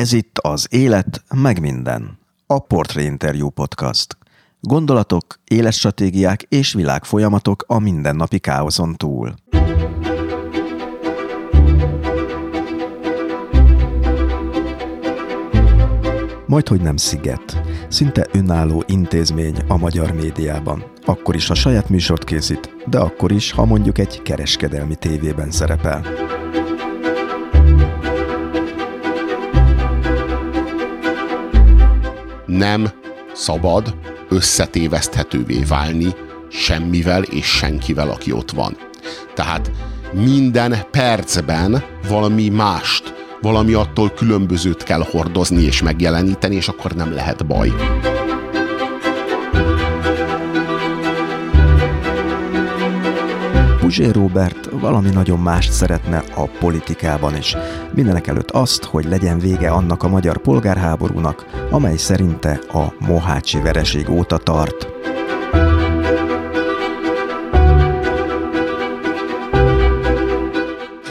Ez itt az Élet, meg minden. A Portré Interview Podcast. Gondolatok, életstratégiák és világfolyamatok a mindennapi káoszon túl. Majd, hogy nem sziget. Szinte önálló intézmény a magyar médiában. Akkor is, ha saját műsort készít, de akkor is, ha mondjuk egy kereskedelmi tévében szerepel. Nem szabad összetéveszthetővé válni semmivel és senkivel, aki ott van. Tehát minden percben valami mást, valami attól különbözőt kell hordozni és megjeleníteni, és akkor nem lehet baj. Puzsé Robert valami nagyon mást szeretne a politikában is. Mindenek előtt azt, hogy legyen vége annak a magyar polgárháborúnak, amely szerinte a Mohácsi vereség óta tart.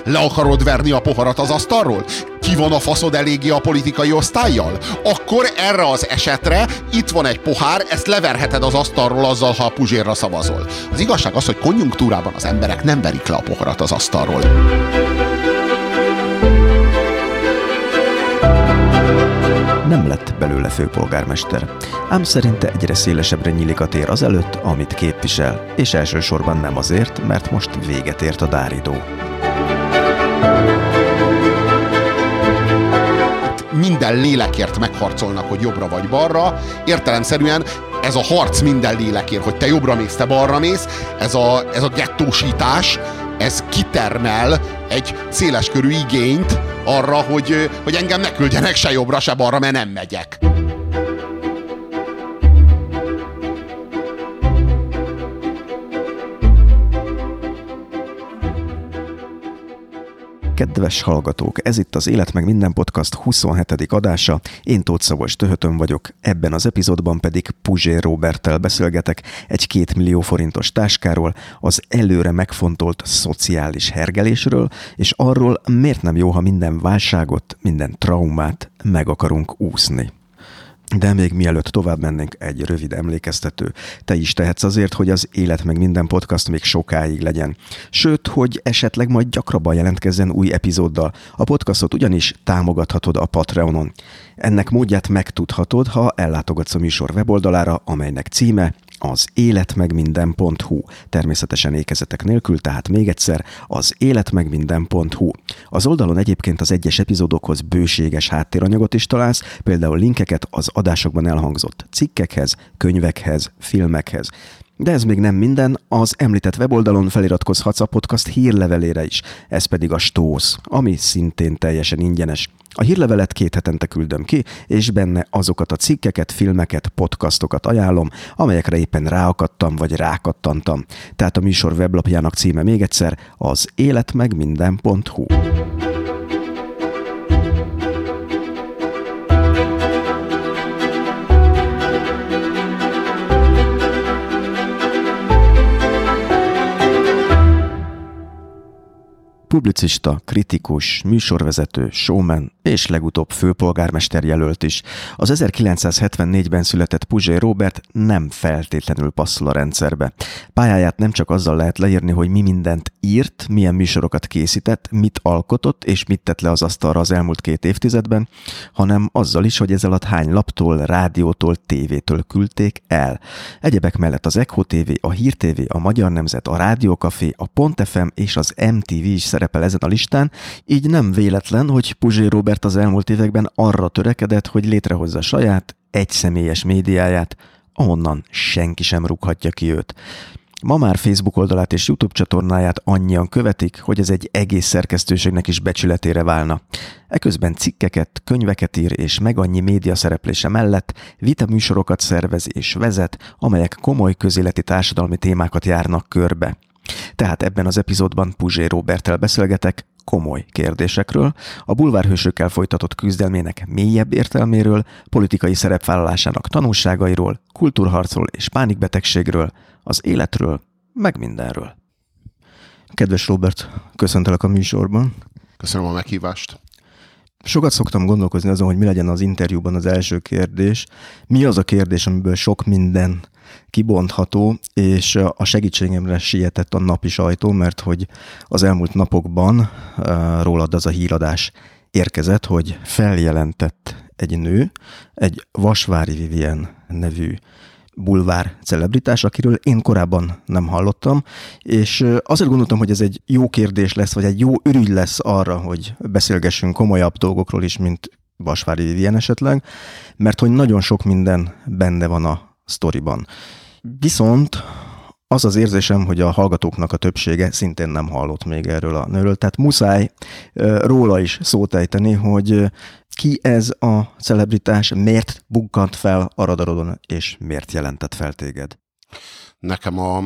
Le akarod verni a poharat az asztalról? Ki van a faszod eléggé a politikai osztályjal? Akkor erre az esetre itt van egy pohár, ezt leverheted az asztalról azzal, ha a puzsérra szavazol. Az igazság az, hogy konjunktúrában az emberek nem verik le a poharat az asztalról. Nem lett belőle főpolgármester, ám szerinte egyre szélesebbre nyílik a tér azelőtt, amit képvisel, és elsősorban nem azért, mert most véget ért a dáridó. Minden lélekért megharcolnak, hogy jobbra vagy balra. Értelemszerűen ez a harc minden lélekért, hogy te jobbra mész, te balra mész, ez a, ez a gettósítás, ez kitermel egy széleskörű igényt arra, hogy, hogy engem ne küldjenek se jobbra, se balra, mert nem megyek. Kedves hallgatók, ez itt az Élet meg minden podcast 27. adása. Én Tóth Szavos Töhötön vagyok, ebben az epizódban pedig Puzsér Roberttel beszélgetek egy két millió forintos táskáról, az előre megfontolt szociális hergelésről, és arról, miért nem jó, ha minden válságot, minden traumát meg akarunk úszni. De még mielőtt tovább mennénk, egy rövid emlékeztető. Te is tehetsz azért, hogy az Élet meg minden podcast még sokáig legyen. Sőt, hogy esetleg majd gyakrabban jelentkezzen új epizóddal. A podcastot ugyanis támogathatod a Patreonon. Ennek módját megtudhatod, ha ellátogatsz a műsor weboldalára, amelynek címe az életmegminden.hu. Természetesen ékezetek nélkül, tehát még egyszer az életmegminden.hu. Az oldalon egyébként az egyes epizódokhoz bőséges háttéranyagot is találsz, például linkeket az adásokban elhangzott cikkekhez, könyvekhez, filmekhez. De ez még nem minden, az említett weboldalon feliratkozhatsz a podcast hírlevelére is, ez pedig a Stósz, ami szintén teljesen ingyenes. A hírlevelet két hetente küldöm ki, és benne azokat a cikkeket, filmeket, podcastokat ajánlom, amelyekre éppen ráakadtam vagy rákattantam. Tehát a műsor weblapjának címe még egyszer az életmegminden.hu. publicista, kritikus, műsorvezető, showman és legutóbb főpolgármester jelölt is. Az 1974-ben született Puzsé Robert nem feltétlenül passzol a rendszerbe. Pályáját nem csak azzal lehet leírni, hogy mi mindent írt, milyen műsorokat készített, mit alkotott és mit tett le az asztalra az elmúlt két évtizedben, hanem azzal is, hogy ez alatt hány laptól, rádiótól, tévétől küldték el. Egyebek mellett az Echo TV, a Hír TV, a Magyar Nemzet, a Rádiókafé, a Pont FM és az MTV is szerepel ezen a listán, így nem véletlen, hogy Puzsé Robert az elmúlt években arra törekedett, hogy létrehozza saját, egyszemélyes médiáját, ahonnan senki sem rúghatja ki őt. Ma már Facebook oldalát és YouTube csatornáját annyian követik, hogy ez egy egész szerkesztőségnek is becsületére válna. Eközben cikkeket, könyveket ír és meg annyi média szereplése mellett vita műsorokat szervez és vezet, amelyek komoly közéleti társadalmi témákat járnak körbe. Tehát ebben az epizódban Puzsé Robertel beszélgetek komoly kérdésekről, a bulvárhősökkel folytatott küzdelmének mélyebb értelméről, politikai szerepvállalásának tanulságairól, kultúrharcról és pánikbetegségről, az életről, meg mindenről. Kedves Robert, köszöntelek a műsorban. Köszönöm a meghívást. Sokat szoktam gondolkozni azon, hogy mi legyen az interjúban az első kérdés. Mi az a kérdés, amiből sok minden kibontható, és a segítségemre sietett a napi sajtó, mert hogy az elmúlt napokban rólad az a híradás érkezett, hogy feljelentett egy nő, egy Vasvári Vivien nevű bulvár celebritás, akiről én korábban nem hallottam, és azért gondoltam, hogy ez egy jó kérdés lesz, vagy egy jó ürügy lesz arra, hogy beszélgessünk komolyabb dolgokról is, mint Vasvári Vivien esetleg, mert hogy nagyon sok minden benne van a sztoriban. Viszont az az érzésem, hogy a hallgatóknak a többsége szintén nem hallott még erről a nőről, tehát muszáj róla is szót ejteni, hogy ki ez a celebritás, miért bukkant fel a radarodon, és miért jelentett fel téged? Nekem a,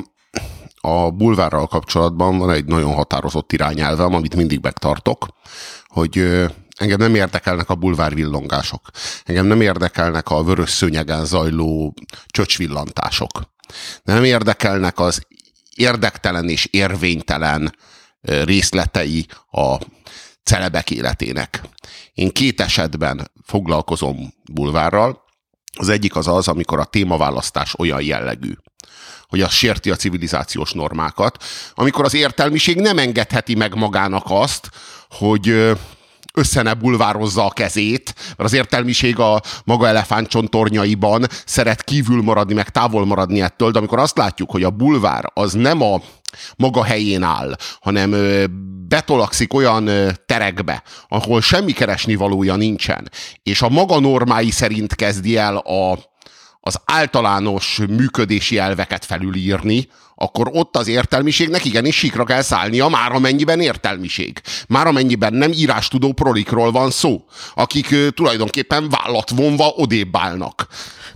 a bulvárral kapcsolatban van egy nagyon határozott irányelvem, amit mindig megtartok, hogy engem nem érdekelnek a bulvár villongások. Engem nem érdekelnek a vörös szőnyegen zajló csöcsvillantások. Nem érdekelnek az érdektelen és érvénytelen részletei a celebek életének. Én két esetben foglalkozom bulvárral. Az egyik az az, amikor a témaválasztás olyan jellegű, hogy az sérti a civilizációs normákat, amikor az értelmiség nem engedheti meg magának azt, hogy össze ne bulvározza a kezét, mert az értelmiség a maga elefántcsontornyaiban szeret kívül maradni, meg távol maradni ettől, de amikor azt látjuk, hogy a bulvár az nem a maga helyén áll, hanem betolakszik olyan terekbe, ahol semmi keresni valója nincsen, és a maga normái szerint kezdi el a, az általános működési elveket felülírni, akkor ott az értelmiségnek igenis sikra kell szállnia, már amennyiben értelmiség. Már amennyiben nem írástudó prolikról van szó, akik tulajdonképpen vállat vonva odébb állnak.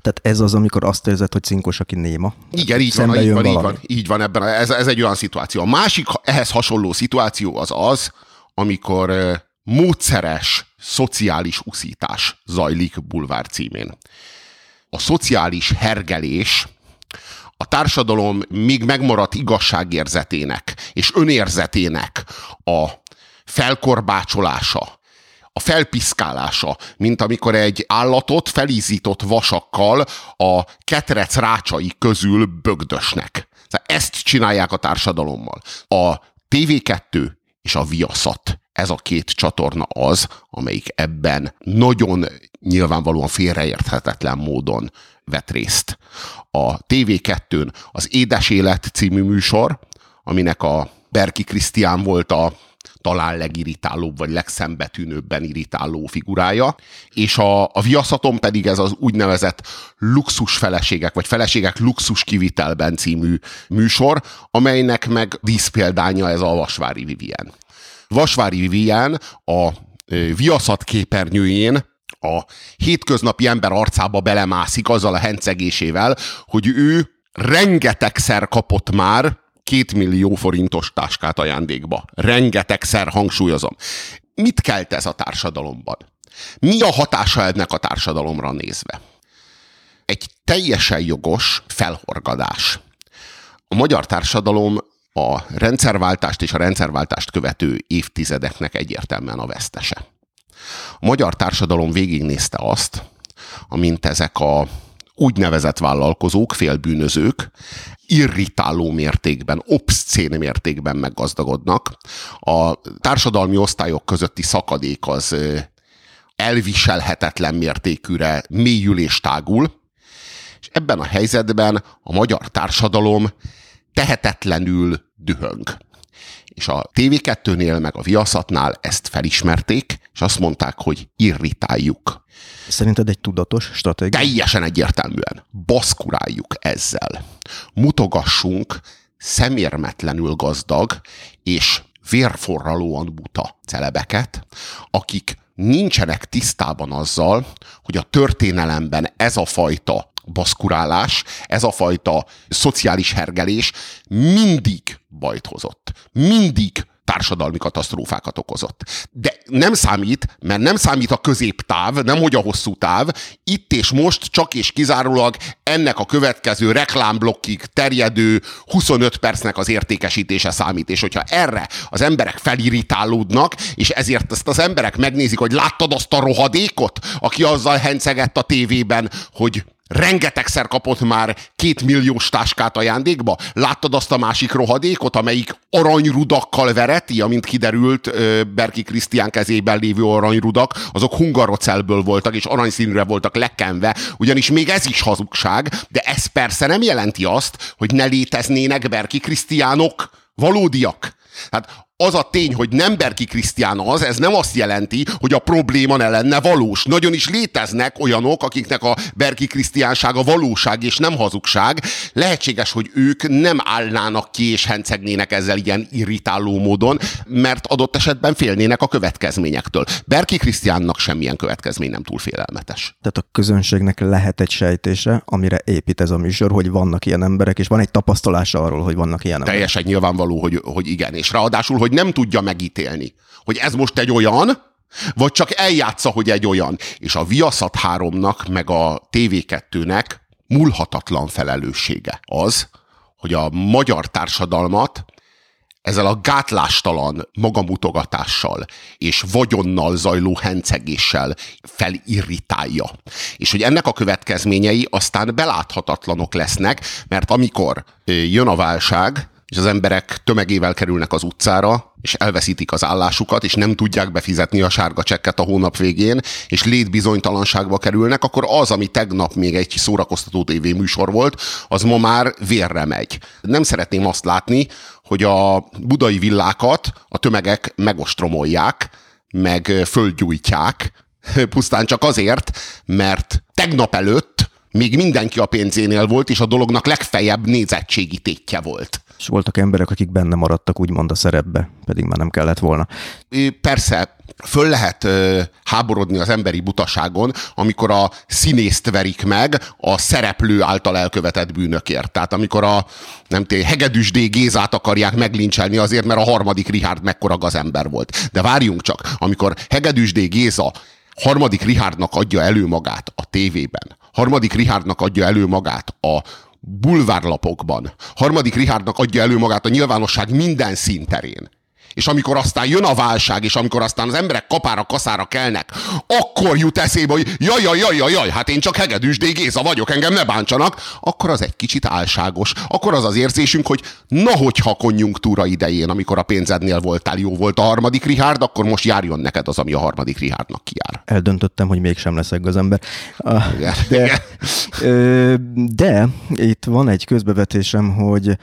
Tehát ez az, amikor azt érzed, hogy cinkos, aki néma. Igen, így van, így van, így van, így van ebben. Ez, ez egy olyan szituáció. A másik ehhez hasonló szituáció az az, amikor módszeres szociális uszítás zajlik bulvár címén. A szociális hergelés a társadalom még megmaradt igazságérzetének és önérzetének a felkorbácsolása, a felpiszkálása, mint amikor egy állatot felízított vasakkal a ketrec rácsai közül bögdösnek. Ezt csinálják a társadalommal. A TV2 és a Viaszat ez a két csatorna az, amelyik ebben nagyon nyilvánvalóan félreérthetetlen módon vett részt. A TV2-n az Édes Élet című műsor, aminek a Berki Krisztián volt a talán legirritálóbb, vagy legszembetűnőbben irritáló figurája, és a, a viaszaton pedig ez az úgynevezett luxus feleségek, vagy feleségek luxus kivitelben című műsor, amelynek meg díszpéldánya ez a Vasvári Vivien. Vasvári Vivien a viaszat képernyőjén a hétköznapi ember arcába belemászik azzal a hencegésével, hogy ő rengetegszer kapott már két millió forintos táskát ajándékba. Rengetegszer hangsúlyozom. Mit kelt ez a társadalomban? Mi a hatása ennek a társadalomra nézve? Egy teljesen jogos felhorgadás. A magyar társadalom a rendszerváltást és a rendszerváltást követő évtizedeknek egyértelműen a vesztese. A magyar társadalom végignézte azt, amint ezek a úgynevezett vállalkozók, félbűnözők irritáló mértékben, obszcén mértékben meggazdagodnak. A társadalmi osztályok közötti szakadék az elviselhetetlen mértékűre mélyül és tágul, és ebben a helyzetben a magyar társadalom tehetetlenül dühöng. És a TV2-nél meg a Viaszatnál ezt felismerték, és azt mondták, hogy irritáljuk. Szerinted egy tudatos stratégia? Teljesen egyértelműen. Baszkuráljuk ezzel. Mutogassunk szemérmetlenül gazdag és vérforralóan buta celebeket, akik nincsenek tisztában azzal, hogy a történelemben ez a fajta baszkurálás, ez a fajta szociális hergelés mindig bajt hozott. Mindig társadalmi katasztrófákat okozott. De nem számít, mert nem számít a középtáv, nem hogy a hosszú táv, itt és most csak és kizárólag ennek a következő reklámblokkig terjedő 25 percnek az értékesítése számít. És hogyha erre az emberek felirritálódnak, és ezért ezt az emberek megnézik, hogy láttad azt a rohadékot, aki azzal hencegett a tévében, hogy rengetegszer kapott már két milliós táskát ajándékba. Láttad azt a másik rohadékot, amelyik aranyrudakkal vereti, amint kiderült Berki Krisztián kezében lévő aranyrudak, azok hungarocelből voltak, és aranyszínűre voltak lekenve, ugyanis még ez is hazugság, de ez persze nem jelenti azt, hogy ne léteznének Berki Krisztiánok valódiak. Hát az a tény, hogy nem Berki Krisztián az, ez nem azt jelenti, hogy a probléma ne lenne valós. Nagyon is léteznek olyanok, akiknek a Berki Krisztiánsága valóság és nem hazugság. Lehetséges, hogy ők nem állnának ki és hencegnének ezzel ilyen irritáló módon, mert adott esetben félnének a következményektől. Berki Krisztiánnak semmilyen következmény nem túl félelmetes. Tehát a közönségnek lehet egy sejtése, amire épít ez a műsor, hogy vannak ilyen emberek, és van egy tapasztalása arról, hogy vannak ilyen emberek. Teljesen nyilvánvaló, hogy, hogy igen. És ráadásul, hogy nem tudja megítélni, hogy ez most egy olyan, vagy csak eljátsza, hogy egy olyan. És a Viaszat 3-nak, meg a TV2-nek múlhatatlan felelőssége az, hogy a magyar társadalmat ezzel a gátlástalan magamutogatással és vagyonnal zajló hencegéssel felirritálja. És hogy ennek a következményei aztán beláthatatlanok lesznek, mert amikor jön a válság, és az emberek tömegével kerülnek az utcára, és elveszítik az állásukat, és nem tudják befizetni a sárga csekket a hónap végén, és létbizonytalanságba kerülnek, akkor az, ami tegnap még egy szórakoztató műsor volt, az ma már vérre megy. Nem szeretném azt látni, hogy a budai villákat a tömegek megostromolják, meg földgyújtják, pusztán csak azért, mert tegnap előtt még mindenki a pénzénél volt, és a dolognak legfeljebb nézettségi tétje volt. És voltak emberek, akik benne maradtak úgymond a szerepbe, pedig már nem kellett volna. Persze, föl lehet ö, háborodni az emberi butaságon, amikor a színészt verik meg a szereplő által elkövetett bűnökért. Tehát amikor a nem té, Hegedűs D. Gézát akarják meglincselni azért, mert a harmadik Richard mekkora ember volt. De várjunk csak, amikor Hegedűs D. Géza harmadik Richardnak adja elő magát a tévében, harmadik Richardnak adja elő magát a bulvárlapokban. Harmadik Richardnak adja elő magát a nyilvánosság minden szinterén és amikor aztán jön a válság, és amikor aztán az emberek kapára, kaszára kelnek, akkor jut eszébe, hogy jaj, jaj, jaj, jaj, jaj hát én csak Hegedűs Géza vagyok, engem ne bántsanak, akkor az egy kicsit álságos. Akkor az az érzésünk, hogy na hogyha konjunktúra idején, amikor a pénzednél voltál, jó volt a harmadik Richard, akkor most járjon neked az, ami a harmadik Richardnak kijár. Eldöntöttem, hogy mégsem leszek gazember. De, de itt van egy közbevetésem, hogy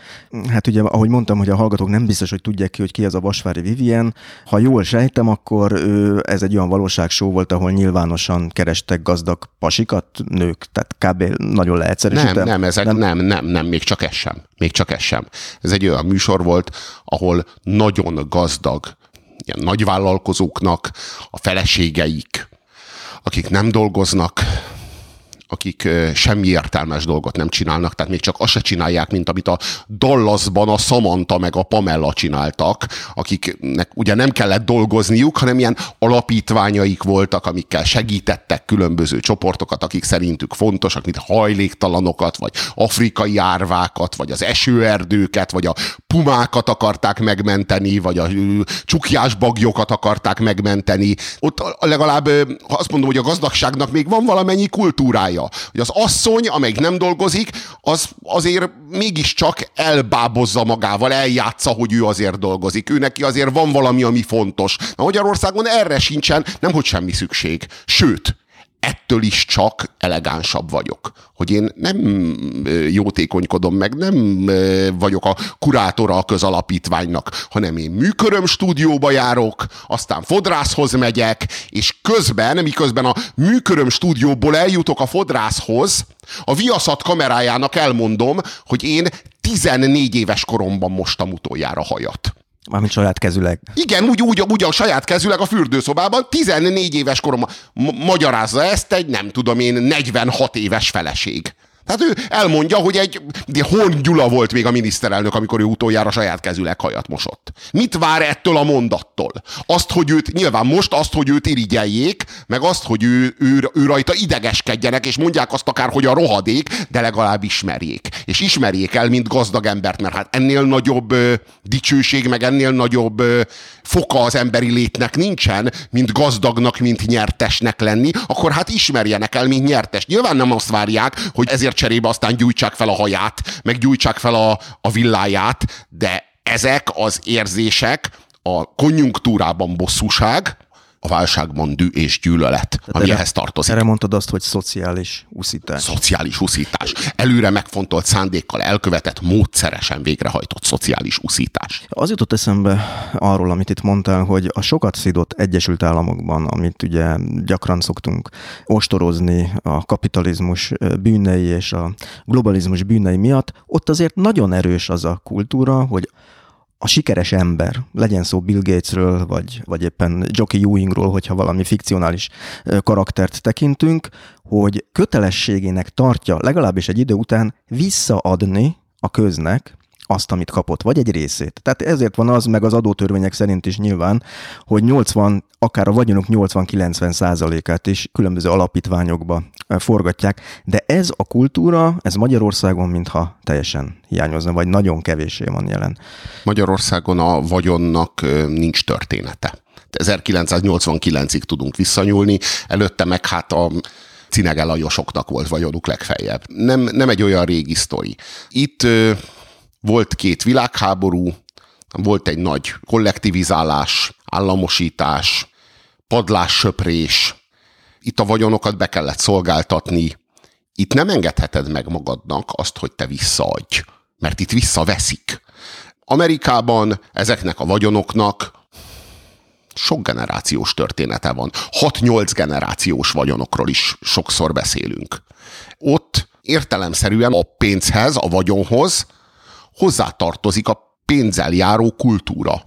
hát ugye, ahogy mondtam, hogy a hallgatók nem biztos, hogy tudják ki, hogy ki az a vas Kaposvári Vivien. Ha jól sejtem, akkor ő, ez egy olyan valóságshow volt, ahol nyilvánosan kerestek gazdag pasikat, nők, tehát kb. nagyon leegyszerűsítve. Nem, nem, ezek nem, nem, nem, nem, még csak ez sem. Még csak ez sem. Ez egy olyan műsor volt, ahol nagyon gazdag ilyen nagyvállalkozóknak a feleségeik, akik nem dolgoznak, akik semmi értelmes dolgot nem csinálnak, tehát még csak azt se csinálják, mint amit a Dallasban a Samantha meg a Pamela csináltak, akiknek ugye nem kellett dolgozniuk, hanem ilyen alapítványaik voltak, amikkel segítettek különböző csoportokat, akik szerintük fontosak, mint hajléktalanokat, vagy afrikai árvákat, vagy az esőerdőket, vagy a pumákat akarták megmenteni, vagy a csukjás bagyokat akarták megmenteni. Ott legalább azt mondom, hogy a gazdagságnak még van valamennyi kultúrája. Hogy az asszony, amelyik nem dolgozik, az azért mégiscsak elbábozza magával, eljátsza, hogy ő azért dolgozik. Ő neki azért van valami, ami fontos. Na Magyarországon erre sincsen, nem hogy semmi szükség. Sőt, ettől is csak elegánsabb vagyok. Hogy én nem jótékonykodom meg, nem vagyok a kurátora a közalapítványnak, hanem én műköröm stúdióba járok, aztán fodrászhoz megyek, és közben, miközben a műköröm stúdióból eljutok a fodrászhoz, a viaszat kamerájának elmondom, hogy én 14 éves koromban mostam utoljára hajat. Mármint saját kezüleg. Igen, úgy, úgy, úgy a saját kezüleg a fürdőszobában, 14 éves koromban. Ma- magyarázza ezt egy, nem tudom én, 46 éves feleség. Tehát ő elmondja, hogy egy Horn Gyula volt még a miniszterelnök, amikor ő utoljára saját kezüleg hajat mosott. Mit vár ettől a mondattól? Azt, hogy őt, nyilván most azt, hogy őt irigyeljék, meg azt, hogy ő, ő, ő rajta idegeskedjenek, és mondják azt akár, hogy a rohadék, de legalább ismerjék. És ismerjék el, mint gazdag embert, mert hát ennél nagyobb ö, dicsőség, meg ennél nagyobb ö, foka az emberi létnek nincsen, mint gazdagnak, mint nyertesnek lenni, akkor hát ismerjenek el, mint nyertes. Nyilván nem azt várják, hogy ezért cserébe aztán gyújtsák fel a haját, meg gyújtsák fel a, a villáját, de ezek az érzések a konjunktúrában bosszúság, a válságban dű és gyűlölet, Tehát ami erre, ehhez tartozik. Erre mondtad azt, hogy szociális uszítás. Szociális uszítás. Előre megfontolt szándékkal elkövetett, módszeresen végrehajtott szociális uszítás. Az jutott eszembe arról, amit itt mondtál, hogy a sokat szidott Egyesült Államokban, amit ugye gyakran szoktunk ostorozni a kapitalizmus bűnei és a globalizmus bűnei miatt, ott azért nagyon erős az a kultúra, hogy a sikeres ember, legyen szó Bill Gatesről, vagy, vagy éppen Jockey Ewingról, hogyha valami fikcionális karaktert tekintünk, hogy kötelességének tartja legalábbis egy idő után visszaadni a köznek azt, amit kapott, vagy egy részét. Tehát ezért van az, meg az adótörvények szerint is nyilván, hogy 80, akár a vagyonok 80-90 százalékát is különböző alapítványokba forgatják, de ez a kultúra, ez Magyarországon mintha teljesen hiányozna, vagy nagyon kevésé van jelen. Magyarországon a vagyonnak nincs története. 1989-ig tudunk visszanyúlni, előtte meg hát a Cinege Lajosoknak volt vagyonuk legfeljebb. Nem, nem egy olyan régi sztori. Itt volt két világháború, volt egy nagy kollektivizálás, államosítás, padlássöprés, itt a vagyonokat be kellett szolgáltatni, itt nem engedheted meg magadnak azt, hogy te visszaadj, mert itt visszaveszik. Amerikában ezeknek a vagyonoknak sok generációs története van. 6-8 generációs vagyonokról is sokszor beszélünk. Ott értelemszerűen a pénzhez, a vagyonhoz hozzátartozik a pénzzel járó kultúra.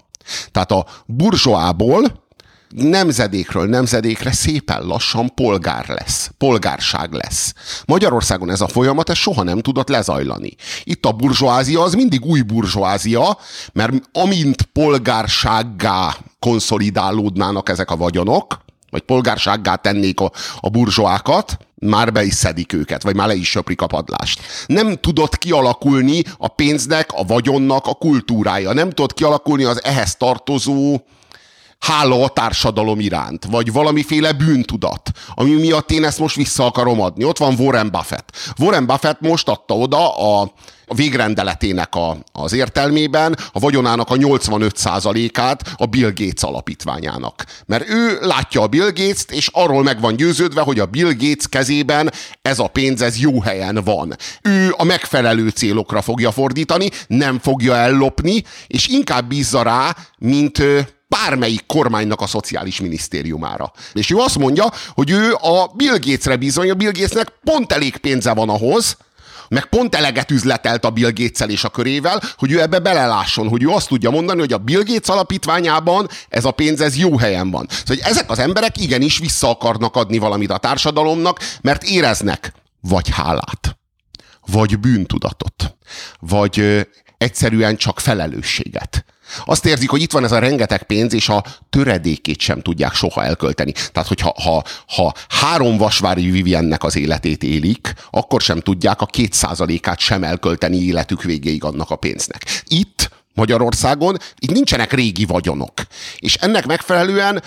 Tehát a burzsóából nemzedékről nemzedékre szépen lassan polgár lesz, polgárság lesz. Magyarországon ez a folyamat ez soha nem tudott lezajlani. Itt a burzsóázia az mindig új burzsóázia, mert amint polgársággá konszolidálódnának ezek a vagyonok, vagy polgársággá tennék a, a burzsóákat, már be is szedik őket, vagy már le is söprik a padlást. Nem tudott kialakulni a pénznek, a vagyonnak a kultúrája. Nem tudott kialakulni az ehhez tartozó hála a társadalom iránt, vagy valamiféle bűntudat, ami miatt én ezt most vissza akarom adni. Ott van Warren Buffett. Warren Buffett most adta oda a a végrendeletének a, az értelmében a vagyonának a 85%-át a Bill Gates alapítványának. Mert ő látja a Bill Gates-t, és arról meg van győződve, hogy a Bill Gates kezében ez a pénz, ez jó helyen van. Ő a megfelelő célokra fogja fordítani, nem fogja ellopni, és inkább bízza rá, mint bármelyik kormánynak a szociális minisztériumára. És ő azt mondja, hogy ő a Bill Gatesre bizony, a Bill Gatesnek pont elég pénze van ahhoz, meg pont eleget üzletelt a Bill gates és a körével, hogy ő ebbe belelásson, hogy ő azt tudja mondani, hogy a Bill Gates alapítványában ez a pénz, ez jó helyen van. Szóval hogy ezek az emberek igenis vissza akarnak adni valamit a társadalomnak, mert éreznek vagy hálát, vagy bűntudatot, vagy egyszerűen csak felelősséget. Azt érzik, hogy itt van ez a rengeteg pénz, és a töredékét sem tudják soha elkölteni. Tehát, hogyha ha, ha három vasvári Viviennek az életét élik, akkor sem tudják a kétszázalékát sem elkölteni életük végéig annak a pénznek. Itt Magyarországon itt nincsenek régi vagyonok. És ennek megfelelően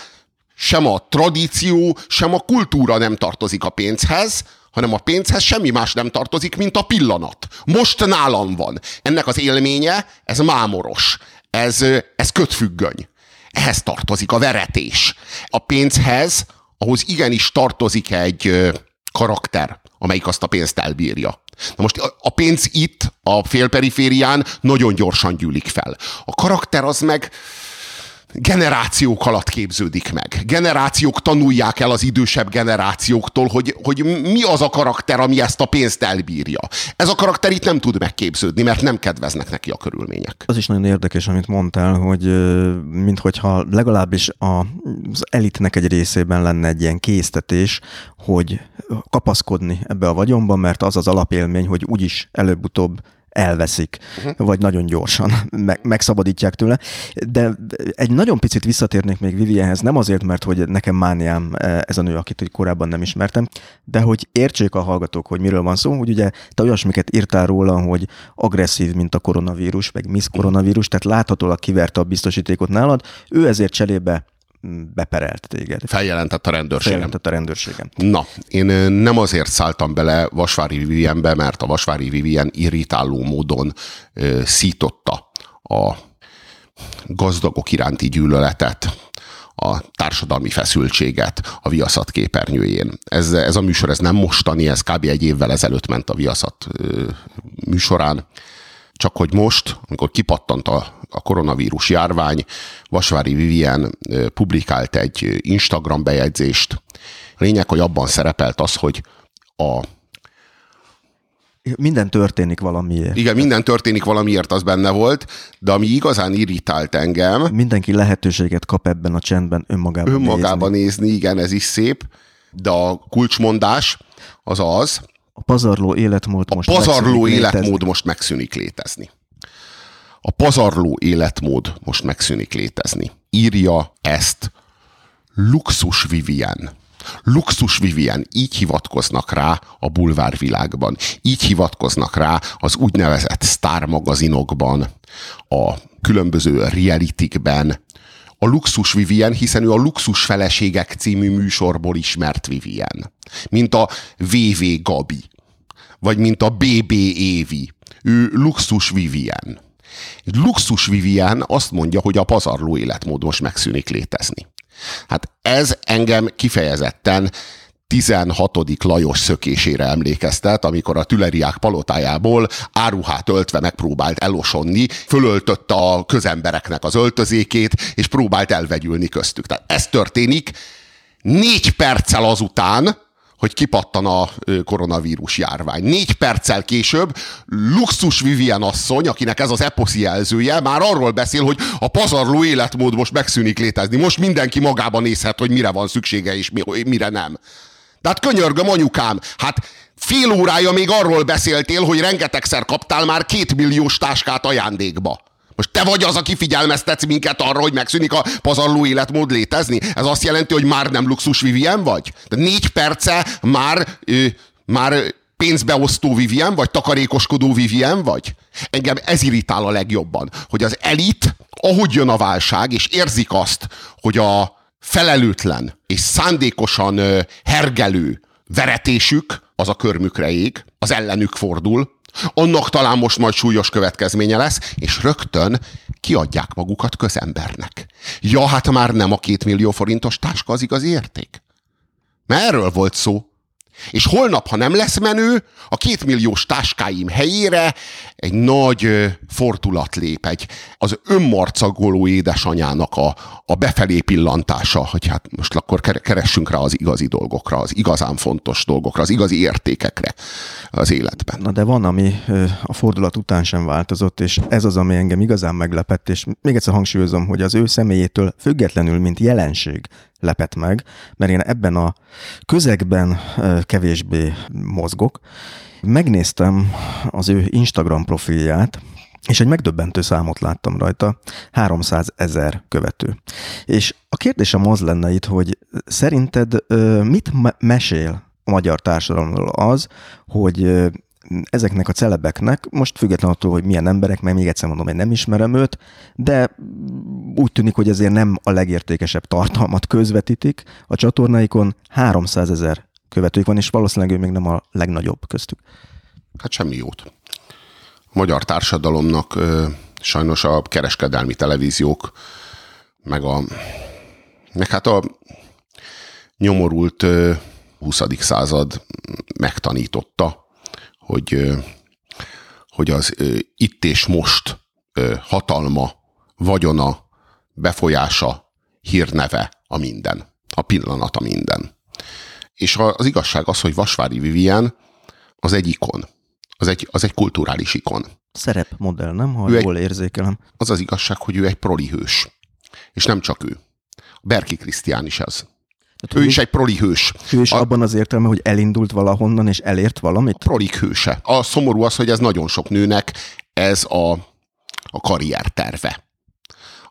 sem a tradíció, sem a kultúra nem tartozik a pénzhez, hanem a pénzhez semmi más nem tartozik, mint a pillanat. Most nálam van. Ennek az élménye, ez mámoros ez, ez kötfüggöny. Ehhez tartozik a veretés. A pénzhez, ahhoz igenis tartozik egy karakter, amelyik azt a pénzt elbírja. Na most a pénz itt, a félperiférián nagyon gyorsan gyűlik fel. A karakter az meg generációk alatt képződik meg. Generációk tanulják el az idősebb generációktól, hogy, hogy mi az a karakter, ami ezt a pénzt elbírja. Ez a karakter itt nem tud megképződni, mert nem kedveznek neki a körülmények. Az is nagyon érdekes, amit mondtál, hogy minthogyha legalábbis az elitnek egy részében lenne egy ilyen késztetés, hogy kapaszkodni ebbe a vagyonba, mert az az alapélmény, hogy úgyis előbb-utóbb elveszik, uh-huh. vagy nagyon gyorsan meg, megszabadítják tőle. De egy nagyon picit visszatérnék még Vivienhez, nem azért, mert hogy nekem mániám e, ez a nő, akit korábban nem ismertem, de hogy értsék a hallgatók, hogy miről van szó, hogy ugye te olyasmiket írtál róla, hogy agresszív, mint a koronavírus, meg Miss koronavírus, tehát láthatólag kiverte a biztosítékot nálad, ő ezért cserébe beperelt téged. Feljelentett a rendőrségem. Feljelentett a rendőrségem. Na, én nem azért szálltam bele Vasvári Vivienbe, mert a Vasvári Vivien irritáló módon ö, szította a gazdagok iránti gyűlöletet, a társadalmi feszültséget a Viaszat képernyőjén. Ez, ez a műsor ez nem mostani, ez kb. egy évvel ezelőtt ment a Viaszat ö, műsorán. Csak hogy most, amikor kipattant a, a koronavírus járvány, Vasvári Vivien publikált egy Instagram bejegyzést. Lényeg, hogy abban szerepelt az, hogy a minden történik valamiért. Igen, minden történik valamiért, az benne volt, de ami igazán irritált engem... Mindenki lehetőséget kap ebben a csendben önmagában Önmagában nézni. nézni, igen, ez is szép, de a kulcsmondás az az, a pazarló életmód most A pazarló életmód létezni. most megszűnik létezni. A pazarló életmód most megszűnik létezni. Írja ezt Luxus Vivien. Luxus Vivien, így hivatkoznak rá a bulvárvilágban. Így hivatkoznak rá az úgynevezett sztármagazinokban, a különböző realitikben, a Luxus Vivien, hiszen ő a Luxus Feleségek című műsorból ismert Vivien. Mint a VV Gabi, vagy mint a BB Évi. Ő Luxus Vivien. Luxus Vivien azt mondja, hogy a pazarló életmód most megszűnik létezni. Hát ez engem kifejezetten 16. Lajos szökésére emlékeztet, amikor a Tüleriák palotájából áruhát öltve megpróbált elosonni, fölöltötte a közembereknek az öltözékét, és próbált elvegyülni köztük. Tehát ez történik négy perccel azután, hogy kipattan a koronavírus járvány. Négy perccel később Luxus Vivien asszony, akinek ez az eposzi jelzője, már arról beszél, hogy a pazarló életmód most megszűnik létezni. Most mindenki magába nézhet, hogy mire van szüksége és mire nem. Tehát könyörgöm, anyukám, hát fél órája még arról beszéltél, hogy rengetegszer kaptál már két milliós táskát ajándékba. Most te vagy az, aki figyelmeztetsz minket arra, hogy megszűnik a pazarló életmód létezni? Ez azt jelenti, hogy már nem luxus Vivien vagy? De négy perce már, ö, már pénzbeosztó Vivien vagy, takarékoskodó Vivien vagy? Engem ez irritál a legjobban, hogy az elit, ahogy jön a válság, és érzik azt, hogy a felelőtlen és szándékosan hergelő veretésük az a körmükre ég, az ellenük fordul, annak talán most majd súlyos következménye lesz, és rögtön kiadják magukat közembernek. Ja, hát már nem a két millió forintos táska az igazi érték. Mert erről volt szó. És holnap, ha nem lesz menő, a kétmilliós táskáim helyére egy nagy fordulat lép, egy az önmarcagoló édesanyának a, a befelé pillantása, hogy hát most akkor keressünk rá az igazi dolgokra, az igazán fontos dolgokra, az igazi értékekre az életben. Na de van, ami a fordulat után sem változott, és ez az, ami engem igazán meglepett, és még egyszer hangsúlyozom, hogy az ő személyétől függetlenül, mint jelenség lepett meg, mert én ebben a közegben kevésbé mozgok. Megnéztem az ő Instagram profilját, és egy megdöbbentő számot láttam rajta, 300 ezer követő. És a kérdésem az lenne itt, hogy szerinted mit mesél a magyar társadalomról az, hogy ezeknek a celebeknek, most független attól, hogy milyen emberek, mert még egyszer mondom, hogy nem ismerem őt, de úgy tűnik, hogy ezért nem a legértékesebb tartalmat közvetítik a csatornáikon, 300 ezer követők van, és valószínűleg ő még nem a legnagyobb köztük. Hát semmi jót. A magyar társadalomnak ö, sajnos a kereskedelmi televíziók, meg a meg hát a nyomorult ö, 20. század megtanította, hogy, hogy az itt és most hatalma, vagyona, befolyása, hírneve a minden. A pillanat a minden. És az igazság az, hogy Vasvári Vivien az egy ikon. Az egy, az egy kulturális ikon. Szerepmodell, nem? Ha Ő egy- jól érzékelem. Az az igazság, hogy ő egy proli hős. És nem csak ő. Berki Krisztián is ez. Ő is egy proli hős. Hős A- abban az értelme, hogy elindult valahonnan és elért valamit? prolik hőse. A szomorú az, hogy ez nagyon sok nőnek ez a, a karrier terve.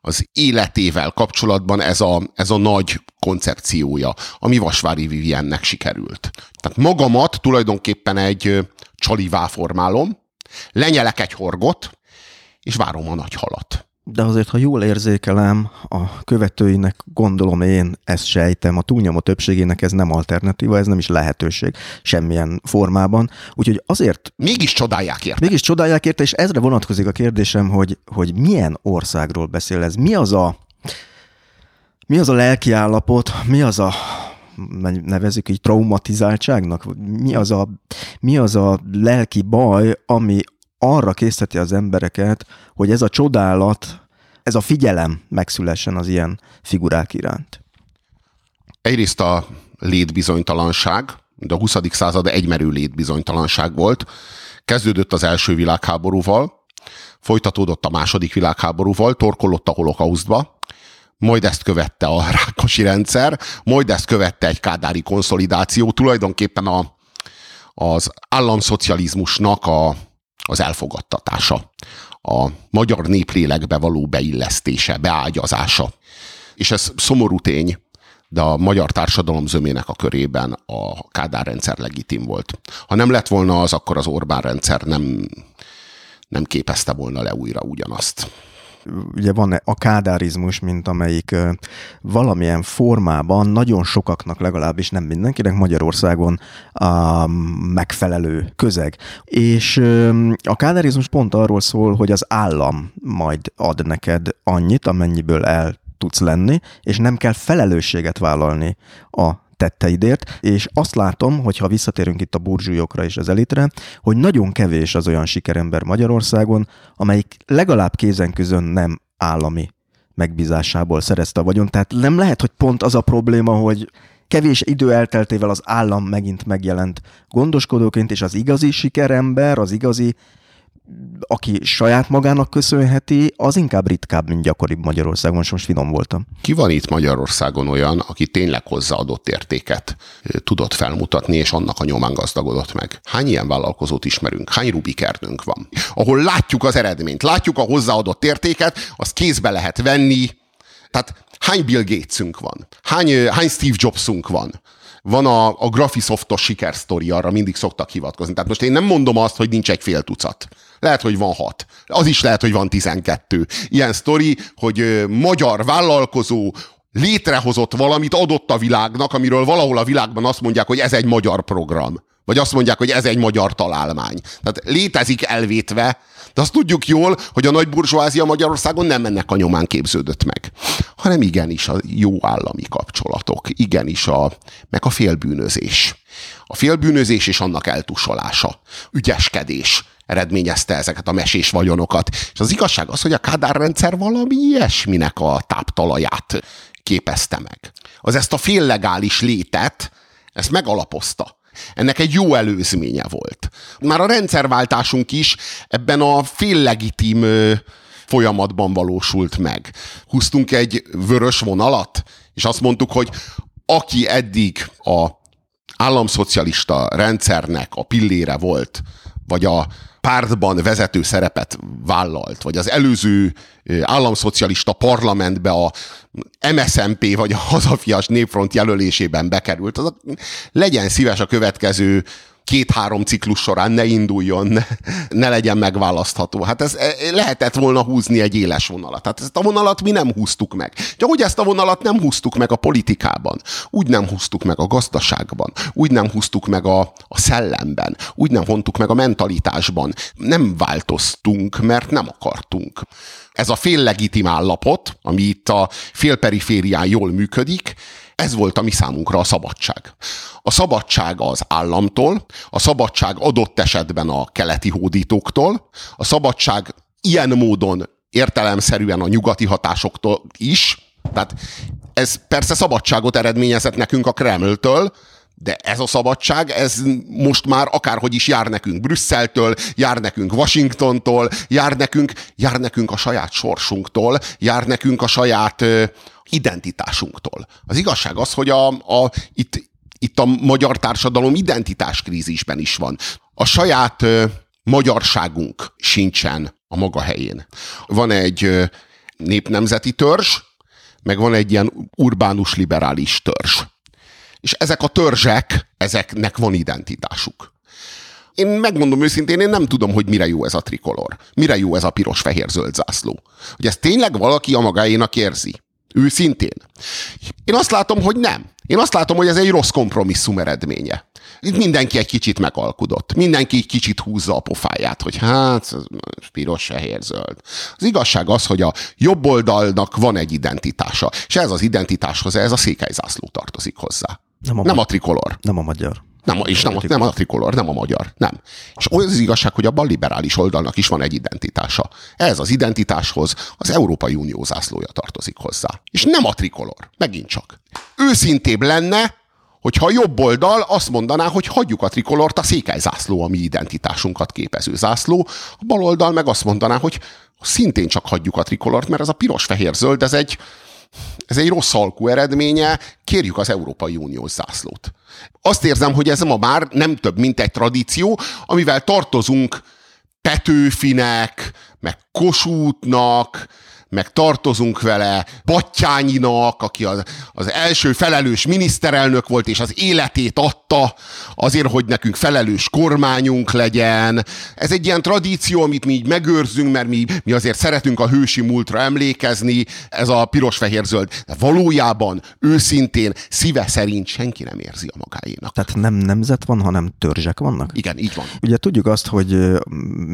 Az életével kapcsolatban ez a, ez a nagy koncepciója, ami Vasvári Viviennek sikerült. Tehát magamat tulajdonképpen egy csalivá formálom, lenyelek egy horgot, és várom a nagy halat. De azért, ha jól érzékelem, a követőinek gondolom én, ezt sejtem, a túlnyomó többségének ez nem alternatíva, ez nem is lehetőség semmilyen formában. Úgyhogy azért Mégis csodálják érte. mégis csodálják érte, és ezre vonatkozik a kérdésem, hogy, hogy milyen országról beszél ez. Mi az a, mi az a lelkiállapot, mi az a nevezük így traumatizáltságnak? Mi az a, mi az a lelki baj, ami arra készíteti az embereket, hogy ez a csodálat, ez a figyelem megszülessen az ilyen figurák iránt. Egyrészt a létbizonytalanság, de a 20. század egymerő létbizonytalanság volt. Kezdődött az első világháborúval, folytatódott a második világháborúval, torkolott a holokausztba, majd ezt követte a rákosi rendszer, majd ezt követte egy kádári konszolidáció, tulajdonképpen a, az államszocializmusnak a, az elfogadtatása, a magyar néplélekbe való beillesztése, beágyazása. És ez szomorú tény, de a magyar társadalom zömének a körében a Kádár rendszer legitim volt. Ha nem lett volna az, akkor az Orbán rendszer nem, nem képezte volna le újra ugyanazt. Ugye van a kádárizmus, mint amelyik valamilyen formában nagyon sokaknak, legalábbis nem mindenkinek Magyarországon a megfelelő közeg. És a kádárizmus pont arról szól, hogy az állam majd ad neked annyit, amennyiből el tudsz lenni, és nem kell felelősséget vállalni a tetteidért, és azt látom, hogy ha visszatérünk itt a burzsúlyokra és az elitre, hogy nagyon kevés az olyan sikerember Magyarországon, amelyik legalább kézen-közön nem állami megbízásából szerezte a vagyon. Tehát nem lehet, hogy pont az a probléma, hogy kevés idő elteltével az állam megint megjelent gondoskodóként, és az igazi sikerember, az igazi aki saját magának köszönheti, az inkább ritkább, mint gyakoribb Magyarországon, és most finom voltam. Ki van itt Magyarországon olyan, aki tényleg hozzáadott értéket tudott felmutatni, és annak a nyomán gazdagodott meg? Hány ilyen vállalkozót ismerünk? Hány Rubikernünk van? Ahol látjuk az eredményt, látjuk a hozzáadott értéket, azt kézbe lehet venni. Tehát hány Bill Gatesünk van? Hány, hány Steve Jobsunk van? Van a, a Graphisoftos sikersztori, arra mindig szoktak hivatkozni. Tehát most én nem mondom azt, hogy nincs egy fél tucat. Lehet, hogy van hat. Az is lehet, hogy van tizenkettő. Ilyen sztori, hogy magyar vállalkozó létrehozott valamit, adott a világnak, amiről valahol a világban azt mondják, hogy ez egy magyar program. Vagy azt mondják, hogy ez egy magyar találmány. Tehát létezik elvétve, de azt tudjuk jól, hogy a nagy burzsóázia Magyarországon nem ennek a nyomán képződött meg, hanem igenis a jó állami kapcsolatok, igenis a, meg a félbűnözés. A félbűnözés és annak eltusolása, ügyeskedés eredményezte ezeket a mesés vagyonokat. És az igazság az, hogy a Kádár rendszer valami ilyesminek a táptalaját képezte meg. Az ezt a féllegális létet, ezt megalapozta. Ennek egy jó előzménye volt. Már a rendszerváltásunk is ebben a féllegitim folyamatban valósult meg. Húztunk egy vörös vonalat, és azt mondtuk, hogy aki eddig a államszocialista rendszernek a pillére volt, vagy a pártban vezető szerepet vállalt, vagy az előző államszocialista parlamentbe a MSZMP vagy a Hazafias Népfront jelölésében bekerült, az a, legyen szíves a következő két-három ciklus során ne induljon, ne, ne legyen megválasztható. Hát ez e, lehetett volna húzni egy éles vonalat. Hát ezt a vonalat mi nem húztuk meg. De hogy ezt a vonalat nem húztuk meg a politikában, úgy nem húztuk meg a gazdaságban, úgy nem húztuk meg a, a szellemben, úgy nem vontuk meg a mentalitásban. Nem változtunk, mert nem akartunk. Ez a féllegitim állapot, ami itt a félperiférián jól működik, ez volt a mi számunkra a szabadság. A szabadság az államtól, a szabadság adott esetben a keleti hódítóktól, a szabadság ilyen módon értelemszerűen a nyugati hatásoktól is. Tehát ez persze szabadságot eredményezett nekünk a Kremltől, de ez a szabadság, ez most már akárhogy is jár nekünk Brüsszeltől, jár nekünk Washingtontól, jár nekünk, jár nekünk a saját sorsunktól, jár nekünk a saját identitásunktól. Az igazság az, hogy a, a, itt, itt a magyar társadalom identitáskrízisben is van. A saját ö, magyarságunk sincsen a maga helyén. Van egy ö, népnemzeti törzs, meg van egy ilyen urbánus liberális törzs. És ezek a törzsek, ezeknek van identitásuk. Én megmondom őszintén, én nem tudom, hogy mire jó ez a trikolor. Mire jó ez a piros-fehér-zöld zászló. Hogy ezt tényleg valaki a magáénak érzi. Őszintén. Én azt látom, hogy nem. Én azt látom, hogy ez egy rossz kompromisszum eredménye. Itt mindenki egy kicsit megalkudott. Mindenki egy kicsit húzza a pofáját, hogy hát, piros, fehér, zöld. Az igazság az, hogy a jobb oldalnak van egy identitása, és ez az identitáshoz, ez a székelyzászló tartozik hozzá. Nem a, nem a trikolor. Nem a magyar. Nem, és nem, a, nem a trikolor, nem a magyar, nem. És az az igazság, hogy a liberális oldalnak is van egy identitása. Ez az identitáshoz az Európai Unió zászlója tartozik hozzá. És nem a trikolor, megint csak. Őszintébb lenne, hogyha a jobb oldal azt mondaná, hogy hagyjuk a trikolort, a székely zászló a mi identitásunkat képező zászló, a bal oldal meg azt mondaná, hogy szintén csak hagyjuk a trikolort, mert ez a piros-fehér-zöld, ez egy, ez egy rossz alkú eredménye, kérjük az Európai Uniós zászlót. Azt érzem, hogy ez ma már nem több, mint egy tradíció, amivel tartozunk Petőfinek, meg Kossuthnak, meg tartozunk vele Battyányinak, aki az, az első felelős miniszterelnök volt, és az életét adta azért, hogy nekünk felelős kormányunk legyen. Ez egy ilyen tradíció, amit mi így megőrzünk, mert mi, mi azért szeretünk a hősi múltra emlékezni, ez a piros-fehér-zöld. De valójában, őszintén, szíve szerint senki nem érzi a magáénak. Tehát nem nemzet van, hanem törzsek vannak? Igen, így van. Ugye tudjuk azt, hogy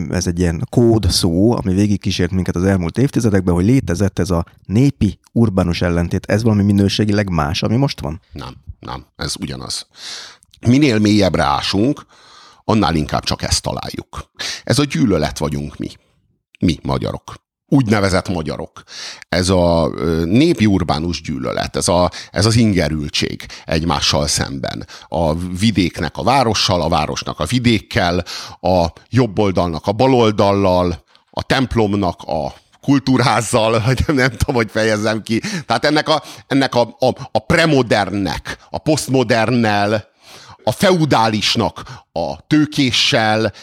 ez egy ilyen kód szó, ami végigkísért minket az elmúlt évtizedekben, hogy létezett ez a népi urbánus ellentét, ez valami minőségileg más, ami most van? Nem, nem, ez ugyanaz. Minél mélyebbre ásunk, annál inkább csak ezt találjuk. Ez a gyűlölet vagyunk mi. Mi, magyarok úgynevezett magyarok. Ez a népi urbánus gyűlölet, ez, a, ez az ingerültség egymással szemben. A vidéknek a várossal, a városnak a vidékkel, a jobb oldalnak a baloldallal, a templomnak a kultúrházzal, hogy nem tudom, hogy fejezzem ki. Tehát ennek a, ennek a, a, a premodernnek, a posztmodernnel, a feudálisnak, a tőkéssel,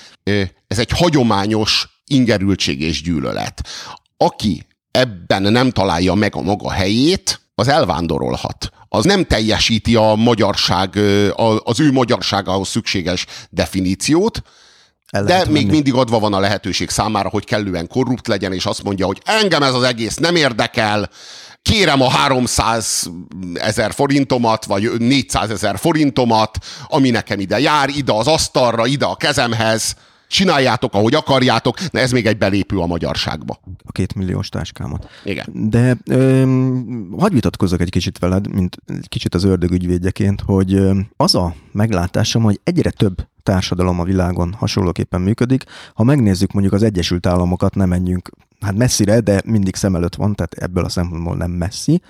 ez egy hagyományos ingerültség és gyűlölet. Aki ebben nem találja meg a maga helyét, az elvándorolhat. Az nem teljesíti a magyarság, az ő magyarságához szükséges definíciót, de még menni. mindig adva van a lehetőség számára, hogy kellően korrupt legyen, és azt mondja, hogy engem ez az egész nem érdekel, kérem a 300 ezer forintomat, vagy 400 ezer forintomat, ami nekem ide jár, ide az asztalra, ide a kezemhez, csináljátok, ahogy akarjátok, de ez még egy belépő a magyarságba. A két milliós táskámat. Igen. De öm, hagyj vitatkozzak egy kicsit veled, mint egy kicsit az ördög ügyvédjeként, hogy öm, az a meglátásom, hogy egyre több társadalom a világon hasonlóképpen működik. Ha megnézzük mondjuk az Egyesült Államokat, nem menjünk hát messzire, de mindig szem előtt van, tehát ebből a szempontból nem messzi.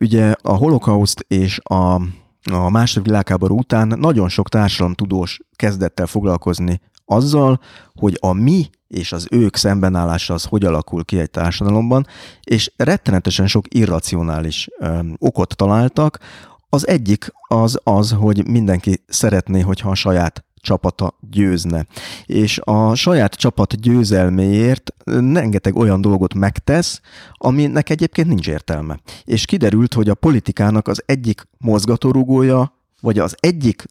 Ugye a holokauszt és a, a második világháború után nagyon sok társadalomtudós kezdett el foglalkozni azzal, hogy a mi és az ők szembenállása az hogy alakul ki egy társadalomban, és rettenetesen sok irracionális ö, okot találtak. Az egyik az az, hogy mindenki szeretné, hogyha a saját csapata győzne. És a saját csapat győzelméért rengeteg olyan dolgot megtesz, aminek egyébként nincs értelme. És kiderült, hogy a politikának az egyik mozgatórugója, vagy az egyik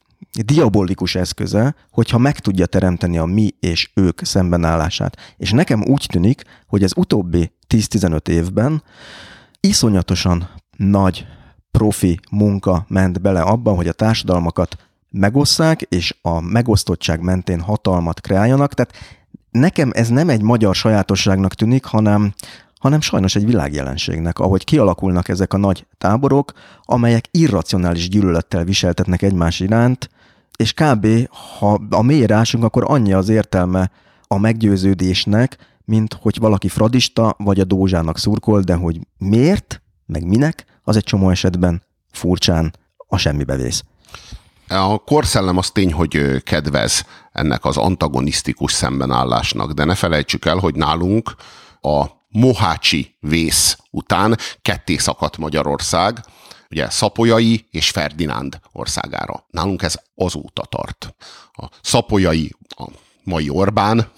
diabolikus eszköze, hogyha meg tudja teremteni a mi és ők szembenállását. És nekem úgy tűnik, hogy ez utóbbi 10-15 évben iszonyatosan nagy profi munka ment bele abban, hogy a társadalmakat megosszák, és a megosztottság mentén hatalmat kreáljanak. Tehát nekem ez nem egy magyar sajátosságnak tűnik, hanem, hanem sajnos egy világjelenségnek, ahogy kialakulnak ezek a nagy táborok, amelyek irracionális gyűlölettel viseltetnek egymás iránt, és kb. ha a mélyre ásunk, akkor annyi az értelme a meggyőződésnek, mint hogy valaki fradista vagy a Dózsának szurkol, de hogy miért, meg minek, az egy csomó esetben furcsán a semmibe vész. A korszellem az tény, hogy kedvez ennek az antagonisztikus szembenállásnak, de ne felejtsük el, hogy nálunk a Mohácsi vész után ketté szakadt Magyarország, ugye Szapolyai és Ferdinánd országára. Nálunk ez azóta tart. A Szapolyai a mai Orbán,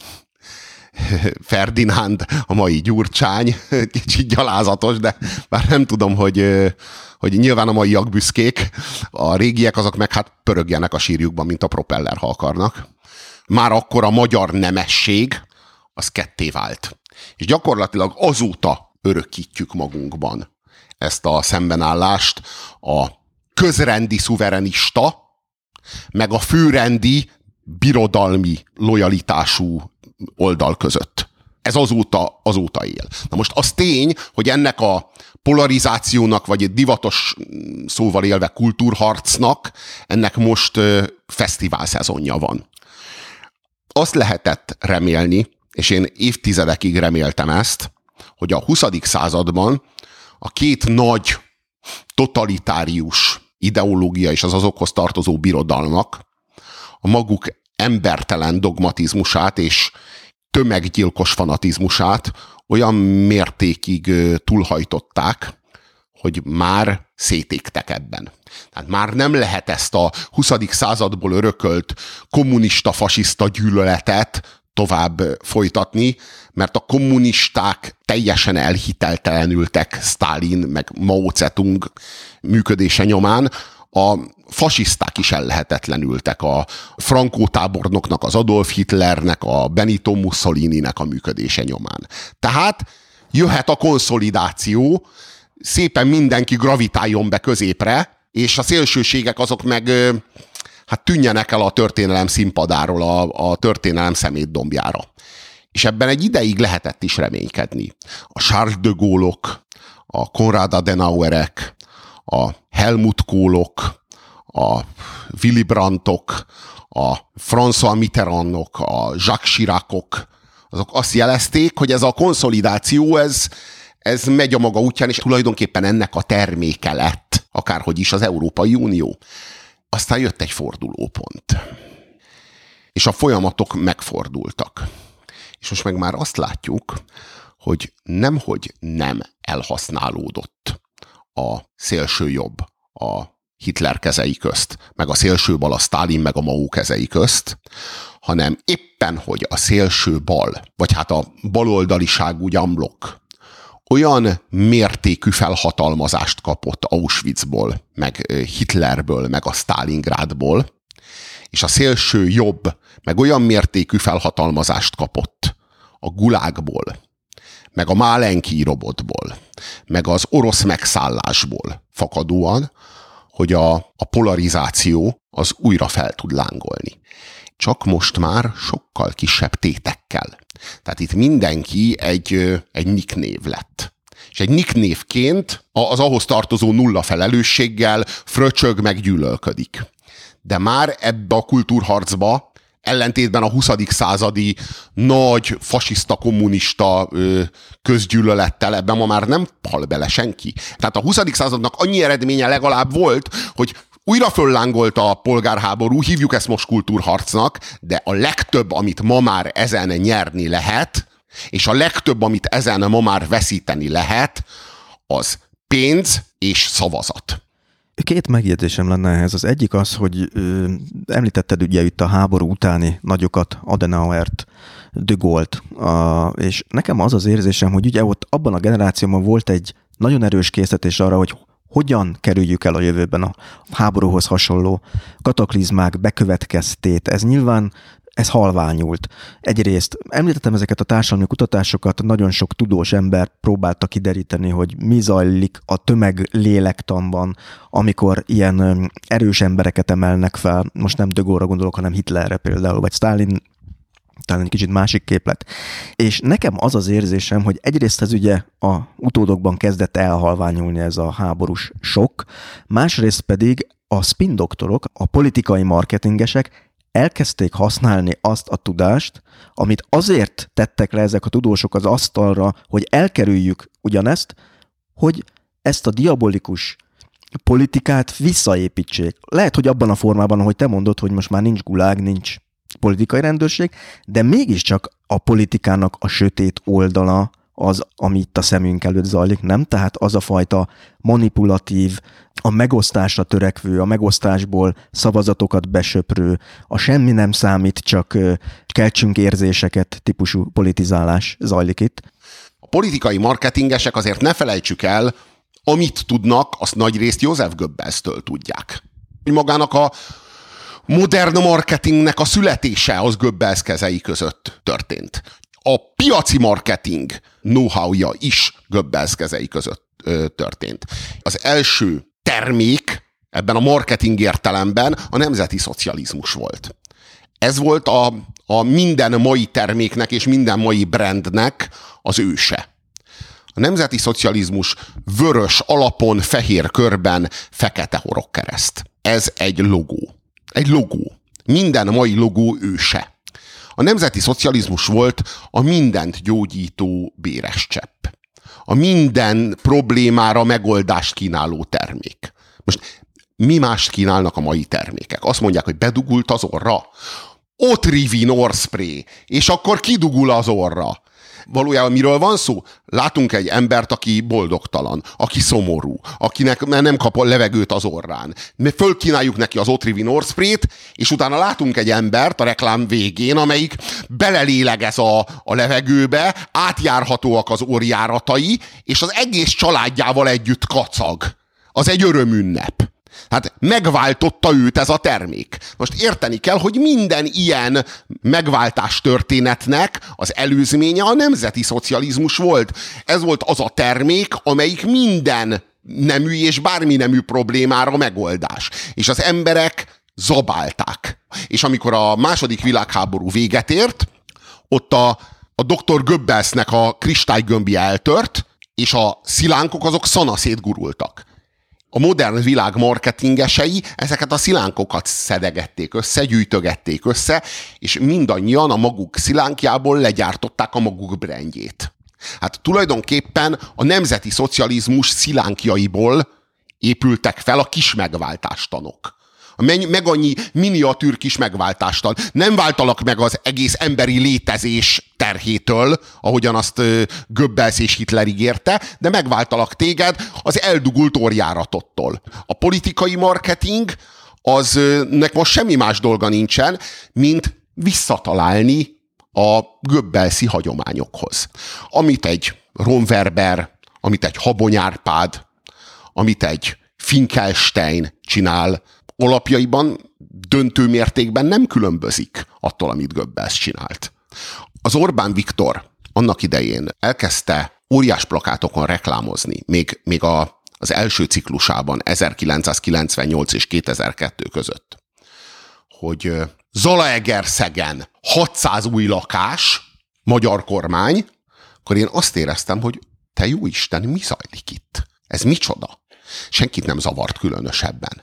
Ferdinánd, a mai Gyurcsány, kicsit gyalázatos, de bár nem tudom, hogy, hogy nyilván a maiak büszkék, a régiek azok meg hát pörögjenek a sírjukban, mint a propeller, ha akarnak. Már akkor a magyar nemesség az ketté vált. És gyakorlatilag azóta örökítjük magunkban ezt a szembenállást a közrendi szuverenista, meg a főrendi birodalmi lojalitású oldal között. Ez azóta, azóta él. Na most az tény, hogy ennek a polarizációnak, vagy egy divatos szóval élve kultúrharcnak, ennek most fesztivál szezonja van. Azt lehetett remélni, és én évtizedekig reméltem ezt, hogy a 20. században a két nagy totalitárius ideológia és az azokhoz tartozó birodalmak a maguk embertelen dogmatizmusát és tömeggyilkos fanatizmusát olyan mértékig túlhajtották, hogy már szétégtek ebben. Tehát már nem lehet ezt a 20. századból örökölt kommunista-fasiszta gyűlöletet tovább folytatni, mert a kommunisták teljesen elhiteltelenültek Stalin meg Mao Zedong működése nyomán, a fasiszták is ellehetetlenültek a Frankó tábornoknak, az Adolf Hitlernek, a Benito Mussolini-nek a működése nyomán. Tehát jöhet a konszolidáció, szépen mindenki gravitáljon be középre, és a szélsőségek azok meg hát tűnjenek el a történelem színpadáról a, a történelem szemétdombjára. És ebben egy ideig lehetett is reménykedni. A Charles de Gaulle-ok, a Konrad Adenauerek, a Helmut Kohlok, a Willy Brandtok, a François Mitterrandok, a Jacques Chiracok, azok azt jelezték, hogy ez a konszolidáció, ez, ez megy a maga útján, és tulajdonképpen ennek a terméke lett, akárhogy is az Európai Unió. Aztán jött egy fordulópont. És a folyamatok megfordultak. És most meg már azt látjuk, hogy nemhogy nem elhasználódott a szélső jobb a Hitler kezei közt, meg a szélső bal a Stalin, meg a Mao kezei közt, hanem éppen, hogy a szélső bal, vagy hát a baloldaliság úgy amblok, olyan mértékű felhatalmazást kapott Auschwitzból, meg Hitlerből, meg a Stalingrádból, és a szélső jobb, meg olyan mértékű felhatalmazást kapott a gulágból, meg a Málenki robotból, meg az orosz megszállásból fakadóan, hogy a, a polarizáció az újra fel tud lángolni. Csak most már sokkal kisebb tétekkel. Tehát itt mindenki egy, egy nicknév lett. És egy nicknévként az ahhoz tartozó nulla felelősséggel fröcsög meg gyűlölködik. De már ebbe a kultúrharcba ellentétben a 20. századi nagy fasiszta, kommunista ö, közgyűlölettel ebben ma már nem hal bele senki. Tehát a 20. századnak annyi eredménye legalább volt, hogy újra föllángolt a polgárháború, hívjuk ezt most kultúrharcnak, de a legtöbb, amit ma már ezen nyerni lehet, és a legtöbb, amit ezen ma már veszíteni lehet, az pénz és szavazat. Két megjegyzésem lenne ehhez. Az egyik az, hogy ö, említetted ugye itt a háború utáni nagyokat, Adenauert, de Gaulle-t, és nekem az az érzésem, hogy ugye ott abban a generációban volt egy nagyon erős készítés arra, hogy hogyan kerüljük el a jövőben a háborúhoz hasonló kataklizmák bekövetkeztét. Ez nyilván ez halványult. Egyrészt említettem ezeket a társadalmi kutatásokat, nagyon sok tudós ember próbálta kideríteni, hogy mi zajlik a tömeg lélektanban, amikor ilyen erős embereket emelnek fel. Most nem Gaulle-ra gondolok, hanem Hitlerre például, vagy Stalin talán egy kicsit másik képlet. És nekem az az érzésem, hogy egyrészt ez ugye a utódokban kezdett elhalványulni ez a háborús sok, másrészt pedig a spin doktorok, a politikai marketingesek elkezdték használni azt a tudást, amit azért tettek le ezek a tudósok az asztalra, hogy elkerüljük ugyanezt, hogy ezt a diabolikus politikát visszaépítsék. Lehet, hogy abban a formában, ahogy te mondod, hogy most már nincs gulág, nincs politikai rendőrség, de mégiscsak a politikának a sötét oldala az, ami itt a szemünk előtt zajlik, nem? Tehát az a fajta manipulatív, a megosztásra törekvő, a megosztásból szavazatokat besöprő, a semmi nem számít, csak keltsünk érzéseket típusú politizálás zajlik itt. A politikai marketingesek azért ne felejtsük el, amit tudnak, azt nagy részt József Göbbelsztől tudják. Magának a modern marketingnek a születése az Göbbels kezei között történt. A piaci marketing know-how-ja is Göbbels kezei között ö, történt. Az első termék ebben a marketing értelemben a nemzeti szocializmus volt. Ez volt a, a minden mai terméknek és minden mai brandnek az őse. A nemzeti szocializmus vörös alapon, fehér körben, fekete horogkereszt. Ez egy logó. Egy logó. Minden mai logó őse. A nemzeti szocializmus volt a mindent gyógyító béres csepp. A minden problémára megoldást kínáló termék. Most mi mást kínálnak a mai termékek? Azt mondják, hogy bedugult az orra. Otrivin orspray, és akkor kidugul az orra valójában miről van szó? Látunk egy embert, aki boldogtalan, aki szomorú, akinek nem kap a levegőt az orrán. Mi fölkínáljuk neki az Otrivin Orspray-t, és utána látunk egy embert a reklám végén, amelyik belelélegez a, a levegőbe, átjárhatóak az orjáratai, és az egész családjával együtt kacag. Az egy örömünnep. Hát megváltotta őt ez a termék. Most érteni kell, hogy minden ilyen megváltás történetnek az előzménye a nemzeti szocializmus volt. Ez volt az a termék, amelyik minden nemű és bármi nemű problémára megoldás. És az emberek zabálták. És amikor a második világháború véget ért, ott a, a doktor Göbbelsnek a kristálygömbje eltört, és a szilánkok azok szanaszét gurultak a modern világ marketingesei ezeket a szilánkokat szedegették össze, gyűjtögették össze, és mindannyian a maguk szilánkjából legyártották a maguk brandjét. Hát tulajdonképpen a nemzeti szocializmus szilánkjaiból épültek fel a kis megváltástanok meg annyi miniatűr kis megváltástal. Nem váltalak meg az egész emberi létezés terhétől, ahogyan azt Göbbels és Hitler ígérte, de megváltalak téged az eldugult orjáratottól. A politikai marketing az nek most semmi más dolga nincsen, mint visszatalálni a göbbelszi hagyományokhoz. Amit egy Ronverber, amit egy Habonyárpád, amit egy Finkelstein csinál, alapjaiban döntő mértékben nem különbözik attól, amit Göbbels csinált. Az Orbán Viktor annak idején elkezdte óriás plakátokon reklámozni, még, még a, az első ciklusában 1998 és 2002 között, hogy Zalaegerszegen 600 új lakás, magyar kormány, akkor én azt éreztem, hogy te jó Isten, mi zajlik itt? Ez micsoda? Senkit nem zavart különösebben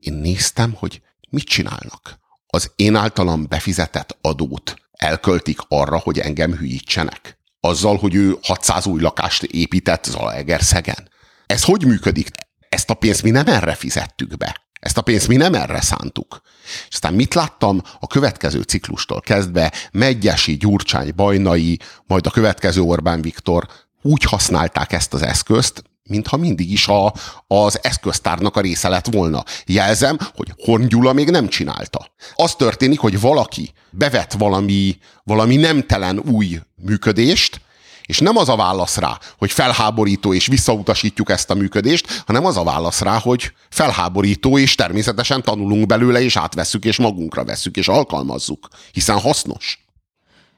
én néztem, hogy mit csinálnak. Az én általam befizetett adót elköltik arra, hogy engem hülyítsenek. Azzal, hogy ő 600 új lakást épített Zalaegerszegen. Ez hogy működik? Ezt a pénzt mi nem erre fizettük be. Ezt a pénzt mi nem erre szántuk. És aztán mit láttam a következő ciklustól kezdve, Megyesi, Gyurcsány, Bajnai, majd a következő Orbán Viktor úgy használták ezt az eszközt, mintha mindig is a, az eszköztárnak a része lett volna. Jelzem, hogy Horn Gyula még nem csinálta. Az történik, hogy valaki bevet valami, valami nemtelen új működést, és nem az a válasz rá, hogy felháborító és visszautasítjuk ezt a működést, hanem az a válasz rá, hogy felháborító és természetesen tanulunk belőle, és átvesszük, és magunkra vesszük, és alkalmazzuk, hiszen hasznos.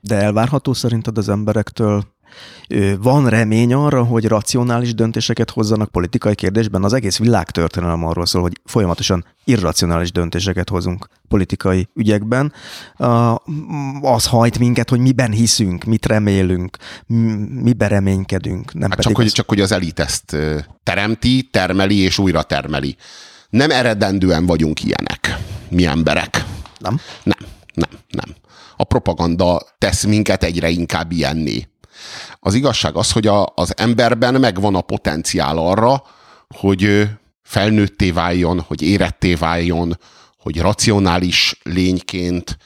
De elvárható szerinted az emberektől van remény arra, hogy racionális döntéseket hozzanak politikai kérdésben? Az egész világtörténelem arról szól, hogy folyamatosan irracionális döntéseket hozunk politikai ügyekben. Az hajt minket, hogy miben hiszünk, mit remélünk, miben reménykedünk. Nem hát csak, hogy, az... csak hogy az elit ezt teremti, termeli és újra termeli. Nem eredendően vagyunk ilyenek, mi emberek Nem? Nem, nem, nem. A propaganda tesz minket egyre inkább ilyenné. Az igazság az, hogy a, az emberben megvan a potenciál arra, hogy felnőtté váljon, hogy éretté váljon, hogy racionális lényként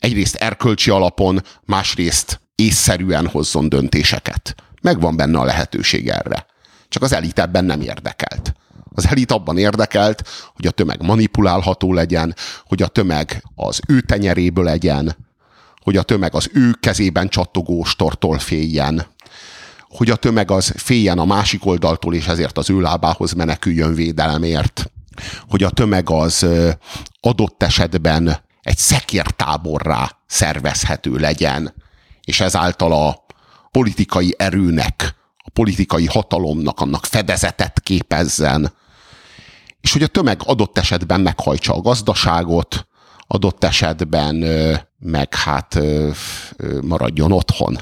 egyrészt erkölcsi alapon, másrészt észszerűen hozzon döntéseket. Megvan benne a lehetőség erre. Csak az elit ebben nem érdekelt. Az elit abban érdekelt, hogy a tömeg manipulálható legyen, hogy a tömeg az ő tenyeréből legyen, hogy a tömeg az ő kezében csattogó stortól féljen, hogy a tömeg az féljen a másik oldaltól, és ezért az ő lábához meneküljön védelemért, hogy a tömeg az adott esetben egy szekértáborrá szervezhető legyen, és ezáltal a politikai erőnek, a politikai hatalomnak annak fedezetet képezzen, és hogy a tömeg adott esetben meghajtsa a gazdaságot, adott esetben meg hát maradjon otthon,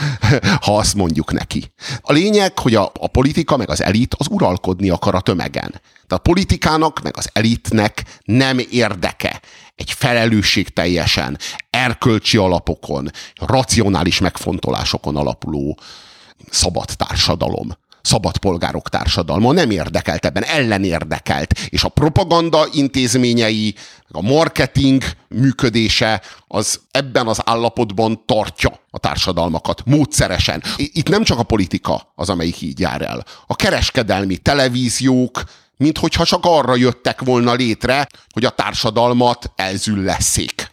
ha azt mondjuk neki. A lényeg, hogy a, a politika meg az elit az uralkodni akar a tömegen. De a politikának meg az elitnek nem érdeke egy felelősségteljesen, erkölcsi alapokon, racionális megfontolásokon alapuló szabad társadalom szabad polgárok társadalma nem érdekelt ebben, ellenérdekelt. És a propaganda intézményei, a marketing működése az ebben az állapotban tartja a társadalmakat módszeresen. Itt nem csak a politika az, amelyik így jár el. A kereskedelmi televíziók, mint hogyha csak arra jöttek volna létre, hogy a társadalmat elzülleszék.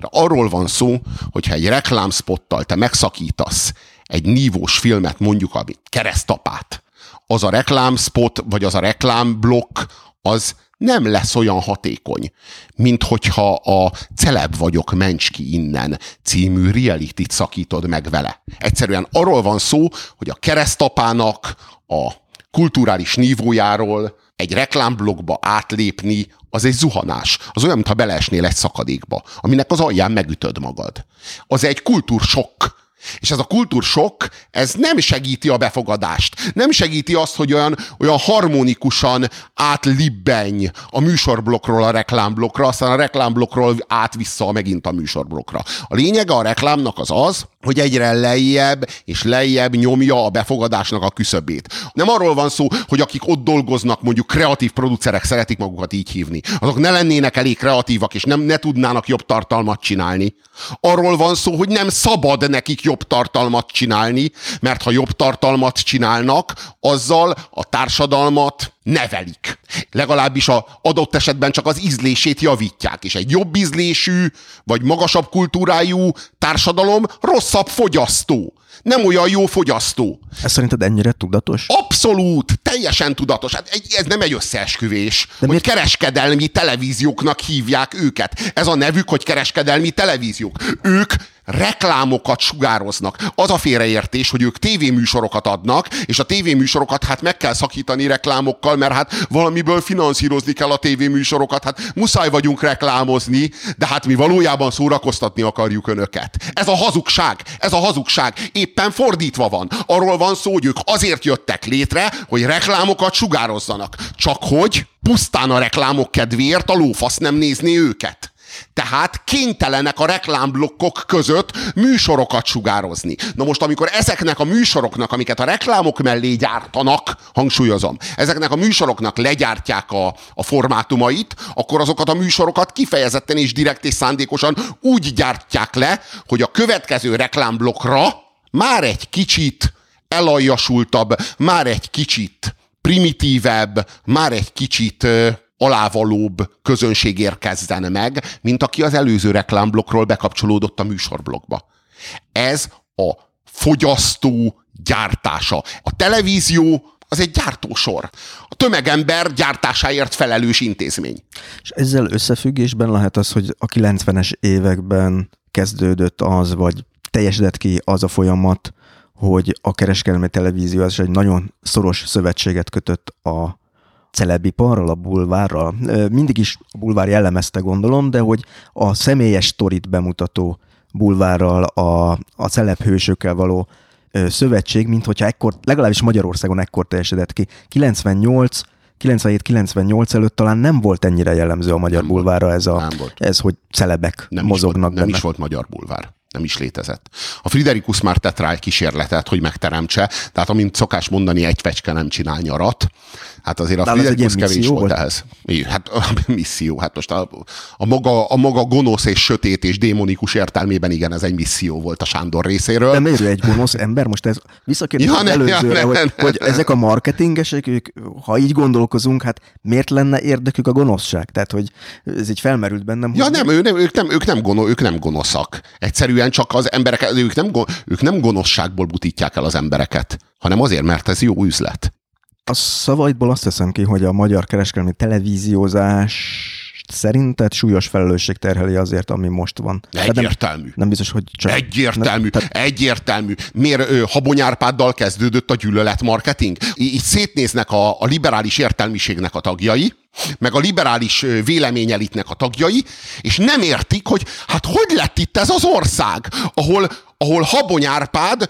Arról van szó, hogyha egy reklámspottal te megszakítasz egy nívós filmet, mondjuk a keresztapát, az a reklámspot, vagy az a reklámblokk, az nem lesz olyan hatékony, mint hogyha a Celeb vagyok, mencs ki innen című reality szakítod meg vele. Egyszerűen arról van szó, hogy a keresztapának a kulturális nívójáról egy reklámblokkba átlépni, az egy zuhanás. Az olyan, mintha beleesnél egy szakadékba, aminek az alján megütöd magad. Az egy kultúrsokk, és ez a kultúrsok, ez nem segíti a befogadást. Nem segíti azt, hogy olyan, olyan harmonikusan átlibbenj a műsorblokkról a reklámblokkra, aztán a reklámblokkról át-vissza megint a műsorblokkra. A lényege a reklámnak az az, hogy egyre lejjebb és lejjebb nyomja a befogadásnak a küszöbét. Nem arról van szó, hogy akik ott dolgoznak, mondjuk kreatív producerek szeretik magukat így hívni, azok ne lennének elég kreatívak, és nem ne tudnának jobb tartalmat csinálni. Arról van szó, hogy nem szabad nekik jobb tartalmat csinálni, mert ha jobb tartalmat csinálnak, azzal a társadalmat nevelik. Legalábbis a adott esetben csak az ízlését javítják, és egy jobb ízlésű, vagy magasabb kultúrájú társadalom rosszabb fogyasztó. Nem olyan jó fogyasztó. Ez szerinted ennyire tudatos? Abszolút, teljesen tudatos. Hát ez nem egy összeesküvés, De hogy miért? kereskedelmi televízióknak hívják őket. Ez a nevük, hogy kereskedelmi televíziók. Ők reklámokat sugároznak. Az a félreértés, hogy ők tévéműsorokat adnak, és a tévéműsorokat hát meg kell szakítani reklámokkal, mert hát valamiből finanszírozni kell a tévéműsorokat, hát muszáj vagyunk reklámozni, de hát mi valójában szórakoztatni akarjuk önöket. Ez a hazugság, ez a hazugság éppen fordítva van. Arról van szó, hogy ők azért jöttek létre, hogy reklámokat sugározzanak. Csak hogy pusztán a reklámok kedvéért a lófasz nem nézni őket. Tehát kénytelenek a reklámblokkok között műsorokat sugározni. Na most, amikor ezeknek a műsoroknak, amiket a reklámok mellé gyártanak, hangsúlyozom, ezeknek a műsoroknak legyártják a, a formátumait, akkor azokat a műsorokat kifejezetten és direkt és szándékosan úgy gyártják le, hogy a következő reklámblokkra már egy kicsit elajasultabb, már egy kicsit primitívebb, már egy kicsit alávalóbb közönség érkezzen meg, mint aki az előző reklámblokkról bekapcsolódott a műsorblogba. Ez a fogyasztó gyártása. A televízió az egy gyártósor. A tömegember gyártásáért felelős intézmény. És ezzel összefüggésben lehet az, hogy a 90-es években kezdődött az, vagy teljesedett ki az a folyamat, hogy a kereskedelmi televízió az egy nagyon szoros szövetséget kötött a celebiparral, a bulvárral. Mindig is a bulvár jellemezte, gondolom, de hogy a személyes sztorit bemutató bulvárral, a, a celebhősökkel való szövetség, mint hogyha ekkor, legalábbis Magyarországon ekkor teljesedett ki. 98 97-98 előtt talán nem volt ennyire jellemző a magyar Nem bulvárra ez, a, Nem volt. ez, hogy celebek Nem mozognak is volt, nem benne. is volt magyar bulvár. Nem is létezett. A Friderikus már tett rá egy kísérletet, hogy megteremtse, tehát amint szokás mondani, egy fecske nem csinál nyarat. Hát azért a Friderikus kevés volt volt? ehhez. Hát a misszió, hát most a, a, maga, a maga gonosz és sötét és démonikus értelmében igen, ez egy misszió volt a Sándor részéről. De miért egy gonosz ember? Most ez visszakérdezem Ja, ne, előzőre, ja, ne, hogy, ne, hogy ne. ezek a marketingesek, ők, ha így gondolkozunk, hát miért lenne érdekük a gonoszság? Tehát, hogy ez így felmerült bennem. Ja hogy nem, ő nem, ők, nem, ők, nem gono, ők nem gonoszak. Egyszerűen csak az emberek, ők nem, ők nem gonoszságból butítják el az embereket, hanem azért, mert ez jó üzlet. A szavaidból azt teszem ki, hogy a magyar kereskedelmi televíziózás szerinted súlyos felelősség terheli azért, ami most van. Tehát nem, Egyértelmű. nem biztos, hogy csak... Egyértelmű, Nem, egyértelmű. Miért ö, Habony Árpáddal kezdődött a gyűlöletmarketing? Így szétnéznek a, a liberális értelmiségnek a tagjai, meg a liberális véleményelitnek a tagjai, és nem értik, hogy hát hogy lett itt ez az ország, ahol, ahol Habony Árpád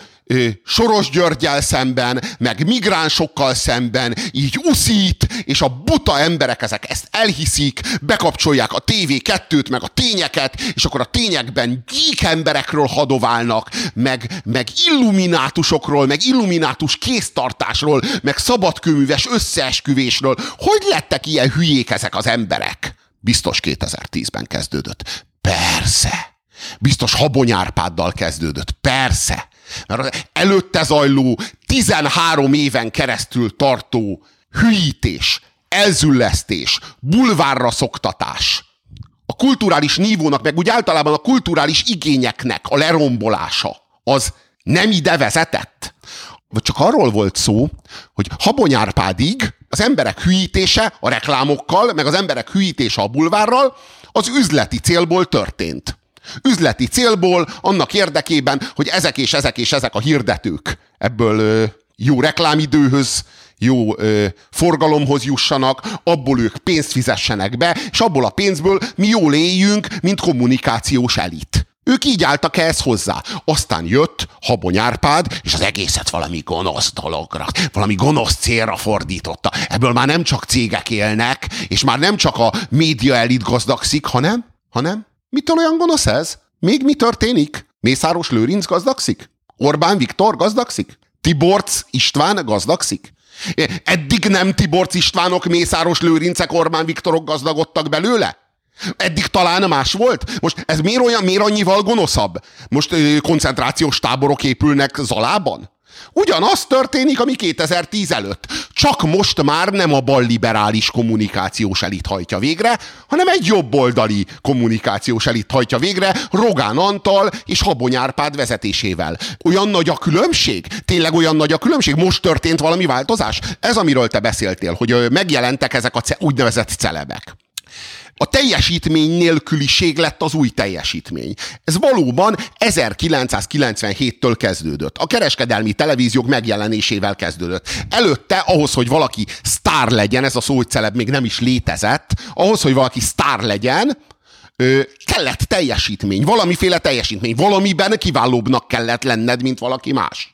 Soros Györgyel szemben, meg migránsokkal szemben így uszít, és a buta emberek ezek ezt elhiszik, bekapcsolják a TV2-t, meg a tényeket, és akkor a tényekben gyík emberekről hadoválnak, meg, meg illuminátusokról, meg illuminátus kéztartásról, meg szabadkőműves összeesküvésről. Hogy lettek ilyen hülyék ezek az emberek? Biztos 2010-ben kezdődött. Persze. Biztos Habony Árpáddal kezdődött. Persze. Mert az előtte zajló 13 éven keresztül tartó hülyítés, elzüllesztés, bulvárra szoktatás, a kulturális nívónak, meg úgy általában a kulturális igényeknek a lerombolása, az nem ide vezetett? Vagy csak arról volt szó, hogy Habony Árpádig az emberek hülyítése a reklámokkal, meg az emberek hülyítése a bulvárral az üzleti célból történt. Üzleti célból, annak érdekében, hogy ezek és ezek és ezek a hirdetők ebből jó reklámidőhöz, jó ö, forgalomhoz jussanak, abból ők pénzt fizessenek be, és abból a pénzből mi jól éljünk, mint kommunikációs elit. Ők így álltak ehhez hozzá. Aztán jött Habony Árpád, és az egészet valami gonosz dologra, valami gonosz célra fordította. Ebből már nem csak cégek élnek, és már nem csak a média elit gazdagszik, hanem, hanem, mitől olyan gonosz ez? Még mi történik? Mészáros Lőrinc gazdagszik? Orbán Viktor gazdagszik? Tiborc István gazdagszik? Eddig nem Tiborc Istvánok, Mészáros Lőrincek, Orbán Viktorok gazdagodtak belőle? Eddig talán más volt? Most ez miért olyan, miért annyival gonoszabb? Most koncentrációs táborok épülnek Zalában? Ugyanaz történik, ami 2010 előtt. Csak most már nem a balliberális kommunikációs elit hajtja végre, hanem egy jobboldali kommunikációs elit hajtja végre Rogán Antal és Habony Árpád vezetésével. Olyan nagy a különbség? Tényleg olyan nagy a különbség? Most történt valami változás? Ez, amiről te beszéltél, hogy megjelentek ezek a úgynevezett celebek. A teljesítmény nélküliség lett az új teljesítmény. Ez valóban 1997-től kezdődött. A kereskedelmi televíziók megjelenésével kezdődött. Előtte ahhoz, hogy valaki sztár legyen, ez a szó, hogy celeb még nem is létezett, ahhoz, hogy valaki sztár legyen, ö, kellett teljesítmény, valamiféle teljesítmény, valamiben kiválóbbnak kellett lenned, mint valaki más.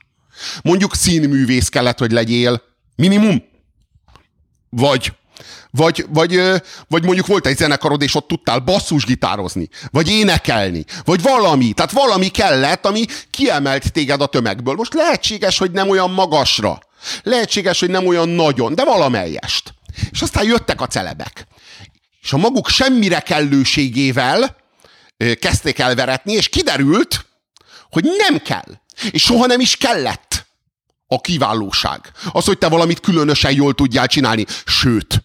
Mondjuk színművész kellett, hogy legyél. Minimum. Vagy vagy, vagy, vagy mondjuk volt egy zenekarod, és ott tudtál basszusgitározni, vagy énekelni, vagy valami. Tehát valami kellett, ami kiemelt téged a tömegből. Most lehetséges, hogy nem olyan magasra. Lehetséges, hogy nem olyan nagyon, de valamelyest. És aztán jöttek a celebek. És a maguk semmire kellőségével kezdték el veretni, és kiderült, hogy nem kell. És soha nem is kellett a kiválóság. Az, hogy te valamit különösen jól tudjál csinálni. Sőt,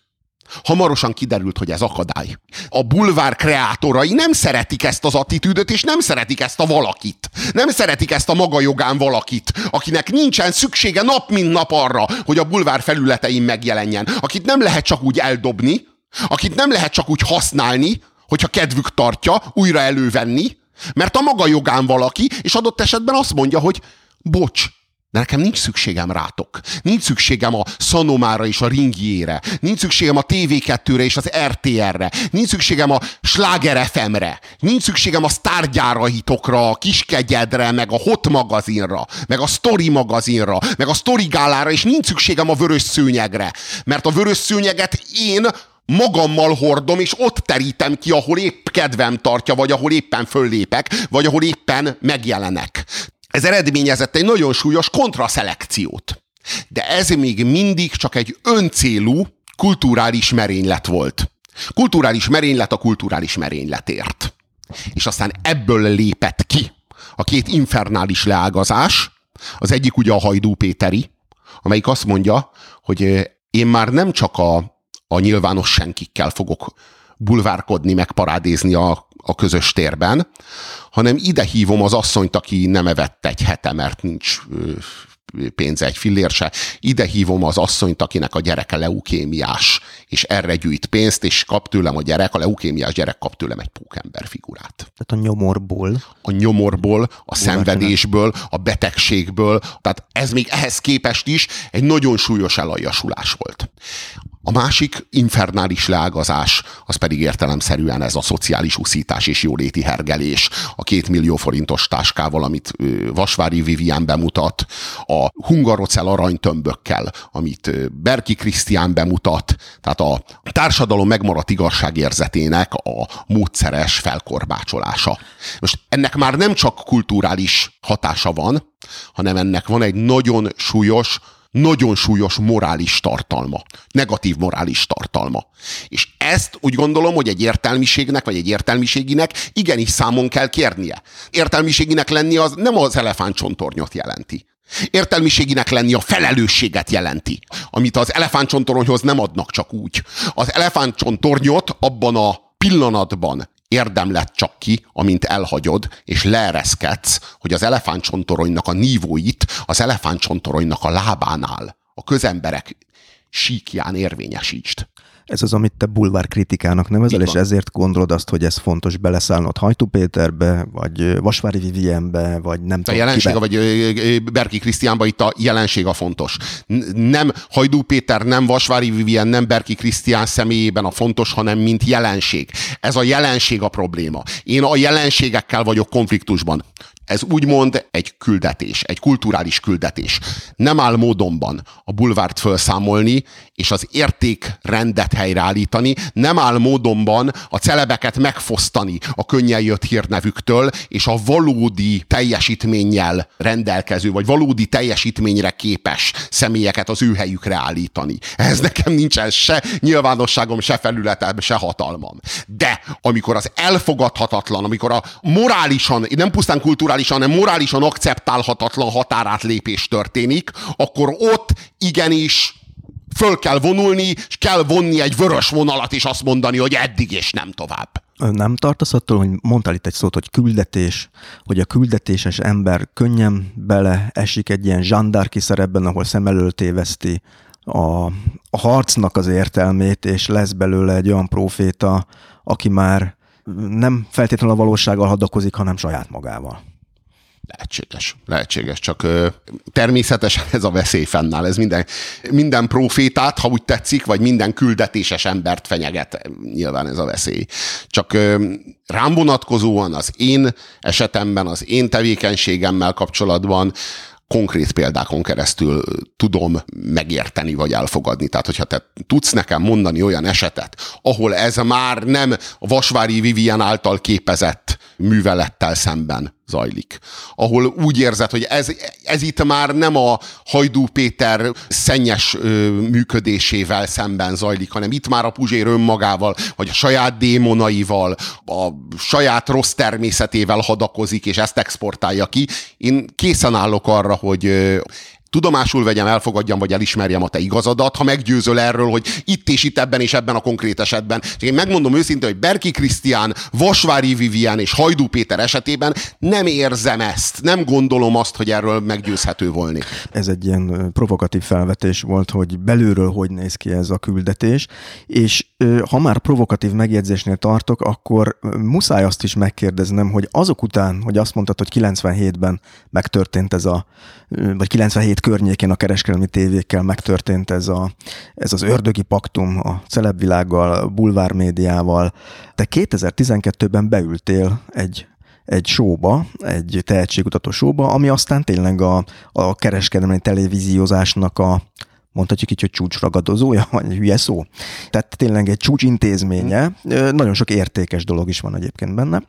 hamarosan kiderült, hogy ez akadály. A bulvár kreátorai nem szeretik ezt az attitűdöt, és nem szeretik ezt a valakit. Nem szeretik ezt a maga jogán valakit, akinek nincsen szüksége nap mint nap arra, hogy a bulvár felületein megjelenjen. Akit nem lehet csak úgy eldobni, akit nem lehet csak úgy használni, hogyha kedvük tartja, újra elővenni, mert a maga jogán valaki, és adott esetben azt mondja, hogy bocs, De nekem nincs szükségem rátok. Nincs szükségem a Szanomára és a Ringiére. Nincs szükségem a TV2-re és az RTR-re. Nincs szükségem a Sláger FM-re. Nincs szükségem a sztárgyárahitokra, a Kiskegyedre, meg a Hot magazinra, meg a Story magazinra, meg a Story gálára, és nincs szükségem a vörös szőnyegre. Mert a vörös szőnyeget én magammal hordom, és ott terítem ki, ahol épp kedvem tartja, vagy ahol éppen föllépek, vagy ahol éppen megjelenek. Ez eredményezett egy nagyon súlyos kontraszelekciót. De ez még mindig csak egy öncélú kulturális merénylet volt. Kulturális merénylet a kulturális merényletért. És aztán ebből lépett ki a két infernális leágazás, az egyik ugye a Hajdú Péteri, amelyik azt mondja, hogy én már nem csak a, a nyilvános senkikkel fogok bulvárkodni, meg parádézni a, a közös térben, hanem ide hívom az asszonyt, aki nem evett egy hete, mert nincs pénze egy fillér se. Ide hívom az asszonyt, akinek a gyereke leukémiás, és erre gyűjt pénzt, és kap tőlem a gyerek, a leukémiás gyerek kap tőlem egy pókember figurát. Tehát a nyomorból. A nyomorból, a szenvedésből, a betegségből, tehát ez még ehhez képest is egy nagyon súlyos elajasulás volt. A másik infernális leágazás, az pedig értelemszerűen ez a szociális uszítás és jóléti hergelés, a két millió forintos táskával, amit Vasvári Vivian bemutat, a hungarocel aranytömbökkel, amit Berki Krisztián bemutat, tehát a társadalom megmaradt igazságérzetének a módszeres felkorbácsolása. Most ennek már nem csak kulturális hatása van, hanem ennek van egy nagyon súlyos nagyon súlyos morális tartalma, negatív morális tartalma. És ezt úgy gondolom, hogy egy értelmiségnek, vagy egy értelmiséginek igenis számon kell kérnie. Értelmiséginek lenni az nem az elefántcsontornyot jelenti. Értelmiséginek lenni a felelősséget jelenti, amit az elefántcsontoronyhoz nem adnak csak úgy. Az elefántcsontornyot abban a pillanatban érdemlet csak ki, amint elhagyod, és leereszkedsz, hogy az elefántcsontoronynak a nívóit az elefántcsontoronynak a lábánál, a közemberek síkján érvényesítsd. Ez az, amit te bulvár kritikának nevezel, és ezért gondolod azt, hogy ez fontos beleszállnod Hajtú Péterbe, vagy Vasvári Vivienbe, vagy nem tudom. A jelenség, kibe... vagy Berki Krisztiánba itt a jelenség a fontos. Nem Hajdú Péter, nem Vasvári Vivien, nem Berki Krisztián személyében a fontos, hanem mint jelenség. Ez a jelenség a probléma. Én a jelenségekkel vagyok konfliktusban. Ez úgymond egy küldetés, egy kulturális küldetés. Nem áll módonban a bulvárt felszámolni, és az értékrendet helyreállítani, nem áll módonban a celebeket megfosztani a könnyen jött hírnevüktől, és a valódi teljesítménnyel rendelkező, vagy valódi teljesítményre képes személyeket az ő helyükre állítani. Ez nekem nincsen se nyilvánosságom, se felületem, se hatalmam. De amikor az elfogadhatatlan, amikor a morálisan, nem pusztán kulturális morálisan, hanem morálisan akceptálhatatlan határátlépés történik, akkor ott igenis föl kell vonulni, és kell vonni egy vörös vonalat, és azt mondani, hogy eddig és nem tovább. Nem tartasz attól, hogy mondtál itt egy szót, hogy küldetés, hogy a küldetéses ember könnyen beleesik egy ilyen zsandárki szerepben, ahol szem elől téveszti a, a harcnak az értelmét, és lesz belőle egy olyan proféta, aki már nem feltétlenül a valósággal hadakozik, hanem saját magával. Lehetséges, lehetséges, csak ö, természetesen ez a veszély fennáll. Ez minden, minden profétát, ha úgy tetszik, vagy minden küldetéses embert fenyeget, nyilván ez a veszély. Csak ö, rám vonatkozóan az én esetemben, az én tevékenységemmel kapcsolatban konkrét példákon keresztül tudom megérteni vagy elfogadni. Tehát, hogyha te tudsz nekem mondani olyan esetet, ahol ez már nem Vasvári Vivian által képezett művelettel szemben zajlik. Ahol úgy érzed, hogy ez, ez itt már nem a Hajdú Péter szennyes ö, működésével szemben zajlik, hanem itt már a Puzsér önmagával, vagy a saját démonaival, a saját rossz természetével hadakozik, és ezt exportálja ki. Én készen állok arra, hogy tudomásul vegyem, elfogadjam, vagy elismerjem a te igazadat, ha meggyőzöl erről, hogy itt és itt ebben és ebben a konkrét esetben. És én megmondom őszintén, hogy Berki Krisztián, Vasvári Vivian és Hajdú Péter esetében nem érzem ezt, nem gondolom azt, hogy erről meggyőzhető volni. Ez egy ilyen provokatív felvetés volt, hogy belülről hogy néz ki ez a küldetés, és ha már provokatív megjegyzésnél tartok, akkor muszáj azt is megkérdeznem, hogy azok után, hogy azt mondtad, hogy 97-ben megtörtént ez a, vagy 97 környékén a kereskedelmi tévékkel megtörtént ez, a, ez az ördögi paktum a celebvilággal, a bulvármédiával. Te 2012-ben beültél egy egy showba, egy tehetségkutató showba, ami aztán tényleg a, a kereskedelmi televíziózásnak a mondhatjuk így, hogy csúcsragadozója, vagy hülye szó. Tehát tényleg egy csúcsintézménye, nagyon sok értékes dolog is van egyébként benne.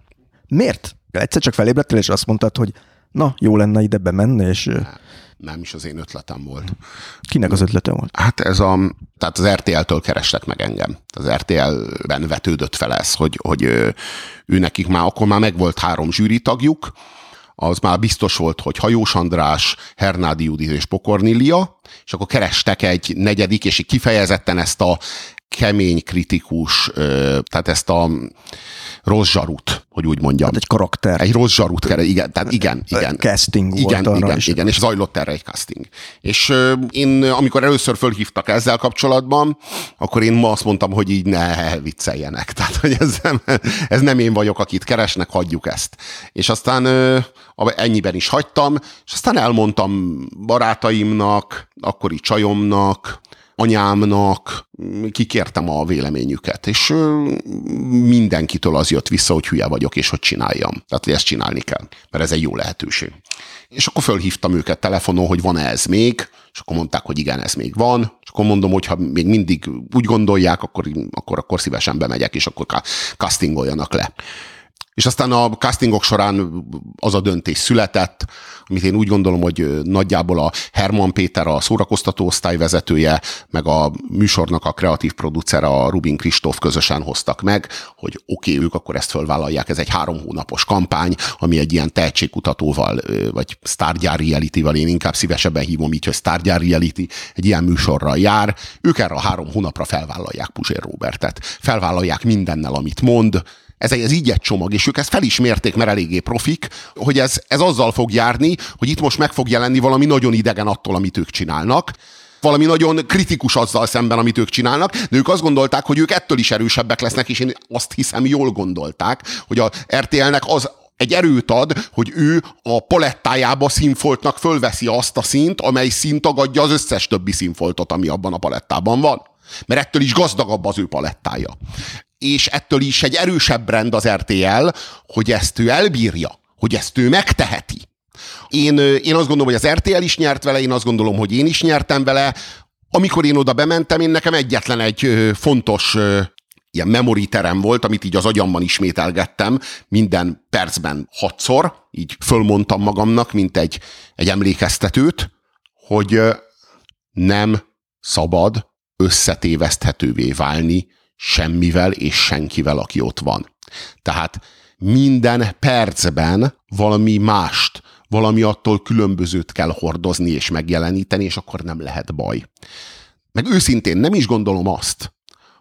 Miért? Egyszer csak felébredtél, és azt mondtad, hogy na, jó lenne ide bemenni, és... Nem is az én ötletem volt. Kinek az ötlete volt? Hát ez a, tehát az RTL-től kerestek meg engem. Az RTL-ben vetődött fel ez, hogy, hogy ő, nekik már, akkor már megvolt három zsűri tagjuk, az már biztos volt, hogy Hajós András, Hernádi Judit és Pokornilia, és akkor kerestek egy negyedik, és kifejezetten ezt a kemény kritikus, tehát ezt a rossz zsarut, hogy úgy mondjam. Hát egy karakter. Egy rossz zsarut kell, igen, tehát igen, igen. Casting igen, volt igen, is. igen, és zajlott erre egy casting. És én, amikor először fölhívtak ezzel kapcsolatban, akkor én ma azt mondtam, hogy így ne vicceljenek. Tehát, hogy ez nem, ez nem én vagyok, akit keresnek, hagyjuk ezt. És aztán ennyiben is hagytam, és aztán elmondtam barátaimnak, akkori csajomnak, anyámnak, kikértem a véleményüket, és mindenkitől az jött vissza, hogy hülye vagyok, és hogy csináljam. Tehát, hogy ezt csinálni kell, mert ez egy jó lehetőség. És akkor fölhívtam őket telefonon, hogy van-e ez még, és akkor mondták, hogy igen, ez még van, és akkor mondom, hogy ha még mindig úgy gondolják, akkor, akkor, akkor szívesen bemegyek, és akkor castingoljanak le. És aztán a castingok során az a döntés született, amit én úgy gondolom, hogy nagyjából a Herman Péter, a szórakoztató osztályvezetője, meg a műsornak a kreatív producere, a Rubin Kristóf közösen hoztak meg, hogy oké, okay, ők akkor ezt fölvállalják, ez egy három hónapos kampány, ami egy ilyen tehetségkutatóval, vagy sztárgyár reality-val, én inkább szívesebben hívom így, hogy sztárgyár reality, egy ilyen műsorral jár. Ők erre a három hónapra felvállalják Puzsér Robertet. Felvállalják mindennel, amit mond, ez, ez így egy csomag, és ők ezt felismerték, mert eléggé profik, hogy ez, ez azzal fog járni, hogy itt most meg fog jelenni valami nagyon idegen attól, amit ők csinálnak, valami nagyon kritikus azzal szemben, amit ők csinálnak, de ők azt gondolták, hogy ők ettől is erősebbek lesznek, és én azt hiszem jól gondolták, hogy a RTL-nek az egy erőt ad, hogy ő a palettájába színfoltnak fölveszi azt a szint, amely szint tagadja az összes többi színfoltot, ami abban a palettában van. Mert ettől is gazdagabb az ő palettája és ettől is egy erősebb rend az RTL, hogy ezt ő elbírja, hogy ezt ő megteheti. Én, én azt gondolom, hogy az RTL is nyert vele, én azt gondolom, hogy én is nyertem vele. Amikor én oda bementem, én nekem egyetlen egy fontos ilyen memory terem volt, amit így az agyamban ismételgettem minden percben hatszor, így fölmondtam magamnak, mint egy, egy emlékeztetőt, hogy nem szabad összetéveszthetővé válni semmivel és senkivel, aki ott van. Tehát minden percben valami mást, valami attól különbözőt kell hordozni és megjeleníteni, és akkor nem lehet baj. Meg őszintén nem is gondolom azt,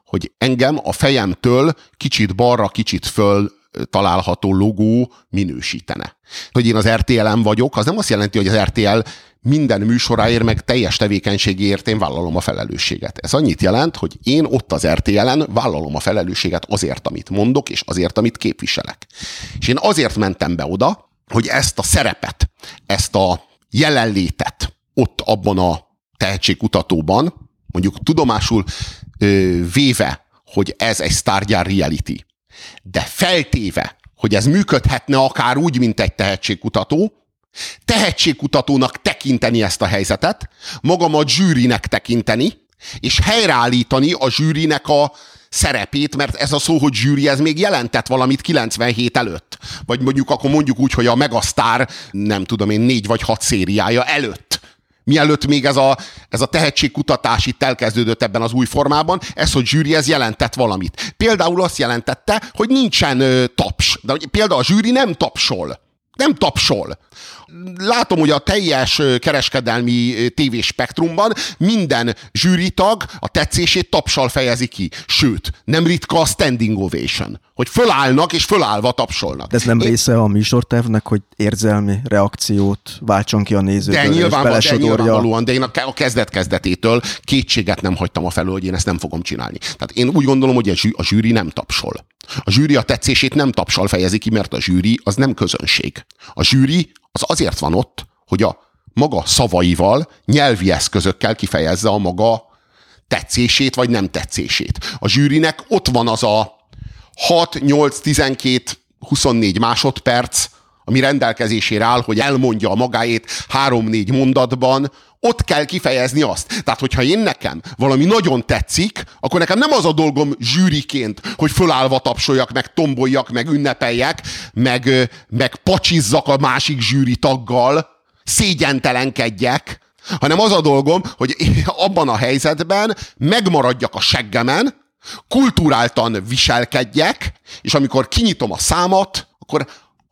hogy engem a fejemtől kicsit balra, kicsit föl található logó minősítene. Hogy én az RTL-en vagyok, az nem azt jelenti, hogy az RTL minden műsoráért, meg teljes tevékenységéért én vállalom a felelősséget. Ez annyit jelent, hogy én ott az RTL-en vállalom a felelősséget azért, amit mondok, és azért, amit képviselek. És én azért mentem be oda, hogy ezt a szerepet, ezt a jelenlétet ott abban a tehetségkutatóban, mondjuk tudomásul ö, véve, hogy ez egy sztárgyár reality, de feltéve, hogy ez működhetne akár úgy, mint egy tehetségkutató, tehetségkutatónak tekinteni ezt a helyzetet, magamat zsűrinek tekinteni, és helyreállítani a zsűrinek a szerepét, mert ez a szó, hogy zsűri, ez még jelentett valamit 97 előtt. Vagy mondjuk akkor mondjuk úgy, hogy a Megasztár, nem tudom én, négy vagy hat szériája előtt. Mielőtt még ez a, ez a tehetségkutatás itt elkezdődött ebben az új formában, ez, hogy zsűri, ez jelentett valamit. Például azt jelentette, hogy nincsen ö, taps. De például a zsűri nem tapsol nem tapsol látom, hogy a teljes kereskedelmi tévéspektrumban minden zsűritag a tetszését tapsal fejezi ki. Sőt, nem ritka a standing ovation, hogy fölállnak és fölállva tapsolnak. De ez nem Én... része a műsortervnek, hogy érzelmi reakciót váltson ki a néző. De, nyilván, de nyilvánvalóan, de én a kezdet-kezdetétől kétséget nem hagytam a felől, hogy én ezt nem fogom csinálni. Tehát én úgy gondolom, hogy a zsűri nem tapsol. A zsűri a tetszését nem tapsal fejezi ki, mert a zsűri az nem közönség. A zsűri az azért van ott, hogy a maga szavaival, nyelvi eszközökkel kifejezze a maga tetszését vagy nem tetszését. A zsűrinek ott van az a 6, 8, 12, 24 másodperc, ami rendelkezésére áll, hogy elmondja a magáét három-négy mondatban, ott kell kifejezni azt. Tehát, hogyha én nekem valami nagyon tetszik, akkor nekem nem az a dolgom zsűriként, hogy fölállva tapsoljak, meg tomboljak, meg ünnepeljek, meg, meg pacsizzak a másik zsűri taggal, szégyentelenkedjek, hanem az a dolgom, hogy abban a helyzetben megmaradjak a seggemen, kulturáltan viselkedjek, és amikor kinyitom a számat, akkor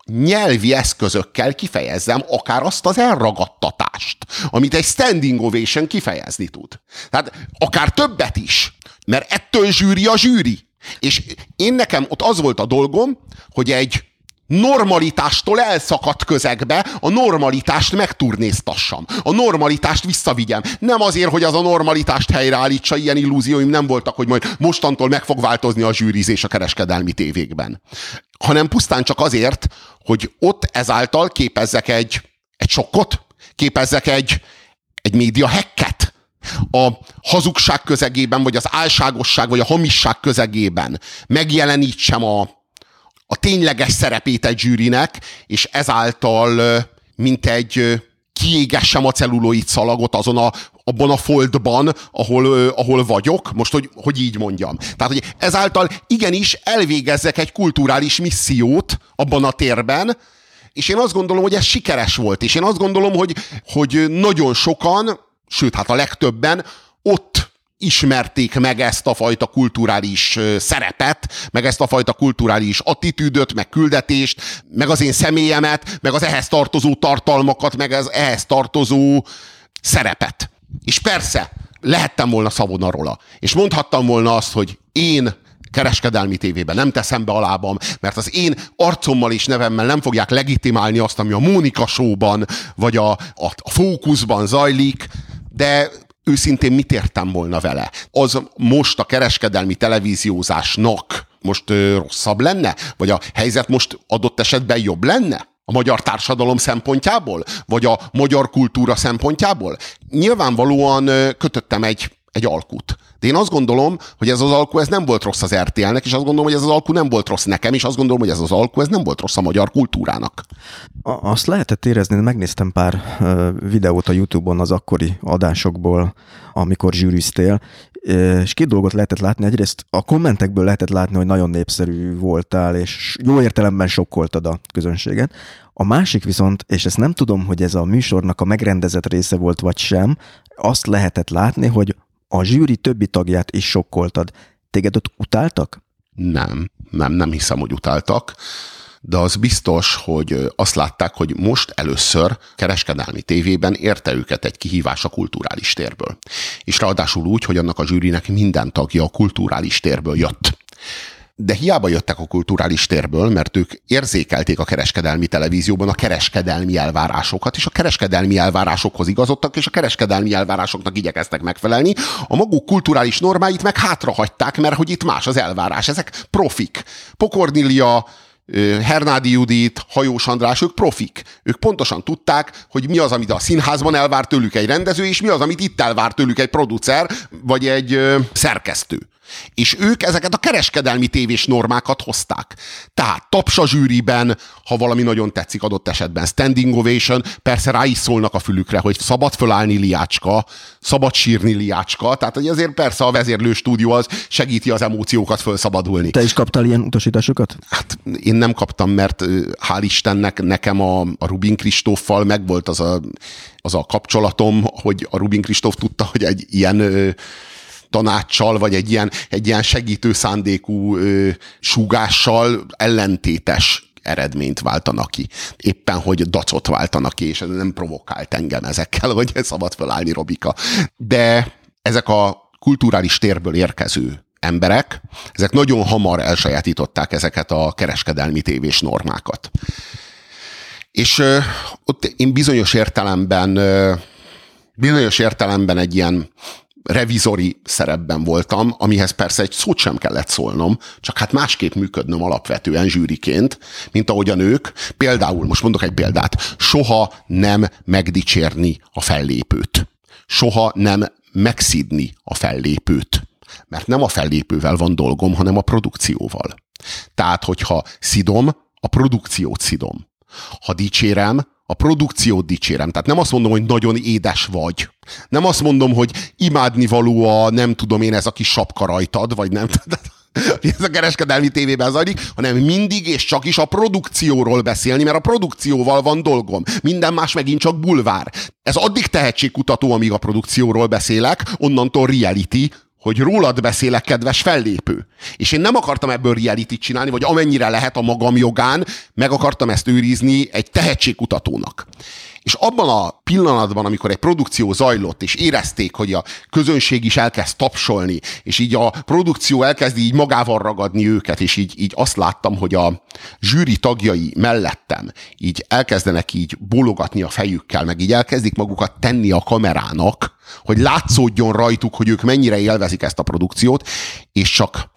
nyelvi eszközökkel kifejezzem akár azt az elragadtatást, amit egy standing ovation kifejezni tud. Tehát akár többet is, mert ettől zsűri a zsűri. És én nekem ott az volt a dolgom, hogy egy normalitástól elszakadt közegbe a normalitást megturnéztassam. A normalitást visszavigyem. Nem azért, hogy az a normalitást helyreállítsa, ilyen illúzióim nem voltak, hogy majd mostantól meg fog változni a zsűrizés a kereskedelmi tévékben. Hanem pusztán csak azért, hogy ott ezáltal képezzek egy, egy sokkot, képezzek egy, egy média hekket, a hazugság közegében, vagy az álságosság, vagy a hamisság közegében megjelenítsem a, a tényleges szerepét egy zsűrinek, és ezáltal mint egy kiégessem a celluloid szalagot azon a, abban a foldban, ahol, ahol vagyok, most, hogy, hogy így mondjam. Tehát, hogy ezáltal igenis elvégezzek egy kulturális missziót abban a térben, és én azt gondolom, hogy ez sikeres volt, és én azt gondolom, hogy, hogy nagyon sokan, sőt, hát a legtöbben ott ismerték meg ezt a fajta kulturális szerepet, meg ezt a fajta kulturális attitűdöt, meg küldetést, meg az én személyemet, meg az ehhez tartozó tartalmakat, meg az ehhez tartozó szerepet. És persze, lehettem volna szavonarola, és mondhattam volna azt, hogy én kereskedelmi tévében nem teszem be a lábam, mert az én arcommal és nevemmel nem fogják legitimálni azt, ami a Mónika showban, vagy a, a, a fókuszban zajlik, de őszintén mit értem volna vele? Az most a kereskedelmi televíziózásnak most ö, rosszabb lenne? Vagy a helyzet most adott esetben jobb lenne? A magyar társadalom szempontjából? Vagy a magyar kultúra szempontjából? Nyilvánvalóan kötöttem egy, egy alkut. De én azt gondolom, hogy ez az alkú ez nem volt rossz az RTL-nek, és azt gondolom, hogy ez az alkú nem volt rossz nekem, és azt gondolom, hogy ez az alkú ez nem volt rossz a magyar kultúrának. Azt lehetett érezni, megnéztem pár videót a YouTube-on az akkori adásokból, amikor zsűriztél, és két dolgot lehetett látni. Egyrészt a kommentekből lehetett látni, hogy nagyon népszerű voltál, és jó értelemben sokkoltad a közönséget. A másik viszont, és ezt nem tudom, hogy ez a műsornak a megrendezett része volt vagy sem, azt lehetett látni, hogy a zsűri többi tagját is sokkoltad. Téged ott utáltak? Nem, nem, nem hiszem, hogy utáltak de az biztos, hogy azt látták, hogy most először kereskedelmi tévében érte őket egy kihívás a kulturális térből. És ráadásul úgy, hogy annak a zsűrinek minden tagja a kulturális térből jött de hiába jöttek a kulturális térből, mert ők érzékelték a kereskedelmi televízióban a kereskedelmi elvárásokat, és a kereskedelmi elvárásokhoz igazodtak, és a kereskedelmi elvárásoknak igyekeztek megfelelni. A maguk kulturális normáit meg hátrahagyták, mert hogy itt más az elvárás. Ezek profik. Pokornilia, Hernádi Judit, Hajós András, ők profik. Ők pontosan tudták, hogy mi az, amit a színházban elvár tőlük egy rendező, és mi az, amit itt elvár tőlük egy producer, vagy egy szerkesztő. És ők ezeket a kereskedelmi tévés normákat hozták. Tehát tapsa zsűriben, ha valami nagyon tetszik adott esetben, standing ovation, persze rá is szólnak a fülükre, hogy szabad fölállni liácska, szabad sírni liácska, tehát hogy azért persze a vezérlő stúdió az segíti az emóciókat felszabadulni. Te is kaptál ilyen utasításokat? Hát én nem kaptam, mert hál' Istennek nekem a, a Rubin Kristóffal megvolt az a, az a kapcsolatom, hogy a Rubin Kristóf tudta, hogy egy ilyen tanácssal, vagy egy ilyen, egy ilyen segítő szándékú ö, súgással ellentétes eredményt váltanak ki. Éppen, hogy dacot váltanak ki, és ez nem provokált engem ezekkel, hogy szabad felállni, Robika. De ezek a kulturális térből érkező emberek, ezek nagyon hamar elsajátították ezeket a kereskedelmi tévés normákat. És ö, ott én bizonyos értelemben ö, bizonyos értelemben egy ilyen revizori szerepben voltam, amihez persze egy szót sem kellett szólnom, csak hát másképp működnöm alapvetően zsűriként, mint ahogy a nők. Például, most mondok egy példát, soha nem megdicsérni a fellépőt. Soha nem megszidni a fellépőt. Mert nem a fellépővel van dolgom, hanem a produkcióval. Tehát, hogyha szidom, a produkciót szidom. Ha dicsérem, a produkciót dicsérem. Tehát nem azt mondom, hogy nagyon édes vagy. Nem azt mondom, hogy imádni való a nem tudom én ez a kis sapka rajtad, vagy nem. ez a kereskedelmi tévében zajlik, hanem mindig és csak is a produkcióról beszélni, mert a produkcióval van dolgom. Minden más megint csak bulvár. Ez addig tehetségkutató, amíg a produkcióról beszélek, onnantól reality, hogy rólad beszélek, kedves fellépő. És én nem akartam ebből reality csinálni, vagy amennyire lehet a magam jogán, meg akartam ezt őrizni egy tehetségkutatónak. És abban a pillanatban, amikor egy produkció zajlott, és érezték, hogy a közönség is elkezd tapsolni, és így a produkció elkezdi így magával ragadni őket, és így, így azt láttam, hogy a zsűri tagjai mellettem így elkezdenek így bólogatni a fejükkel, meg így elkezdik magukat tenni a kamerának, hogy látszódjon rajtuk, hogy ők mennyire élvezik ezt a produkciót, és csak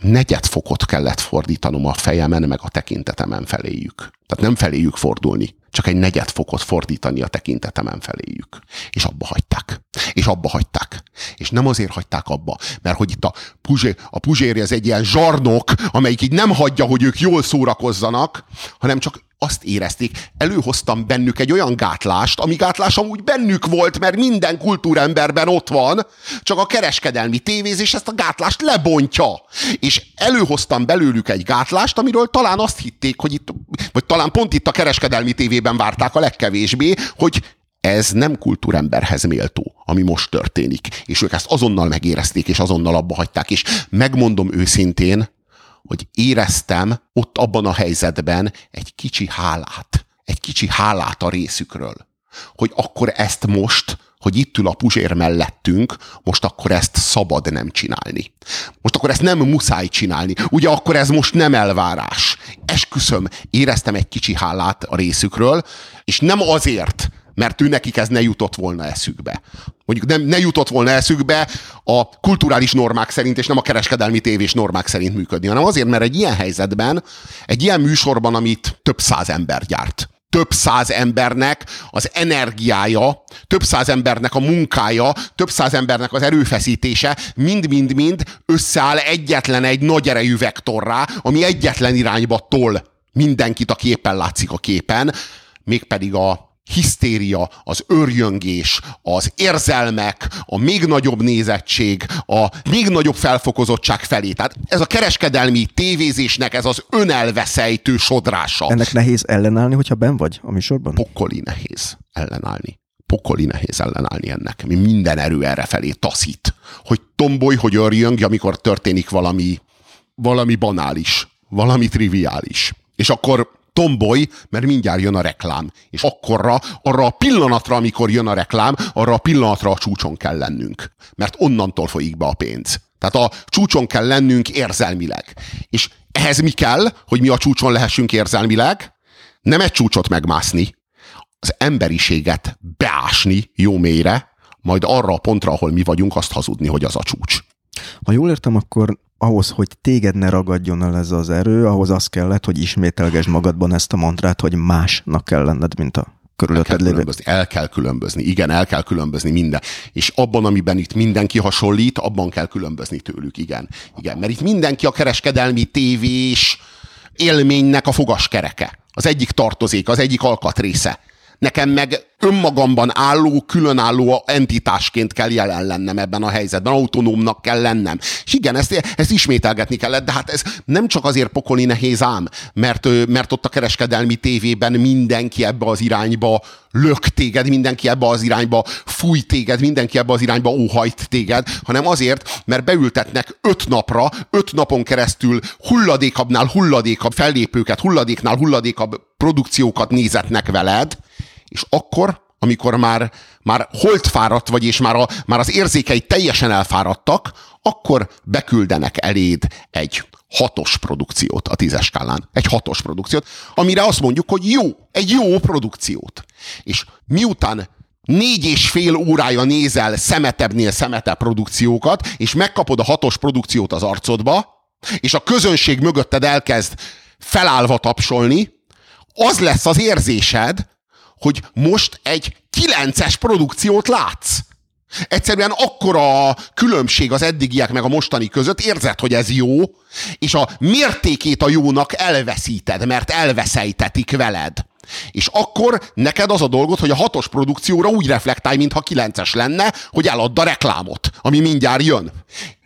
negyed fokot kellett fordítanom a fejemen, meg a tekintetemen feléjük. Tehát nem feléjük fordulni, csak egy negyed fokot fordítani a tekintetemen feléjük. És abba hagyták. És abba hagyták. És nem azért hagyták abba, mert hogy itt a, puzsé, a puzséri az egy ilyen zsarnok, amelyik így nem hagyja, hogy ők jól szórakozzanak, hanem csak azt érezték, előhoztam bennük egy olyan gátlást, ami gátlás amúgy bennük volt, mert minden kultúremberben ott van, csak a kereskedelmi tévézés ezt a gátlást lebontja. És előhoztam belőlük egy gátlást, amiről talán azt hitték, hogy itt, vagy talán pont itt a kereskedelmi tévében várták a legkevésbé, hogy ez nem kultúremberhez méltó, ami most történik. És ők ezt azonnal megérezték, és azonnal abba hagyták. És megmondom őszintén, hogy éreztem ott abban a helyzetben egy kicsi hálát. Egy kicsi hálát a részükről. Hogy akkor ezt most, hogy itt ül a puzsér mellettünk, most akkor ezt szabad nem csinálni. Most akkor ezt nem muszáj csinálni. Ugye akkor ez most nem elvárás. Esküszöm, éreztem egy kicsi hálát a részükről, és nem azért, mert ő nekik ez ne jutott volna eszükbe. Mondjuk nem, ne jutott volna eszükbe a kulturális normák szerint, és nem a kereskedelmi tévés normák szerint működni, hanem azért, mert egy ilyen helyzetben, egy ilyen műsorban, amit több száz ember gyárt, több száz embernek az energiája, több száz embernek a munkája, több száz embernek az erőfeszítése mind-mind-mind összeáll egyetlen egy nagy erejű vektorrá, ami egyetlen irányba tol mindenkit, aki éppen látszik a képen, mégpedig a hisztéria, az örjöngés, az érzelmek, a még nagyobb nézettség, a még nagyobb felfokozottság felé. Tehát ez a kereskedelmi tévézésnek ez az önelveszejtő sodrása. Ennek nehéz ellenállni, hogyha ben vagy a műsorban? Pokoli nehéz ellenállni. Pokoli nehéz ellenállni ennek. Mi minden erő erre felé taszít. Hogy tomboly, hogy örjöngi, amikor történik valami, valami banális, valami triviális. És akkor tomboly, mert mindjárt jön a reklám. És akkorra, arra a pillanatra, amikor jön a reklám, arra a pillanatra a csúcson kell lennünk. Mert onnantól folyik be a pénz. Tehát a csúcson kell lennünk érzelmileg. És ehhez mi kell, hogy mi a csúcson lehessünk érzelmileg? Nem egy csúcsot megmászni, az emberiséget beásni jó mélyre, majd arra a pontra, ahol mi vagyunk, azt hazudni, hogy az a csúcs. Ha jól értem, akkor ahhoz, hogy téged ne ragadjon el ez az erő, ahhoz az kellett, hogy ismételgesd magadban ezt a mantrát, hogy másnak kell lenned, mint a körülötted lévő. El kell különbözni, igen, el kell különbözni minden. És abban, amiben itt mindenki hasonlít, abban kell különbözni tőlük, igen. igen. Mert itt mindenki a kereskedelmi tévés élménynek a fogaskereke. Az egyik tartozék, az egyik alkatrésze. Nekem meg önmagamban álló, különálló entitásként kell jelen lennem ebben a helyzetben, autonómnak kell lennem. És igen, ezt, ezt ismételgetni kellett, de hát ez nem csak azért pokoli nehéz ám, mert, mert ott a kereskedelmi tévében mindenki ebbe az irányba lök téged, mindenki ebbe az irányba fúj téged, mindenki ebbe az irányba óhajt téged, hanem azért, mert beültetnek öt napra, öt napon keresztül hulladékabbnál hulladékabb fellépőket, hulladéknál hulladékabb produkciókat nézetnek veled, és akkor, amikor már, már holtfáradt vagy, és már, a, már az érzékei teljesen elfáradtak, akkor beküldenek eléd egy hatos produkciót a tízes skálán. Egy hatos produkciót, amire azt mondjuk, hogy jó, egy jó produkciót. És miután négy és fél órája nézel szemetebbnél szemetebb produkciókat, és megkapod a hatos produkciót az arcodba, és a közönség mögötted elkezd felállva tapsolni, az lesz az érzésed, hogy most egy kilences produkciót látsz. Egyszerűen akkora különbség az eddigiek meg a mostani között, érzed, hogy ez jó, és a mértékét a jónak elveszíted, mert elveszejtetik veled. És akkor neked az a dolgod, hogy a hatos produkcióra úgy reflektálj, mintha kilences lenne, hogy eladd a reklámot, ami mindjárt jön.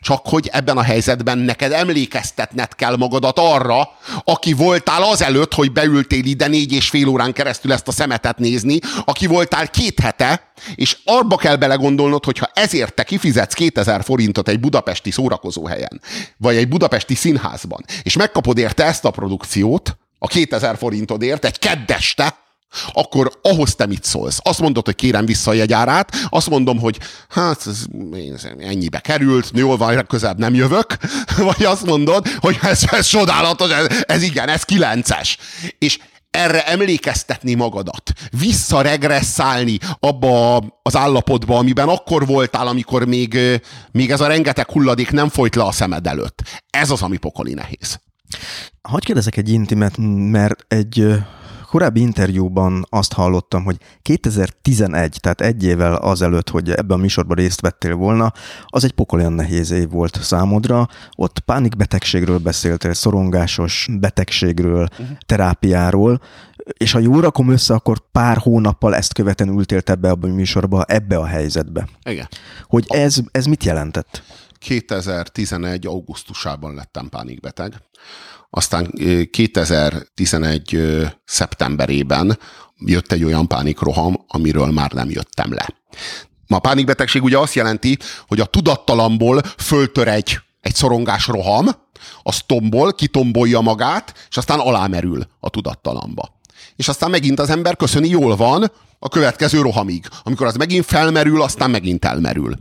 Csak hogy ebben a helyzetben neked emlékeztetned kell magadat arra, aki voltál azelőtt, hogy beültél ide négy és fél órán keresztül ezt a szemetet nézni, aki voltál két hete, és arba kell belegondolnod, hogyha ezért te kifizetsz 2000 forintot egy budapesti szórakozóhelyen, vagy egy budapesti színházban, és megkapod érte ezt a produkciót, a 2000 forintodért egy keddeste, akkor ahhoz te mit szólsz? Azt mondod, hogy kérem vissza a jegyárát, azt mondom, hogy hát ez ennyibe került, jól van, közelebb nem jövök, vagy azt mondod, hogy ez, ez csodálatos, ez, ez igen, ez kilences. És erre emlékeztetni magadat, visszaregresszálni abba az állapotba, amiben akkor voltál, amikor még, még ez a rengeteg hulladék nem folyt le a szemed előtt. Ez az, ami pokoli nehéz. Hogy kérdezek egy intimet, mert egy korábbi interjúban azt hallottam, hogy 2011, tehát egy évvel azelőtt, hogy ebben a műsorban részt vettél volna, az egy pokolian nehéz év volt számodra. Ott pánikbetegségről beszéltél, szorongásos betegségről, uh-huh. terápiáról, és ha jól rakom össze, akkor pár hónappal ezt követően ültél ebbe a műsorba, ebbe a helyzetbe. Igen. Hogy ez, ez mit jelentett? 2011. augusztusában lettem pánikbeteg. Aztán 2011. szeptemberében jött egy olyan pánikroham, amiről már nem jöttem le. Ma a pánikbetegség ugye azt jelenti, hogy a tudattalamból föltör egy, egy szorongás roham, az tombol, kitombolja magát, és aztán alámerül a tudattalamba. És aztán megint az ember köszöni, jól van, a következő rohamig. Amikor az megint felmerül, aztán megint elmerül.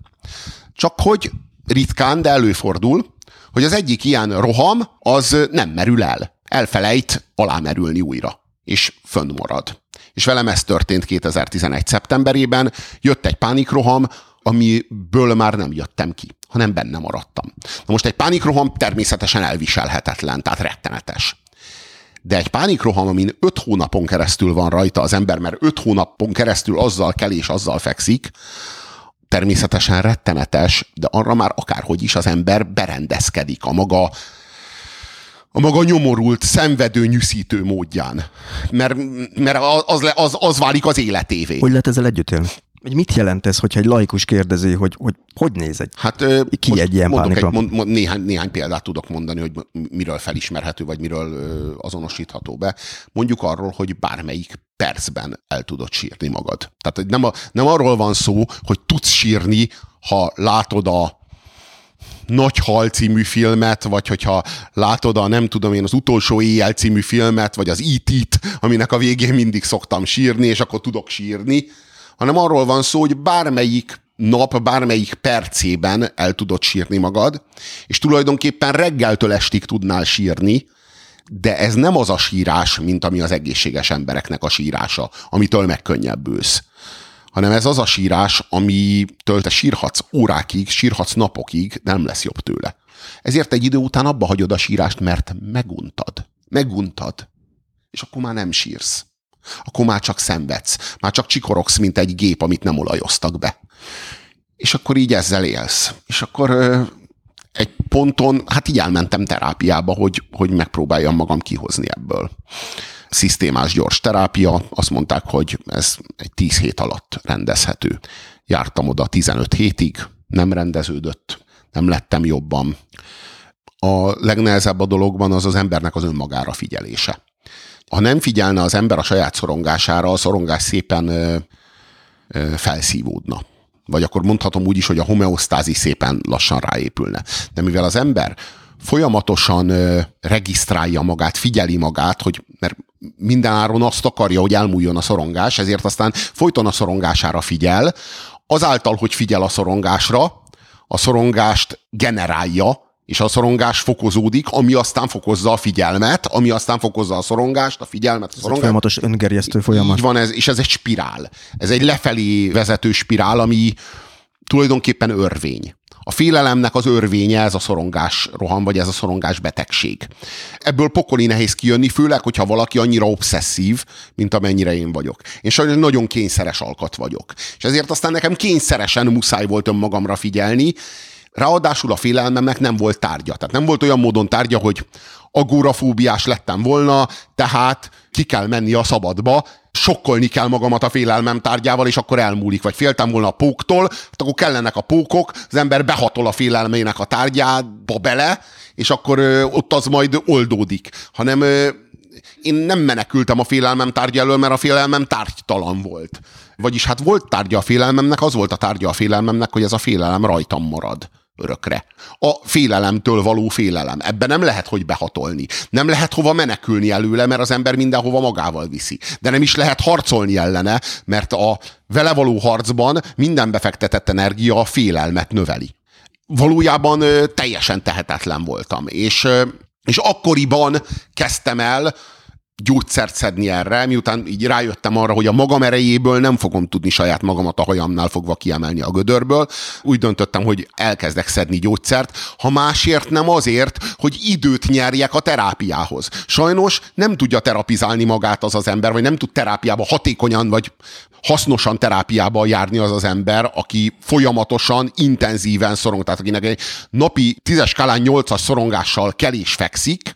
Csak hogy ritkán, de előfordul, hogy az egyik ilyen roham az nem merül el. Elfelejt alámerülni újra, és fönnmarad. És velem ez történt 2011. szeptemberében, jött egy pánikroham, amiből már nem jöttem ki, hanem benne maradtam. Na most egy pánikroham természetesen elviselhetetlen, tehát rettenetes. De egy pánikroham, amin öt hónapon keresztül van rajta az ember, mert öt hónapon keresztül azzal kell és azzal fekszik, természetesen rettenetes, de arra már akárhogy is az ember berendezkedik a maga a maga nyomorult, szenvedő, nyűszítő módján. Mert, mert az, az, az válik az életévé. Hogy lehet ezzel együtt élni? Hogy mit jelent ez, hogyha egy laikus kérdezi, hogy hogy, hogy néz egy, hát, ki egy ilyen mondok egy, mond, mond, néhány, néhány példát tudok mondani, hogy miről felismerhető, vagy miről azonosítható be. Mondjuk arról, hogy bármelyik percben el tudod sírni magad. Tehát nem, a, nem arról van szó, hogy tudsz sírni, ha látod a nagy Hal című filmet, vagy hogyha látod a nem tudom én az utolsó éjjel című filmet, vagy az E.T.-t, aminek a végén mindig szoktam sírni, és akkor tudok sírni, hanem arról van szó, hogy bármelyik nap, bármelyik percében el tudod sírni magad, és tulajdonképpen reggeltől estig tudnál sírni, de ez nem az a sírás, mint ami az egészséges embereknek a sírása, amitől megkönnyebbülsz hanem ez az a sírás, amitől te sírhatsz órákig, sírhatsz napokig, nem lesz jobb tőle. Ezért egy idő után abba hagyod a sírást, mert meguntad. Meguntad. És akkor már nem sírsz. Akkor már csak szenvedsz. Már csak csikorogsz, mint egy gép, amit nem olajoztak be. És akkor így ezzel élsz. És akkor ponton, hát így elmentem terápiába, hogy, hogy megpróbáljam magam kihozni ebből. szisztémás gyors terápia, azt mondták, hogy ez egy 10 hét alatt rendezhető. Jártam oda 15 hétig, nem rendeződött, nem lettem jobban. A legnehezebb a dologban az az embernek az önmagára figyelése. Ha nem figyelne az ember a saját szorongására, a szorongás szépen ö, ö, felszívódna. Vagy akkor mondhatom úgy is, hogy a homeosztázi szépen lassan ráépülne. De mivel az ember folyamatosan ö, regisztrálja magát, figyeli magát, hogy mert mindenáron azt akarja, hogy elmúljon a szorongás, ezért aztán folyton a szorongására figyel, azáltal, hogy figyel a szorongásra, a szorongást generálja, és a szorongás fokozódik, ami aztán fokozza a figyelmet, ami aztán fokozza a szorongást, a figyelmet, a Ez egy szorongást. folyamatos öngerjesztő folyamat. Így van ez, és ez egy spirál. Ez egy lefelé vezető spirál, ami tulajdonképpen örvény. A félelemnek az örvénye ez a szorongás roham, vagy ez a szorongás betegség. Ebből pokoli nehéz kijönni, főleg, hogyha valaki annyira obszesszív, mint amennyire én vagyok. Én sajnos nagyon kényszeres alkat vagyok. És ezért aztán nekem kényszeresen muszáj volt önmagamra figyelni, Ráadásul a félelmemnek nem volt tárgya. Tehát nem volt olyan módon tárgya, hogy agorafóbiás lettem volna, tehát ki kell menni a szabadba, sokkolni kell magamat a félelmem tárgyával, és akkor elmúlik. Vagy féltem volna a póktól, hát akkor kellenek a pókok, az ember behatol a félelmének a tárgyába bele, és akkor ö, ott az majd oldódik. Hanem ö, én nem menekültem a félelmem tárgya elől, mert a félelmem tárgytalan volt. Vagyis hát volt tárgya a félelmemnek, az volt a tárgya a félelmemnek, hogy ez a félelem rajtam marad örökre. A félelemtől való félelem. Ebben nem lehet, hogy behatolni. Nem lehet hova menekülni előle, mert az ember mindenhova magával viszi. De nem is lehet harcolni ellene, mert a vele való harcban minden befektetett energia a félelmet növeli. Valójában teljesen tehetetlen voltam, és, és akkoriban kezdtem el gyógyszert szedni erre, miután így rájöttem arra, hogy a magam erejéből nem fogom tudni saját magamat a hajamnál fogva kiemelni a gödörből. Úgy döntöttem, hogy elkezdek szedni gyógyszert, ha másért nem azért, hogy időt nyerjek a terápiához. Sajnos nem tudja terapizálni magát az az ember, vagy nem tud terápiába hatékonyan, vagy hasznosan terápiába járni az az ember, aki folyamatosan, intenzíven szorong. Tehát akinek egy napi tízes skálán nyolcas szorongással kell és fekszik,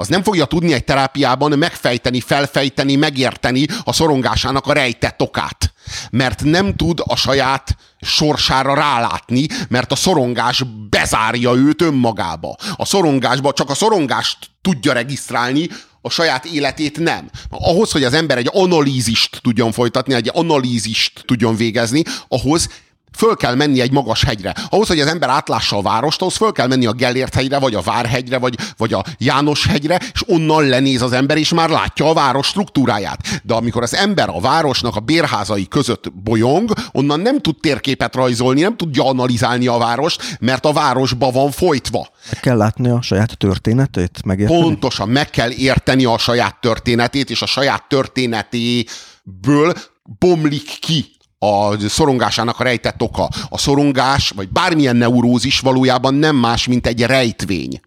az nem fogja tudni egy terápiában megfejteni, felfejteni, megérteni a szorongásának a rejtett okát. Mert nem tud a saját sorsára rálátni, mert a szorongás bezárja őt önmagába. A szorongásba csak a szorongást tudja regisztrálni, a saját életét nem. Ahhoz, hogy az ember egy analízist tudjon folytatni, egy analízist tudjon végezni, ahhoz föl kell menni egy magas hegyre. Ahhoz, hogy az ember átlássa a várost, ahhoz föl kell menni a Gellért hegyre, vagy a Várhegyre, vagy, vagy a János hegyre, és onnan lenéz az ember, és már látja a város struktúráját. De amikor az ember a városnak a bérházai között bolyong, onnan nem tud térképet rajzolni, nem tudja analizálni a várost, mert a városba van folytva. Meg kell látni a saját történetét, megérteni? Pontosan, meg kell érteni a saját történetét, és a saját történetéből bomlik ki a szorongásának a rejtett oka. A szorongás, vagy bármilyen neurózis valójában nem más, mint egy rejtvény.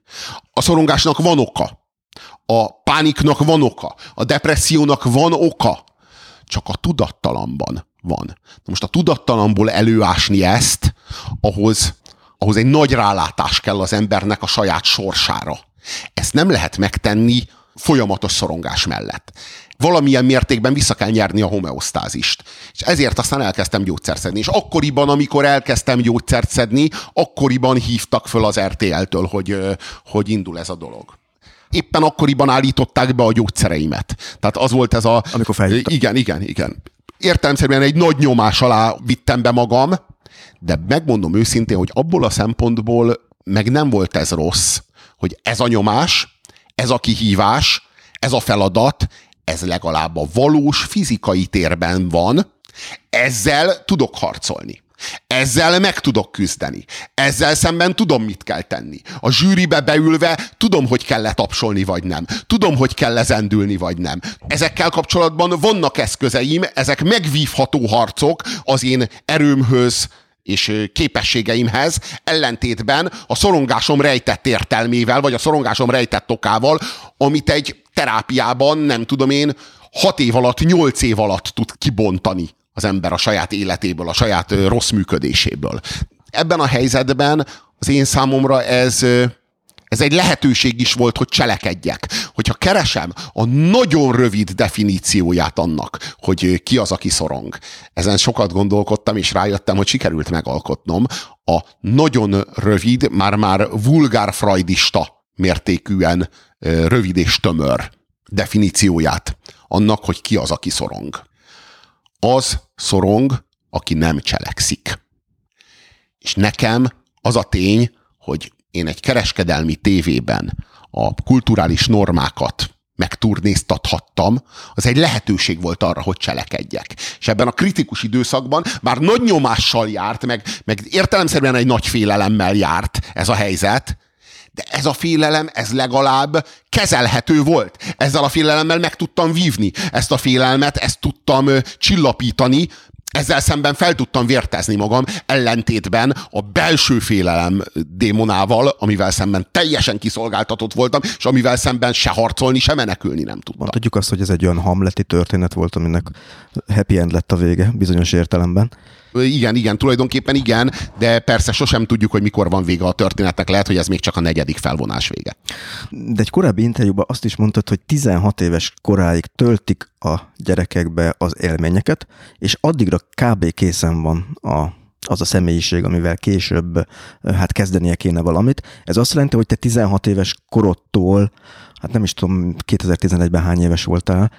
A szorongásnak van oka. A pániknak van oka. A depressziónak van oka. Csak a tudattalamban van. Na most a tudattalamból előásni ezt, ahhoz, ahhoz egy nagy rálátás kell az embernek a saját sorsára. Ezt nem lehet megtenni folyamatos szorongás mellett valamilyen mértékben vissza kell nyerni a homeosztázist. És ezért aztán elkezdtem gyógyszert szedni. És akkoriban, amikor elkezdtem gyógyszert szedni, akkoriban hívtak föl az RTL-től, hogy, hogy indul ez a dolog éppen akkoriban állították be a gyógyszereimet. Tehát az volt ez a... Amikor felhívtak. Igen, igen, igen. Értelemszerűen egy nagy nyomás alá vittem be magam, de megmondom őszintén, hogy abból a szempontból meg nem volt ez rossz, hogy ez a nyomás, ez a kihívás, ez a feladat, ez legalább a valós fizikai térben van, ezzel tudok harcolni. Ezzel meg tudok küzdeni. Ezzel szemben tudom, mit kell tenni. A zsűribe beülve tudom, hogy kell tapsolni, vagy nem. Tudom, hogy kell lezendülni, vagy nem. Ezekkel kapcsolatban vannak eszközeim, ezek megvívható harcok az én erőmhöz, és képességeimhez ellentétben a szorongásom rejtett értelmével, vagy a szorongásom rejtett okával, amit egy terápiában, nem tudom én, hat év alatt, nyolc év alatt tud kibontani az ember a saját életéből, a saját rossz működéséből. Ebben a helyzetben az én számomra ez, Ez egy lehetőség is volt, hogy cselekedjek. Hogyha keresem a nagyon rövid definícióját annak, hogy ki az, aki szorong. Ezen sokat gondolkodtam, és rájöttem, hogy sikerült megalkotnom a nagyon rövid, már-már vulgár freudista mértékűen rövid és tömör definícióját annak, hogy ki az, aki szorong. Az szorong, aki nem cselekszik. És nekem az a tény, hogy én egy kereskedelmi tévében a kulturális normákat megturnéztathattam, az egy lehetőség volt arra, hogy cselekedjek. És ebben a kritikus időszakban már nagy nyomással járt, meg, meg értelemszerűen egy nagy félelemmel járt ez a helyzet, de ez a félelem, ez legalább kezelhető volt. Ezzel a félelemmel meg tudtam vívni. Ezt a félelmet, ezt tudtam csillapítani, ezzel szemben fel tudtam vértezni magam, ellentétben a belső félelem démonával, amivel szemben teljesen kiszolgáltatott voltam, és amivel szemben se harcolni, se menekülni nem tudtam. Mondhatjuk azt, hogy ez egy olyan hamleti történet volt, aminek happy end lett a vége, bizonyos értelemben. Igen, igen, tulajdonképpen igen, de persze sosem tudjuk, hogy mikor van vége a történetnek, lehet, hogy ez még csak a negyedik felvonás vége. De egy korábbi interjúban azt is mondtad, hogy 16 éves koráig töltik a gyerekekbe az élményeket, és addigra kb. készen van a az a személyiség, amivel később hát kezdenie kéne valamit. Ez azt jelenti, hogy te 16 éves korodtól, hát nem is tudom, 2011-ben hány éves voltál?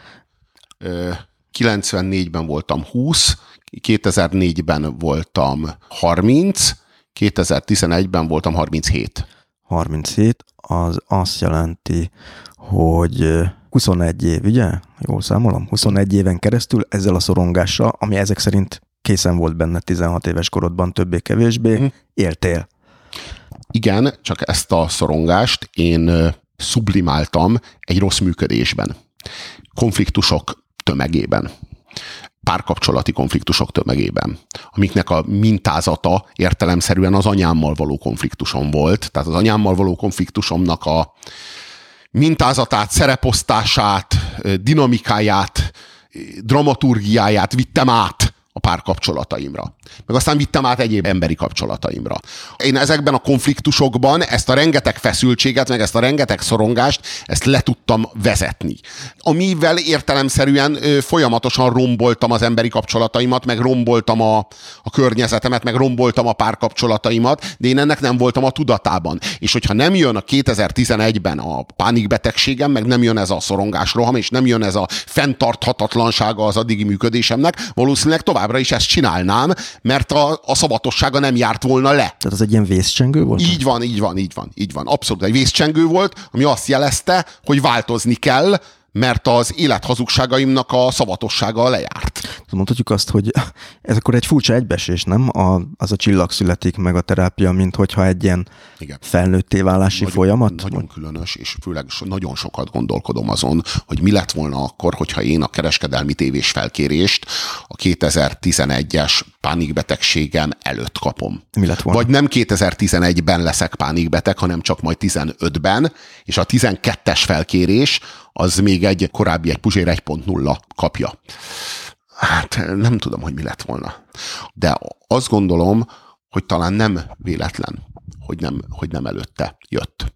94-ben voltam 20, 2004-ben voltam 30, 2011-ben voltam 37. 37, az azt jelenti, hogy 21 év, ugye? Jól számolom? 21 éven keresztül ezzel a szorongással, ami ezek szerint készen volt benne 16 éves korodban, többé-kevésbé, mm. éltél. Igen, csak ezt a szorongást én sublimáltam egy rossz működésben. Konfliktusok tömegében párkapcsolati konfliktusok tömegében, amiknek a mintázata értelemszerűen az anyámmal való konfliktusom volt. Tehát az anyámmal való konfliktusomnak a mintázatát, szereposztását, dinamikáját, dramaturgiáját vittem át a párkapcsolataimra. Meg aztán vittem át egyéb emberi kapcsolataimra. Én ezekben a konfliktusokban ezt a rengeteg feszültséget, meg ezt a rengeteg szorongást, ezt le tudtam vezetni. Amivel értelemszerűen folyamatosan romboltam az emberi kapcsolataimat, meg romboltam a, a környezetemet, meg romboltam a párkapcsolataimat, de én ennek nem voltam a tudatában. És hogyha nem jön a 2011-ben a pánikbetegségem, meg nem jön ez a szorongás roham, és nem jön ez a fenntarthatatlansága az addigi működésemnek, valószínűleg tovább továbbra is ezt csinálnám, mert a, a szabatossága nem járt volna le. Tehát az egy ilyen vészcsengő volt? Így van, így van, így van, így van. Abszolút egy vészcsengő volt, ami azt jelezte, hogy változni kell, mert az élethazugságaimnak a szavatossága lejárt. Mondhatjuk azt, hogy ez akkor egy furcsa egybesés, nem? A, az a csillag születik meg a terápia, mint hogyha egy ilyen Igen. felnőtté válási nagyon, folyamat? Nagyon különös, és főleg nagyon sokat gondolkodom azon, hogy mi lett volna akkor, hogyha én a kereskedelmi tévés felkérést a 2011-es pánikbetegségem előtt kapom. Mi lett volna? Vagy nem 2011-ben leszek pánikbeteg, hanem csak majd 15-ben, és a 12-es felkérés az még egy korábbi, egy Puzsér 1.0 kapja. Hát nem tudom, hogy mi lett volna. De azt gondolom, hogy talán nem véletlen, hogy nem, hogy nem előtte jött.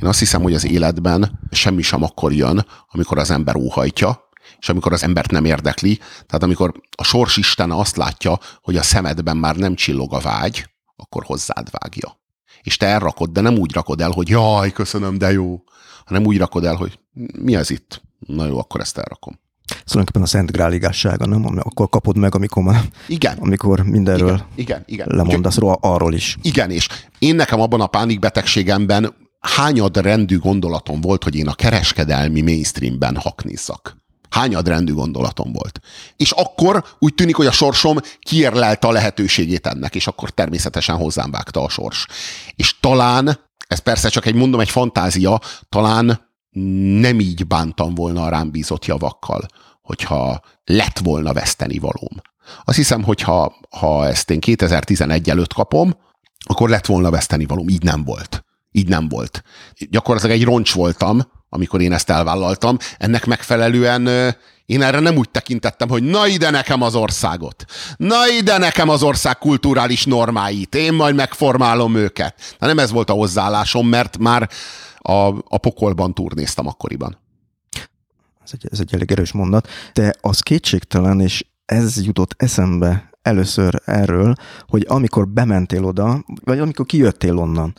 Én azt hiszem, hogy az életben semmi sem akkor jön, amikor az ember óhajtja, és amikor az embert nem érdekli, tehát amikor a sors Isten azt látja, hogy a szemedben már nem csillog a vágy, akkor hozzád vágja. És te elrakod, de nem úgy rakod el, hogy jaj, köszönöm, de jó, hanem úgy rakod el, hogy mi ez itt? Na jó, akkor ezt elrakom. Szóval a Szent Gráligássága, nem? Akkor kapod meg, amikor, már, igen. amikor mindenről igen, igen, igen. lemondasz róla, arról is. Igen, és én nekem abban a pánikbetegségemben hányad rendű gondolatom volt, hogy én a kereskedelmi mainstreamben haknizzak. Hányad rendű gondolatom volt. És akkor úgy tűnik, hogy a sorsom kiérlelte a lehetőségét ennek, és akkor természetesen hozzám vágta a sors. És talán, ez persze csak egy mondom, egy fantázia, talán nem így bántam volna a rám bízott javakkal, hogyha lett volna veszteni valóm. Azt hiszem, hogy ha, ha ezt én 2011 előtt kapom, akkor lett volna veszteni valóm. Így nem volt. Így nem volt. Gyakorlatilag egy roncs voltam, amikor én ezt elvállaltam. Ennek megfelelően Én erre nem úgy tekintettem, hogy na ide nekem az országot. Na ide nekem az ország kulturális normáit. Én majd megformálom őket. De nem ez volt a hozzáállásom, mert már a, a pokolban turnéztam akkoriban. Ez egy, ez egy elég erős mondat, de az kétségtelen, és ez jutott eszembe először erről, hogy amikor bementél oda, vagy amikor kijöttél onnan,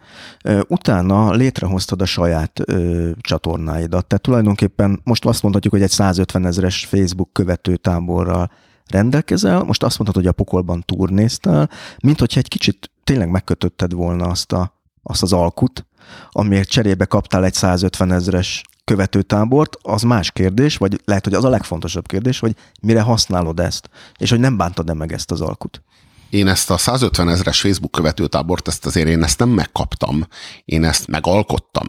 utána létrehoztad a saját ö, csatornáidat. Tehát tulajdonképpen most azt mondhatjuk, hogy egy 150 ezeres Facebook követőtáborral rendelkezel, most azt mondhatod, hogy a pokolban turnéztál, mint hogyha egy kicsit tényleg megkötötted volna azt, a, azt az alkut, amiért cserébe kaptál egy 150 ezeres követőtábort, az más kérdés, vagy lehet, hogy az a legfontosabb kérdés, hogy mire használod ezt, és hogy nem bántad-e meg ezt az alkut. Én ezt a 150 ezeres Facebook követőtábort, ezt azért én ezt nem megkaptam, én ezt megalkottam.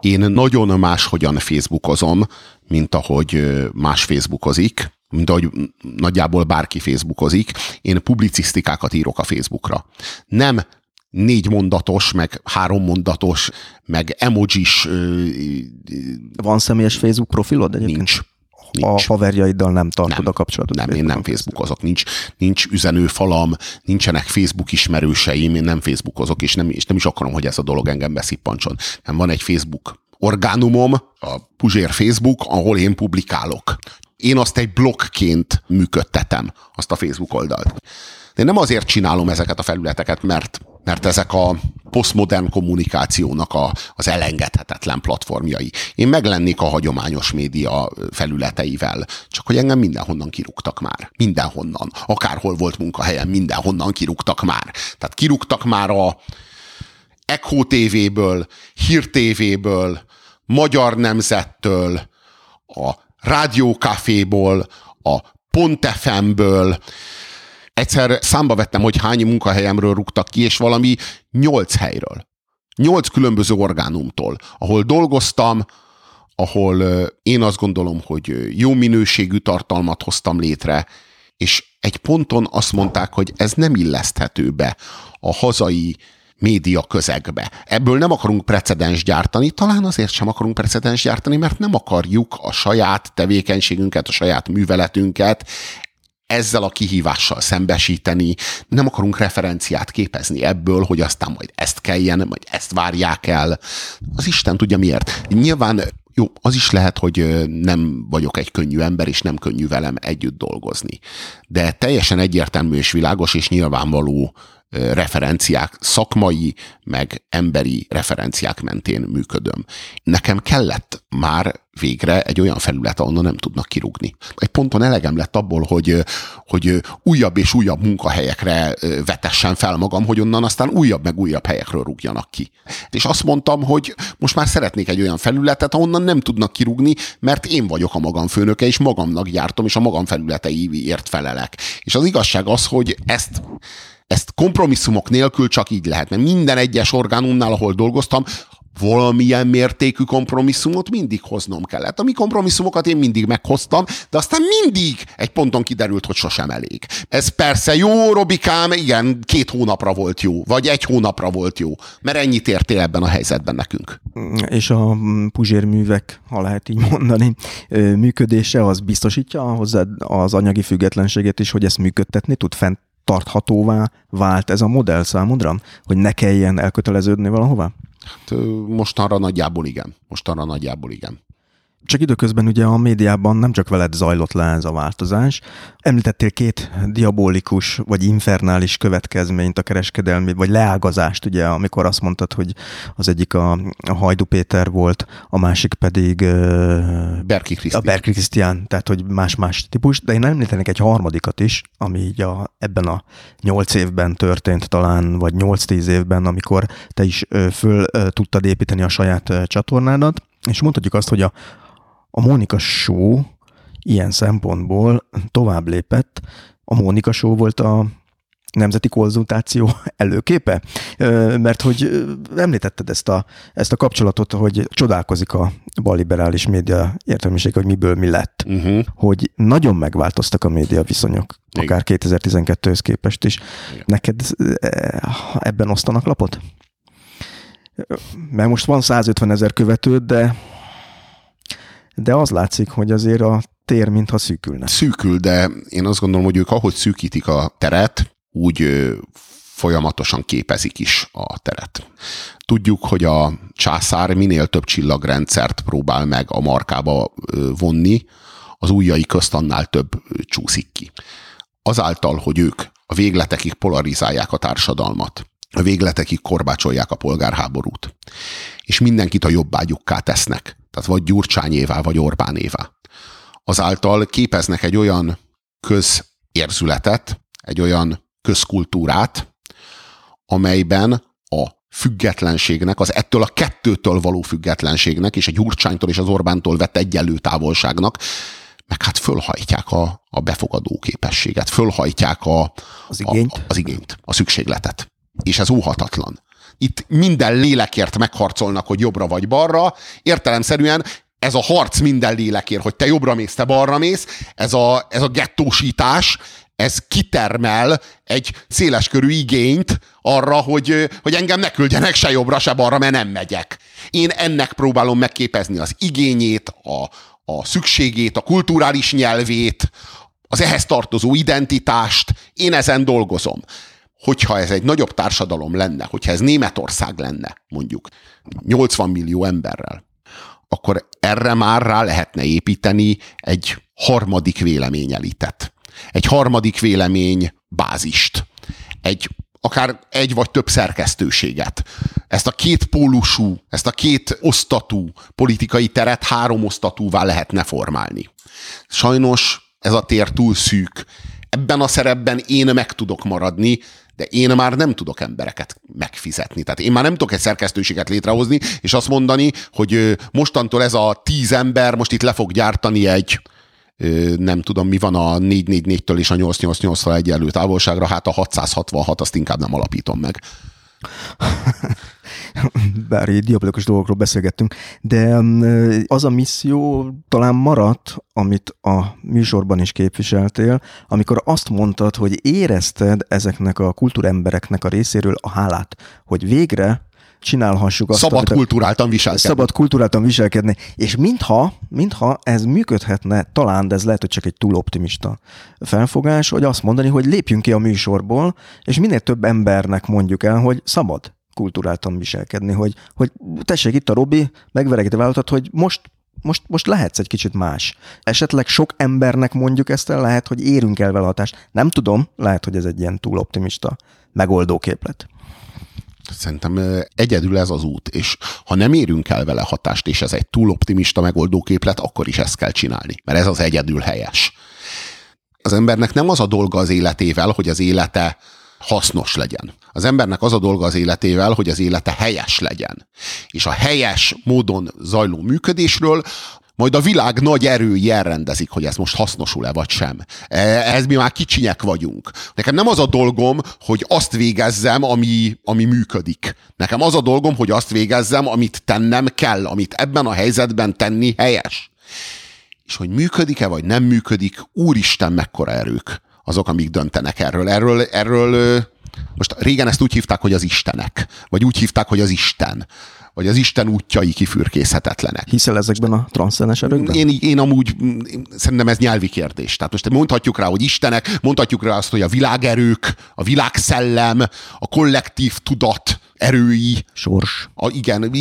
Én nagyon máshogyan Facebookozom, mint ahogy más Facebookozik, mint ahogy nagyjából bárki Facebookozik. Én publicisztikákat írok a Facebookra. Nem négy mondatos, meg három mondatos, meg emojis. Van személyes Facebook profilod egyébként? Nincs. Nincs. A haverjaiddal nem tartod nem, a kapcsolatot? Nem, én nem Facebookozok, nincs, nincs üzenőfalam, nincsenek Facebook ismerőseim, én nem Facebookozok, és nem, és nem is akarom, hogy ez a dolog engem beszippancson. Nem van egy Facebook orgánumom, a Puzsér Facebook, ahol én publikálok. Én azt egy blogként működtetem, azt a Facebook oldalt. De én nem azért csinálom ezeket a felületeket, mert mert ezek a posztmodern kommunikációnak a, az elengedhetetlen platformjai. Én meglennék a hagyományos média felületeivel, csak hogy engem mindenhonnan kirúgtak már. Mindenhonnan. Akárhol volt munkahelyem, mindenhonnan kirúgtak már. Tehát kirúgtak már a Echo TV-ből, Hír TV-ből, Magyar Nemzettől, a Rádiókaféból, a Pont FM-ből, egyszer számba vettem, hogy hány munkahelyemről rúgtak ki, és valami nyolc helyről. Nyolc különböző orgánumtól, ahol dolgoztam, ahol én azt gondolom, hogy jó minőségű tartalmat hoztam létre, és egy ponton azt mondták, hogy ez nem illeszthető be a hazai média közegbe. Ebből nem akarunk precedens gyártani, talán azért sem akarunk precedens gyártani, mert nem akarjuk a saját tevékenységünket, a saját műveletünket ezzel a kihívással szembesíteni, nem akarunk referenciát képezni ebből, hogy aztán majd ezt kelljen, majd ezt várják el. Az Isten tudja miért. Nyilván jó, az is lehet, hogy nem vagyok egy könnyű ember, és nem könnyű velem együtt dolgozni. De teljesen egyértelmű és világos és nyilvánvaló referenciák, szakmai, meg emberi referenciák mentén működöm. Nekem kellett már végre egy olyan felület, ahonnan nem tudnak kirúgni. Egy ponton elegem lett abból, hogy, hogy újabb és újabb munkahelyekre vetessen fel magam, hogy onnan aztán újabb meg újabb helyekről rúgjanak ki. És azt mondtam, hogy most már szeretnék egy olyan felületet, ahonnan nem tudnak kirúgni, mert én vagyok a magam főnöke, és magamnak gyártom, és a magam felületeiért felelek. És az igazság az, hogy ezt ezt kompromisszumok nélkül csak így lehet, mert minden egyes orgánumnál, ahol dolgoztam, valamilyen mértékű kompromisszumot mindig hoznom kellett. A mi kompromisszumokat én mindig meghoztam, de aztán mindig egy ponton kiderült, hogy sosem elég. Ez persze jó, Robikám, igen, két hónapra volt jó, vagy egy hónapra volt jó, mert ennyit értél ebben a helyzetben nekünk. És a puzsérművek, ha lehet így mondani, működése az biztosítja hozzá az anyagi függetlenséget is, hogy ezt működtetni tud fent tarthatóvá vált ez a modell számodra? Hogy ne kelljen elköteleződni valahová? Hát, mostanra nagyjából igen. Mostanra nagyjából igen. Csak időközben ugye a médiában nem csak veled zajlott le ez a változás. Említettél két diabolikus vagy infernális következményt a kereskedelmi, vagy leágazást, ugye, amikor azt mondtad, hogy az egyik a, a Hajdu Péter volt, a másik pedig Berki Krisztián. A Berki Krisztián, tehát hogy más-más típus, de én említenék egy harmadikat is, ami így a, ebben a nyolc évben történt talán, vagy nyolc-tíz évben, amikor te is föl tudtad építeni a saját csatornádat, és mondhatjuk azt, hogy a, a Mónika Show ilyen szempontból tovább lépett. A Mónika Show volt a nemzeti konzultáció előképe? Mert hogy említetted ezt a, ezt a kapcsolatot, hogy csodálkozik a balliberális média értelmiség, hogy miből mi lett. Uh-huh. Hogy nagyon megváltoztak a média viszonyok, Igen. akár 2012-höz képest is. Igen. Neked ebben osztanak lapot? Mert most van 150 ezer követőd, de de az látszik, hogy azért a tér mintha szűkülne. Szűkül, de én azt gondolom, hogy ők ahogy szűkítik a teret, úgy folyamatosan képezik is a teret. Tudjuk, hogy a császár minél több csillagrendszert próbál meg a markába vonni, az ujjai közt annál több csúszik ki. Azáltal, hogy ők a végletekig polarizálják a társadalmat, a végletekig korbácsolják a polgárháborút, és mindenkit a jobbágyukká tesznek, tehát vagy Gyurcsányévá, vagy Orbánévá. Azáltal képeznek egy olyan közérzületet, egy olyan közkultúrát, amelyben a függetlenségnek, az ettől a kettőtől való függetlenségnek, és a Gyurcsánytól és az Orbántól vett egyenlő távolságnak, meg hát fölhajtják a, a befogadó képességet, fölhajtják a, az, igényt. A, az igényt, a szükségletet. És ez óhatatlan. Itt minden lélekért megharcolnak, hogy jobbra vagy balra, értelemszerűen ez a harc minden lélekért, hogy te jobbra mész, te balra mész, ez a, ez a gettósítás, ez kitermel egy széleskörű igényt arra, hogy, hogy engem ne küldjenek se jobbra, se balra, mert nem megyek. Én ennek próbálom megképezni az igényét, a, a szükségét, a kulturális nyelvét, az ehhez tartozó identitást. Én ezen dolgozom. Hogyha ez egy nagyobb társadalom lenne, hogyha ez Németország lenne, mondjuk 80 millió emberrel, akkor erre már rá lehetne építeni egy harmadik véleményelitet egy harmadik vélemény bázist, egy akár egy vagy több szerkesztőséget. Ezt a két pólusú, ezt a két osztatú politikai teret három osztatúvá lehetne formálni. Sajnos ez a tér túl szűk. Ebben a szerepben én meg tudok maradni, de én már nem tudok embereket megfizetni. Tehát én már nem tudok egy szerkesztőséget létrehozni, és azt mondani, hogy mostantól ez a tíz ember most itt le fog gyártani egy nem tudom, mi van a 444-től és a 888-tól egyenlő távolságra, hát a 666 azt inkább nem alapítom meg. Bár így diabolikus dolgokról beszélgettünk, de az a misszió talán maradt, amit a műsorban is képviseltél, amikor azt mondtad, hogy érezted ezeknek a kultúrembereknek a részéről a hálát, hogy végre csinálhassuk azt. Szabad kultúráltan viselkedni. Szabad kultúráltan viselkedni. És mintha, mintha ez működhetne, talán, de ez lehet, hogy csak egy túl optimista felfogás, hogy azt mondani, hogy lépjünk ki a műsorból, és minél több embernek mondjuk el, hogy szabad kultúráltan viselkedni, hogy, hogy tessék itt a Robi, megveregeti vállalatot, hogy most most, most lehetsz egy kicsit más. Esetleg sok embernek mondjuk ezt el, lehet, hogy érünk el vele hatást. Nem tudom, lehet, hogy ez egy ilyen túl optimista megoldó képlet. Szerintem egyedül ez az út, és ha nem érünk el vele hatást, és ez egy túl optimista megoldóképlet, akkor is ezt kell csinálni, mert ez az egyedül helyes. Az embernek nem az a dolga az életével, hogy az élete hasznos legyen. Az embernek az a dolga az életével, hogy az élete helyes legyen. És a helyes módon zajló működésről majd a világ nagy erői elrendezik, hogy ez most hasznosul-e vagy sem. E, ez mi már kicsinyek vagyunk. Nekem nem az a dolgom, hogy azt végezzem, ami, ami működik. Nekem az a dolgom, hogy azt végezzem, amit tennem kell, amit ebben a helyzetben tenni helyes. És hogy működik-e, vagy nem működik, úristen, mekkora erők azok, amik döntenek erről. Erről, erről most régen ezt úgy hívták, hogy az Istenek, vagy úgy hívták, hogy az Isten vagy az Isten útjai kifürkészhetetlenek. Hiszel ezekben a transzcenes erőkben? Én, én amúgy én, szerintem ez nyelvi kérdés. Tehát most mondhatjuk rá, hogy Istenek, mondhatjuk rá azt, hogy a világerők, a világszellem, a kollektív tudat, erői. Sors. A, igen,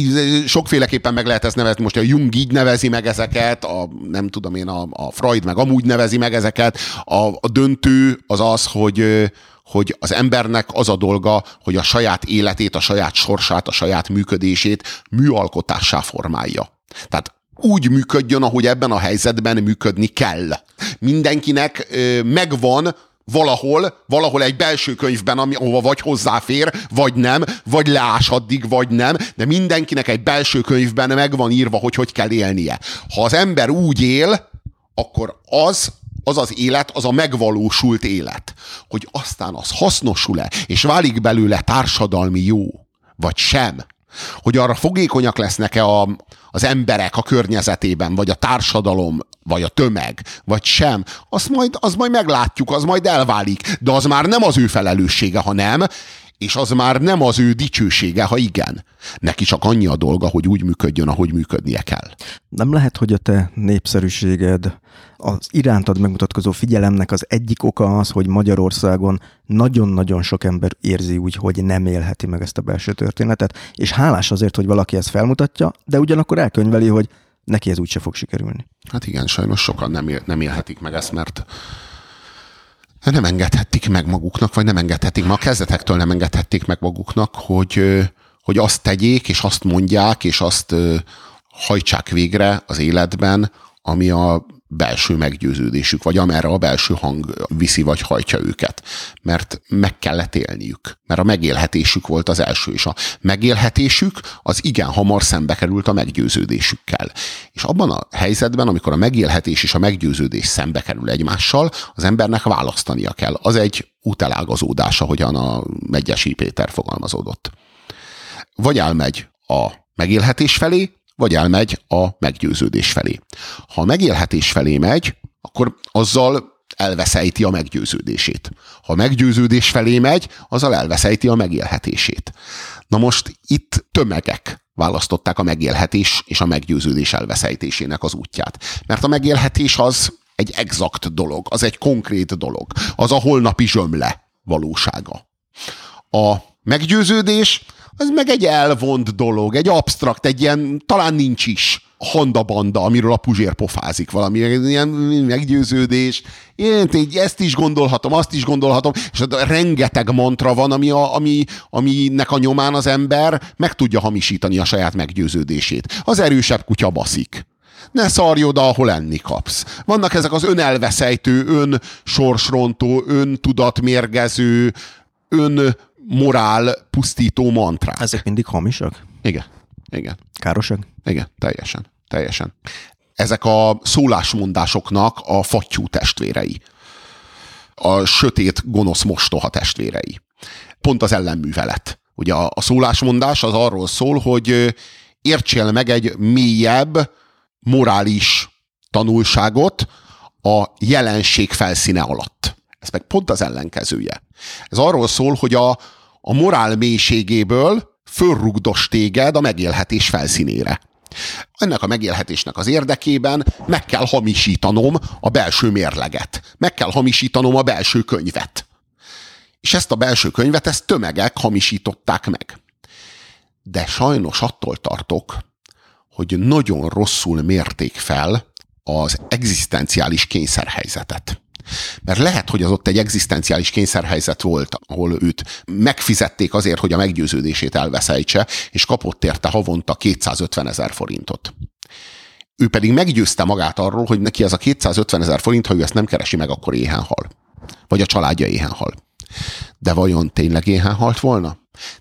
sokféleképpen meg lehet ezt nevezni. Most a Jung így nevezi meg ezeket, a, nem tudom én, a, a Freud meg amúgy nevezi meg ezeket. A, a döntő az az, hogy, hogy az embernek az a dolga, hogy a saját életét, a saját sorsát, a saját működését műalkotássá formálja. Tehát úgy működjön, ahogy ebben a helyzetben működni kell. Mindenkinek megvan valahol, valahol egy belső könyvben, ami, ahova vagy hozzáfér, vagy nem, vagy leás addig, vagy nem, de mindenkinek egy belső könyvben megvan írva, hogy hogy kell élnie. Ha az ember úgy él, akkor az az az élet, az a megvalósult élet. Hogy aztán az hasznosul-e, és válik belőle társadalmi jó, vagy sem. Hogy arra fogékonyak lesznek-e a, az emberek a környezetében, vagy a társadalom, vagy a tömeg, vagy sem, azt majd, az majd meglátjuk, az majd elválik, de az már nem az ő felelőssége, ha nem, és az már nem az ő dicsősége, ha igen. Neki csak annyi a dolga, hogy úgy működjön, ahogy működnie kell. Nem lehet, hogy a te népszerűséged, az irántad megmutatkozó figyelemnek az egyik oka az, hogy Magyarországon nagyon-nagyon sok ember érzi úgy, hogy nem élheti meg ezt a belső történetet, és hálás azért, hogy valaki ezt felmutatja, de ugyanakkor elkönyveli, hogy neki ez úgyse fog sikerülni. Hát igen, sajnos sokan nem, él, nem élhetik meg ezt, mert nem engedhették meg maguknak, vagy nem engedhetik meg, a kezdetektől nem engedhették meg maguknak, hogy, hogy azt tegyék, és azt mondják, és azt hajtsák végre az életben, ami a belső meggyőződésük, vagy amerre a belső hang viszi vagy hajtja őket. Mert meg kellett élniük. Mert a megélhetésük volt az első, és a megélhetésük az igen hamar szembe került a meggyőződésükkel. És abban a helyzetben, amikor a megélhetés és a meggyőződés szembe kerül egymással, az embernek választania kell. Az egy útelágazódás, ahogyan a Megyesi Péter fogalmazódott. Vagy elmegy a megélhetés felé, vagy elmegy a meggyőződés felé. Ha a megélhetés felé megy, akkor azzal elveszejti a meggyőződését. Ha a meggyőződés felé megy, azzal elveszejti a megélhetését. Na most itt tömegek választották a megélhetés és a meggyőződés elveszejtésének az útját. Mert a megélhetés az egy exakt dolog, az egy konkrét dolog, az a holnapi zsömle valósága. A meggyőződés az meg egy elvont dolog, egy absztrakt, egy ilyen, talán nincs is handabanda, amiről a puzsér pofázik valami, ilyen meggyőződés. Én ezt is gondolhatom, azt is gondolhatom, és rengeteg mantra van, ami a, ami, aminek a nyomán az ember meg tudja hamisítani a saját meggyőződését. Az erősebb kutya baszik ne szarj oda, ahol enni kapsz. Vannak ezek az önelveszejtő, ön sorsrontó, ön tudatmérgező, ön morál pusztító mantrák. Ezek mindig hamisak? Igen. Igen. Károsak? Igen, teljesen. Teljesen. Ezek a szólásmondásoknak a fattyú testvérei. A sötét, gonosz mostoha testvérei. Pont az ellenművelet. Ugye a, a szólásmondás az arról szól, hogy értsél meg egy mélyebb morális tanulságot a jelenség felszíne alatt. Ez meg pont az ellenkezője. Ez arról szól, hogy a, a morál mélységéből fölrugdos téged a megélhetés felszínére. Ennek a megélhetésnek az érdekében meg kell hamisítanom a belső mérleget. Meg kell hamisítanom a belső könyvet. És ezt a belső könyvet, ezt tömegek hamisították meg. De sajnos attól tartok, hogy nagyon rosszul mérték fel az egzisztenciális kényszerhelyzetet. Mert lehet, hogy az ott egy egzisztenciális kényszerhelyzet volt, ahol őt megfizették azért, hogy a meggyőződését elveszejtse, és kapott érte havonta 250 ezer forintot. Ő pedig meggyőzte magát arról, hogy neki ez a 250 ezer forint, ha ő ezt nem keresi meg, akkor éhen hal. Vagy a családja éhen hal. De vajon tényleg éhen halt volna?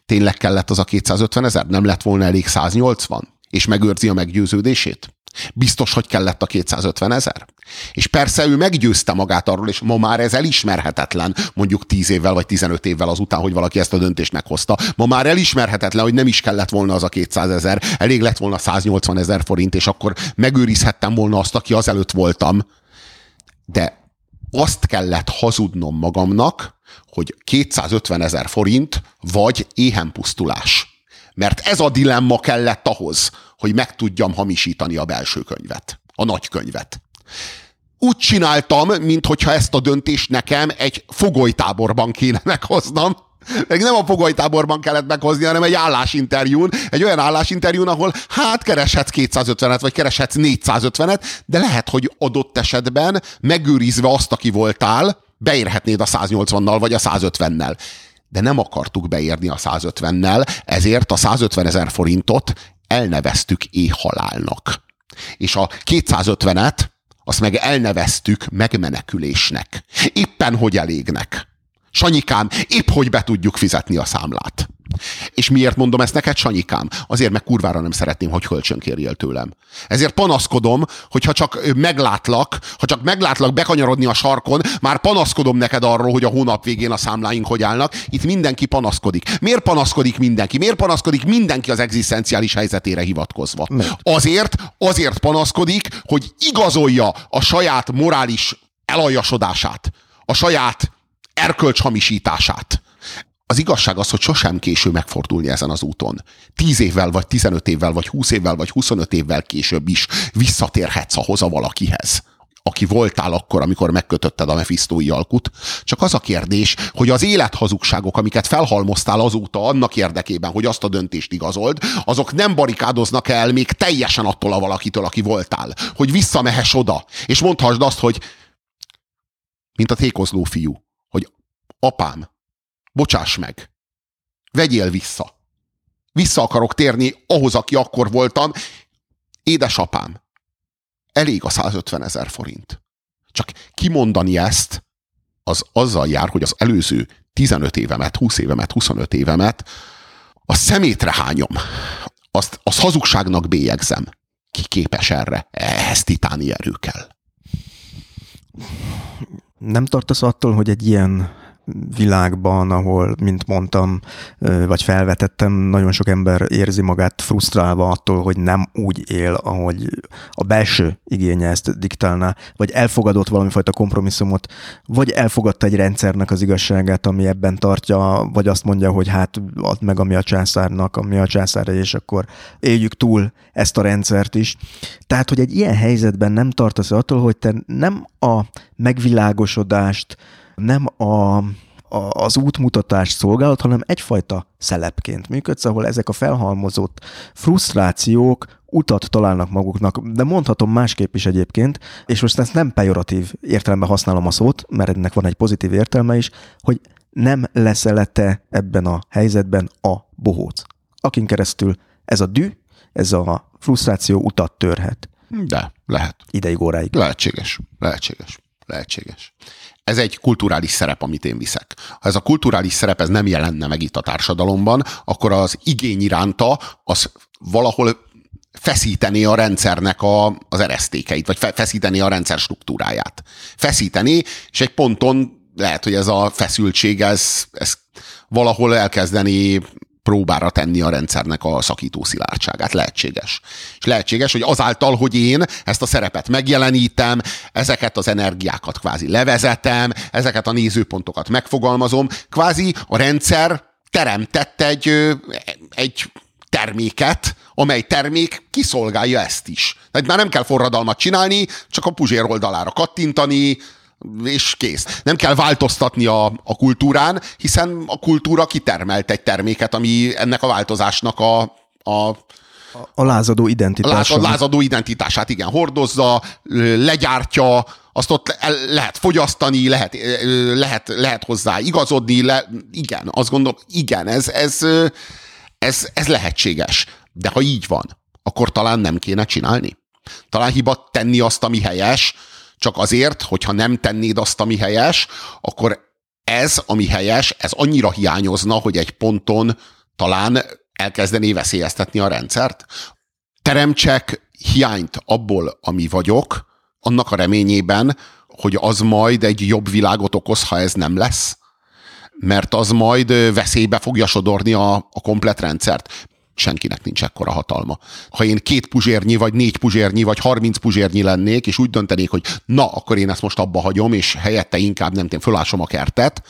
Tényleg kellett az a 250 ezer? Nem lett volna elég 180? És megőrzi a meggyőződését? Biztos, hogy kellett a 250 ezer? És persze ő meggyőzte magát arról, és ma már ez elismerhetetlen, mondjuk 10 évvel vagy 15 évvel azután, hogy valaki ezt a döntést meghozta. Ma már elismerhetetlen, hogy nem is kellett volna az a 200 ezer, elég lett volna 180 ezer forint, és akkor megőrizhettem volna azt, aki azelőtt voltam. De azt kellett hazudnom magamnak, hogy 250 ezer forint vagy éhenpusztulás. Mert ez a dilemma kellett ahhoz, hogy meg tudjam hamisítani a belső könyvet, a nagy könyvet. Úgy csináltam, mintha ezt a döntést nekem egy fogolytáborban kéne meghoznom, meg nem a fogolytáborban kellett meghozni, hanem egy állásinterjún, egy olyan állásinterjún, ahol hát kereshetsz 250-et, vagy kereshetsz 450-et, de lehet, hogy adott esetben megőrizve azt, aki voltál, beérhetnéd a 180-nal, vagy a 150-nel. De nem akartuk beérni a 150-nel, ezért a 150 ezer forintot elneveztük éhhalálnak. És a 250-et azt meg elneveztük megmenekülésnek. Éppen hogy elégnek. Sanyikám, épp hogy be tudjuk fizetni a számlát. És miért mondom ezt neked, Sanyikám? Azért, mert kurvára nem szeretném, hogy kölcsönkérjél tőlem. Ezért panaszkodom, hogyha csak meglátlak, ha csak meglátlak bekanyarodni a sarkon, már panaszkodom neked arról, hogy a hónap végén a számláink hogy állnak. Itt mindenki panaszkodik. Miért panaszkodik mindenki? Miért panaszkodik mindenki az egzisztenciális helyzetére hivatkozva? Mert? Azért, azért panaszkodik, hogy igazolja a saját morális elaljasodását, a saját erkölcshamisítását az igazság az, hogy sosem késő megfordulni ezen az úton. Tíz évvel, vagy tizenöt évvel, vagy húsz évvel, vagy huszonöt évvel később is visszatérhetsz ahhoz a valakihez aki voltál akkor, amikor megkötötted a mefisztói alkut. Csak az a kérdés, hogy az élethazugságok, amiket felhalmoztál azóta annak érdekében, hogy azt a döntést igazold, azok nem barikádoznak el még teljesen attól a valakitől, aki voltál. Hogy visszamehess oda, és mondhassd azt, hogy mint a tékozló fiú, hogy apám, bocsáss meg, vegyél vissza. Vissza akarok térni ahhoz, aki akkor voltam. Édesapám, elég a 150 ezer forint. Csak kimondani ezt, az azzal jár, hogy az előző 15 évemet, 20 évemet, 25 évemet a szemétre hányom. Azt, az hazugságnak bélyegzem. Ki képes erre? Ehhez titáni erő kell. Nem tartasz attól, hogy egy ilyen világban, ahol, mint mondtam, vagy felvetettem, nagyon sok ember érzi magát frusztrálva attól, hogy nem úgy él, ahogy a belső igénye ezt diktálná, vagy elfogadott valamifajta kompromisszumot, vagy elfogadta egy rendszernek az igazságát, ami ebben tartja, vagy azt mondja, hogy hát add meg, ami a császárnak, ami a császárra, és akkor éljük túl ezt a rendszert is. Tehát, hogy egy ilyen helyzetben nem tartasz attól, hogy te nem a megvilágosodást, nem a, a, az útmutatás szolgálat, hanem egyfajta szelepként működsz, ahol ezek a felhalmozott frusztrációk utat találnak maguknak, de mondhatom másképp is egyébként, és most ezt nem pejoratív értelemben használom a szót, mert ennek van egy pozitív értelme is, hogy nem leszel te ebben a helyzetben a bohóc, akin keresztül ez a dű, ez a frusztráció utat törhet. De, lehet. Ideig óráig. Lehetséges, lehetséges, lehetséges ez egy kulturális szerep, amit én viszek. Ha ez a kulturális szerep ez nem jelenne meg itt a társadalomban, akkor az igény iránta az valahol feszíteni a rendszernek a, az eresztékeit, vagy fe, feszíteni a rendszer struktúráját. Feszíteni, és egy ponton lehet, hogy ez a feszültség, ez, ez valahol elkezdeni próbára tenni a rendszernek a szakító szilárdságát. Lehetséges. És lehetséges, hogy azáltal, hogy én ezt a szerepet megjelenítem, ezeket az energiákat kvázi levezetem, ezeket a nézőpontokat megfogalmazom, kvázi a rendszer teremtett egy, egy terméket, amely termék kiszolgálja ezt is. Tehát már nem kell forradalmat csinálni, csak a puzsér oldalára kattintani, és kész. Nem kell változtatni a, a kultúrán, hiszen a kultúra kitermelt egy terméket, ami ennek a változásnak a, a a lázadó identitását. A lázadó identitását, igen, hordozza, legyártja, azt ott lehet fogyasztani, lehet, lehet, lehet hozzá igazodni, le, igen, azt gondolom, igen, ez, ez, ez, ez lehetséges. De ha így van, akkor talán nem kéne csinálni. Talán hiba tenni azt, ami helyes, csak azért, hogyha nem tennéd azt, ami helyes, akkor ez, ami helyes, ez annyira hiányozna, hogy egy ponton talán elkezdené veszélyeztetni a rendszert. Teremtsek hiányt abból, ami vagyok, annak a reményében, hogy az majd egy jobb világot okoz, ha ez nem lesz mert az majd veszélybe fogja sodorni a, a komplet rendszert senkinek nincs ekkora hatalma. Ha én két puzsérnyi, vagy négy puzsérnyi, vagy harminc puzsérnyi lennék, és úgy döntenék, hogy na, akkor én ezt most abba hagyom, és helyette inkább nem tudom, fölásom a kertet,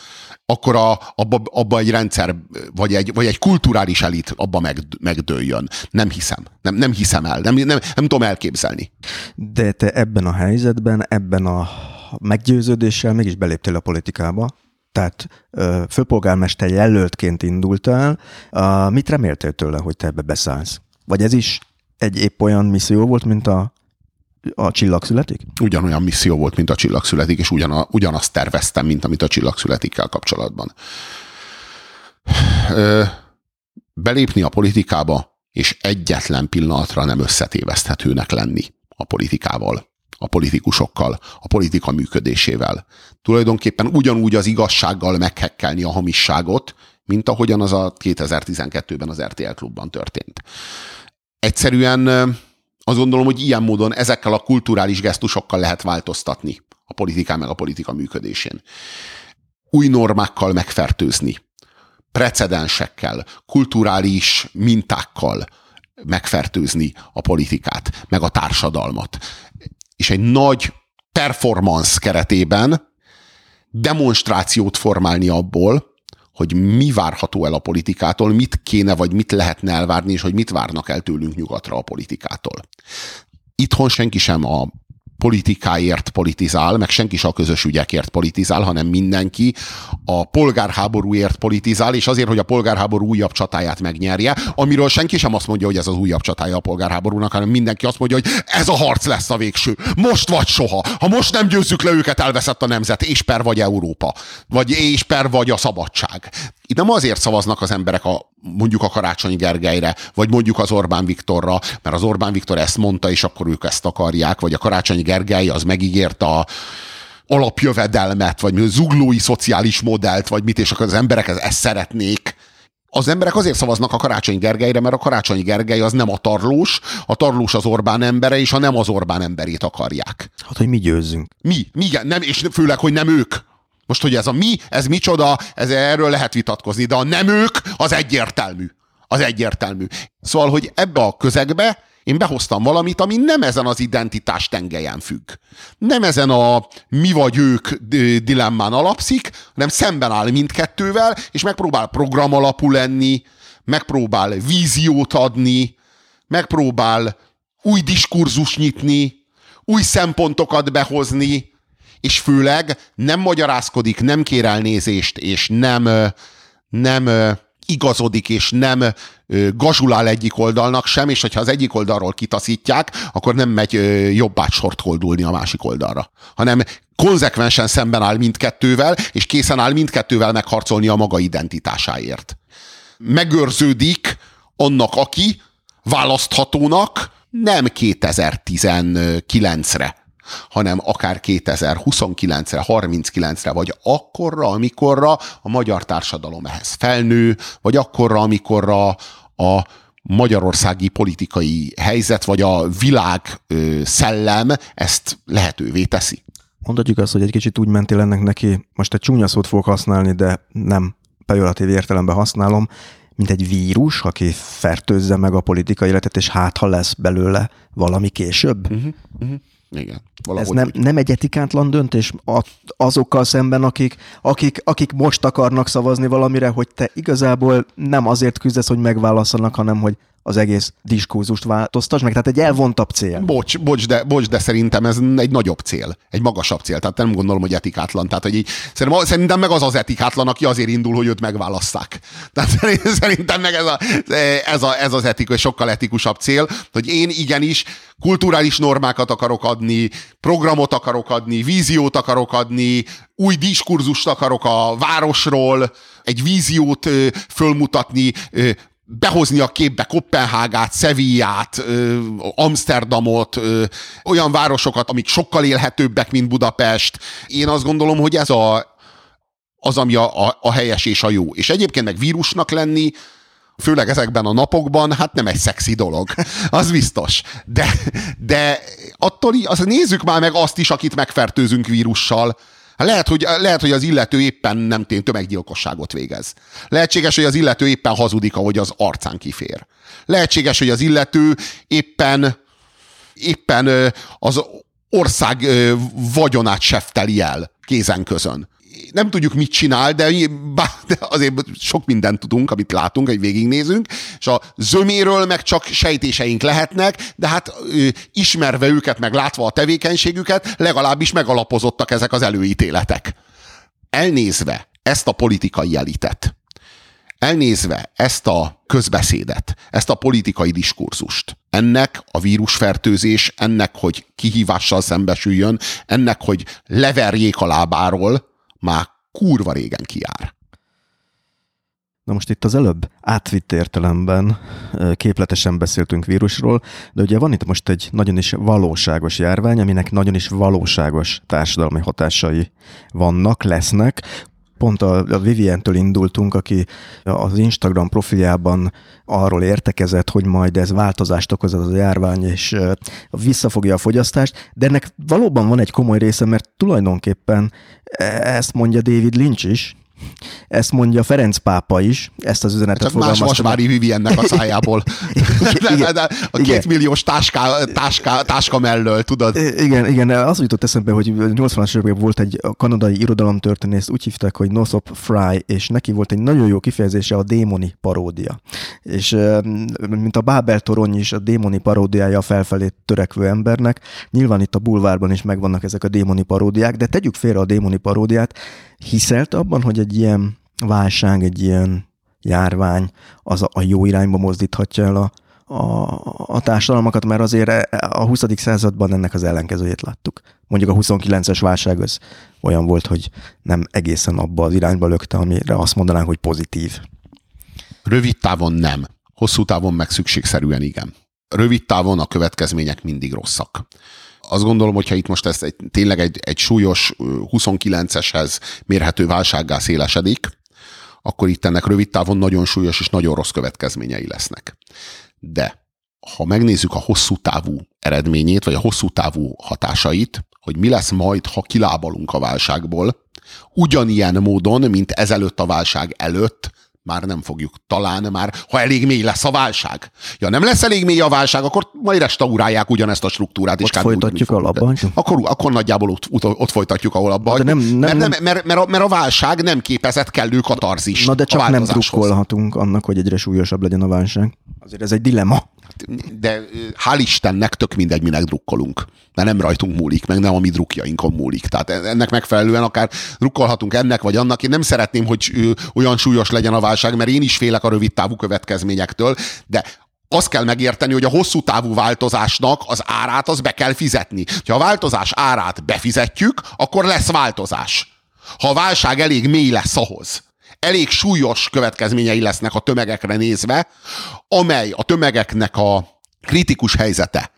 akkor a, abba, abba egy rendszer, vagy egy, vagy egy kulturális elit abba meg, megdőljön. Nem hiszem. Nem, nem hiszem el. Nem, nem, nem tudom elképzelni. De te ebben a helyzetben, ebben a meggyőződéssel mégis beléptél a politikába, tehát főpolgármester jelöltként indultál, mit reméltél tőle, hogy te ebbe beszállsz? Vagy ez is egy épp olyan misszió volt, mint a, a csillag születik? Ugyanolyan misszió volt, mint a csillag születik, és ugyan, ugyanazt terveztem, mint amit a csillag születikkel kapcsolatban. Ö, belépni a politikába, és egyetlen pillanatra nem összetéveszthetőnek lenni a politikával a politikusokkal, a politika működésével. Tulajdonképpen ugyanúgy az igazsággal meghekkelni a hamisságot, mint ahogyan az a 2012-ben az RTL klubban történt. Egyszerűen azt gondolom, hogy ilyen módon ezekkel a kulturális gesztusokkal lehet változtatni a politikán meg a politika működésén. Új normákkal megfertőzni, precedensekkel, kulturális mintákkal megfertőzni a politikát, meg a társadalmat és egy nagy performance keretében demonstrációt formálni abból, hogy mi várható el a politikától, mit kéne vagy mit lehetne elvárni, és hogy mit várnak el tőlünk nyugatra a politikától. Itthon senki sem a politikáért politizál, meg senki sem a közös ügyekért politizál, hanem mindenki a polgárháborúért politizál, és azért, hogy a polgárháború újabb csatáját megnyerje, amiről senki sem azt mondja, hogy ez az újabb csatája a polgárháborúnak, hanem mindenki azt mondja, hogy ez a harc lesz a végső. Most vagy soha. Ha most nem győzzük le őket, elveszett a nemzet, és per vagy Európa. Vagy és per vagy a szabadság. Itt nem azért szavaznak az emberek a, mondjuk a Karácsony Gergelyre, vagy mondjuk az Orbán Viktorra, mert az Orbán Viktor ezt mondta, és akkor ők ezt akarják, vagy a Karácsony Gergely az megígérte a alapjövedelmet, vagy zuglói szociális modellt, vagy mit, és akkor az emberek ezt szeretnék. Az emberek azért szavaznak a Karácsony Gergelyre, mert a Karácsony Gergely az nem a tarlós, a tarlós az Orbán embere, és a nem az Orbán emberét akarják. Hát, hogy mi győzzünk. Mi? mi nem, és főleg, hogy nem ők. Most, hogy ez a mi, ez micsoda, ez erről lehet vitatkozni, de a nem ők, az egyértelmű. Az egyértelmű. Szóval, hogy ebbe a közegbe én behoztam valamit, ami nem ezen az identitás tengelyen függ. Nem ezen a mi vagy ők dilemmán alapszik, hanem szemben áll mindkettővel, és megpróbál program alapú lenni, megpróbál víziót adni, megpróbál új diskurzus nyitni, új szempontokat behozni, és főleg nem magyarázkodik, nem kér elnézést, és nem, nem igazodik, és nem gazsulál egyik oldalnak sem, és hogyha az egyik oldalról kitaszítják, akkor nem megy jobbát sort koldulni a másik oldalra, hanem konzekvensen szemben áll mindkettővel, és készen áll mindkettővel megharcolni a maga identitásáért. Megőrződik annak, aki választhatónak nem 2019-re, hanem akár 2029-re, 39-re, vagy akkorra, amikorra a magyar társadalom ehhez felnő, vagy akkorra, amikorra a magyarországi politikai helyzet, vagy a világ ö, szellem ezt lehetővé teszi. Mondhatjuk azt, hogy egy kicsit úgy mentél ennek neki, most egy csúnya szót fogok használni, de nem pejoratív értelemben használom, mint egy vírus, aki fertőzze meg a politikai életet, és hát ha lesz belőle valami később. Uh-huh, uh-huh. Igen. Ez nem, nem egy etikátlan döntés azokkal szemben, akik, akik, akik most akarnak szavazni valamire, hogy te igazából nem azért küzdesz, hogy megválaszolnak, hanem hogy az egész diskurzust változtass meg, tehát egy elvontabb cél. Bocs, bocs, de, bocs, de szerintem ez egy nagyobb cél, egy magasabb cél, tehát nem gondolom, hogy etikátlan. Tehát, hogy így, szerintem meg az az etikátlan, aki azért indul, hogy őt megválasszák. Tehát szerintem meg ez, a, ez, a, ez az etikus, sokkal etikusabb cél, hogy én igenis kulturális normákat akarok adni, programot akarok adni, víziót akarok adni, új diskurzust akarok a városról, egy víziót ö, fölmutatni, behozni a képbe Kopenhágát, Szevillát, Amsterdamot, olyan városokat, amik sokkal élhetőbbek, mint Budapest. Én azt gondolom, hogy ez a, az, ami a, a, a helyes és a jó. És egyébként meg vírusnak lenni, főleg ezekben a napokban, hát nem egy szexi dolog, az biztos. De, de attól, az nézzük már meg azt is, akit megfertőzünk vírussal. Lehet, hogy, lehet, hogy az illető éppen nem tény tömeggyilkosságot végez. Lehetséges, hogy az illető éppen hazudik, ahogy az arcán kifér. Lehetséges, hogy az illető éppen, éppen az ország vagyonát sefteli el kézen közön nem tudjuk, mit csinál, de, de azért sok mindent tudunk, amit látunk, hogy végignézünk, és a zöméről meg csak sejtéseink lehetnek, de hát ismerve őket, meg látva a tevékenységüket, legalábbis megalapozottak ezek az előítéletek. Elnézve ezt a politikai elitet, elnézve ezt a közbeszédet, ezt a politikai diskurzust, ennek a vírusfertőzés, ennek, hogy kihívással szembesüljön, ennek, hogy leverjék a lábáról, már kurva régen kijár. Na most itt az előbb átvitt értelemben képletesen beszéltünk vírusról, de ugye van itt most egy nagyon is valóságos járvány, aminek nagyon is valóságos társadalmi hatásai vannak, lesznek. Pont a, Vivien-től indultunk, aki az Instagram profiljában arról értekezett, hogy majd ez változást okoz az a járvány, és visszafogja a fogyasztást, de ennek valóban van egy komoly része, mert tulajdonképpen e, ezt mondja David Lynch is, ezt mondja Ferenc pápa is, ezt az üzenetet Csak más Vasvári Viviennek a szájából. de, de, de, a két milliós táská, táská, táska mellől, tudod? Igen, igen, az jutott eszembe, hogy 80-as években volt egy kanadai irodalomtörténész, úgy hívták, hogy Nosop Fry, és neki volt egy nagyon jó kifejezése a démoni paródia. És mint a Bábel torony is a démoni paródiája a felfelé törekvő embernek, nyilván itt a bulvárban is megvannak ezek a démoni paródiák, de tegyük félre a démoni paródiát, hiszelt abban, hogy egy ilyen válság, egy ilyen járvány az a, jó irányba mozdíthatja el a, a, a társadalmakat, mert azért a 20. században ennek az ellenkezőjét láttuk. Mondjuk a 29-es válság az olyan volt, hogy nem egészen abba az irányba lökte, amire azt mondanánk, hogy pozitív. Rövid távon nem, hosszú távon meg szükségszerűen igen. Rövid távon a következmények mindig rosszak azt gondolom, hogyha itt most ez egy, tényleg egy, egy súlyos 29-eshez mérhető válsággá szélesedik, akkor itt ennek rövid távon nagyon súlyos és nagyon rossz következményei lesznek. De ha megnézzük a hosszú távú eredményét, vagy a hosszú távú hatásait, hogy mi lesz majd, ha kilábalunk a válságból, ugyanilyen módon, mint ezelőtt a válság előtt, már nem fogjuk. Talán már, ha elég mély lesz a válság. Ja, nem lesz elég mély a válság, akkor majd restaurálják ugyanezt a struktúrát. Ott és folytatjuk, ahol abba Akkor, akkor nagyjából ott, ott, ott folytatjuk, ahol abba nem, nem, mert, nem, mert, mert, a, mert a válság nem képezett kellő katarzis. Na de csak nem drukkolhatunk annak, hogy egyre súlyosabb legyen a válság. Azért ez egy dilemma. De hál' Istennek tök mindegy, minek drukkolunk. Mert nem rajtunk múlik, meg nem a mi drukjainkon múlik. Tehát ennek megfelelően akár drukkolhatunk ennek vagy annak. Én nem szeretném, hogy olyan súlyos legyen a válság, mert én is félek a rövid távú következményektől, de azt kell megérteni, hogy a hosszú távú változásnak az árát az be kell fizetni. Ha a változás árát befizetjük, akkor lesz változás. Ha a válság elég mély lesz ahhoz, elég súlyos következményei lesznek a tömegekre nézve, amely a tömegeknek a kritikus helyzete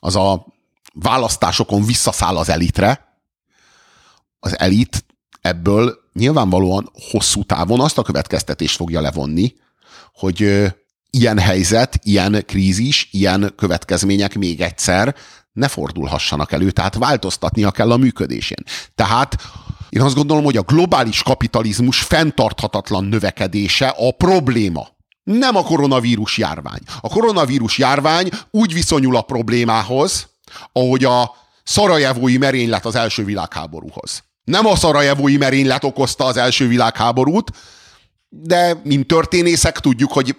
az a választásokon visszaszáll az elitre, az elit ebből nyilvánvalóan hosszú távon azt a következtetést fogja levonni, hogy ilyen helyzet, ilyen krízis, ilyen következmények még egyszer ne fordulhassanak elő, tehát változtatnia kell a működésén. Tehát én azt gondolom, hogy a globális kapitalizmus fenntarthatatlan növekedése a probléma. Nem a koronavírus járvány. A koronavírus járvány úgy viszonyul a problémához, ahogy a szarajevói merénylet az első világháborúhoz. Nem a szarajevói merénylet okozta az első világháborút, de mint történészek tudjuk, hogy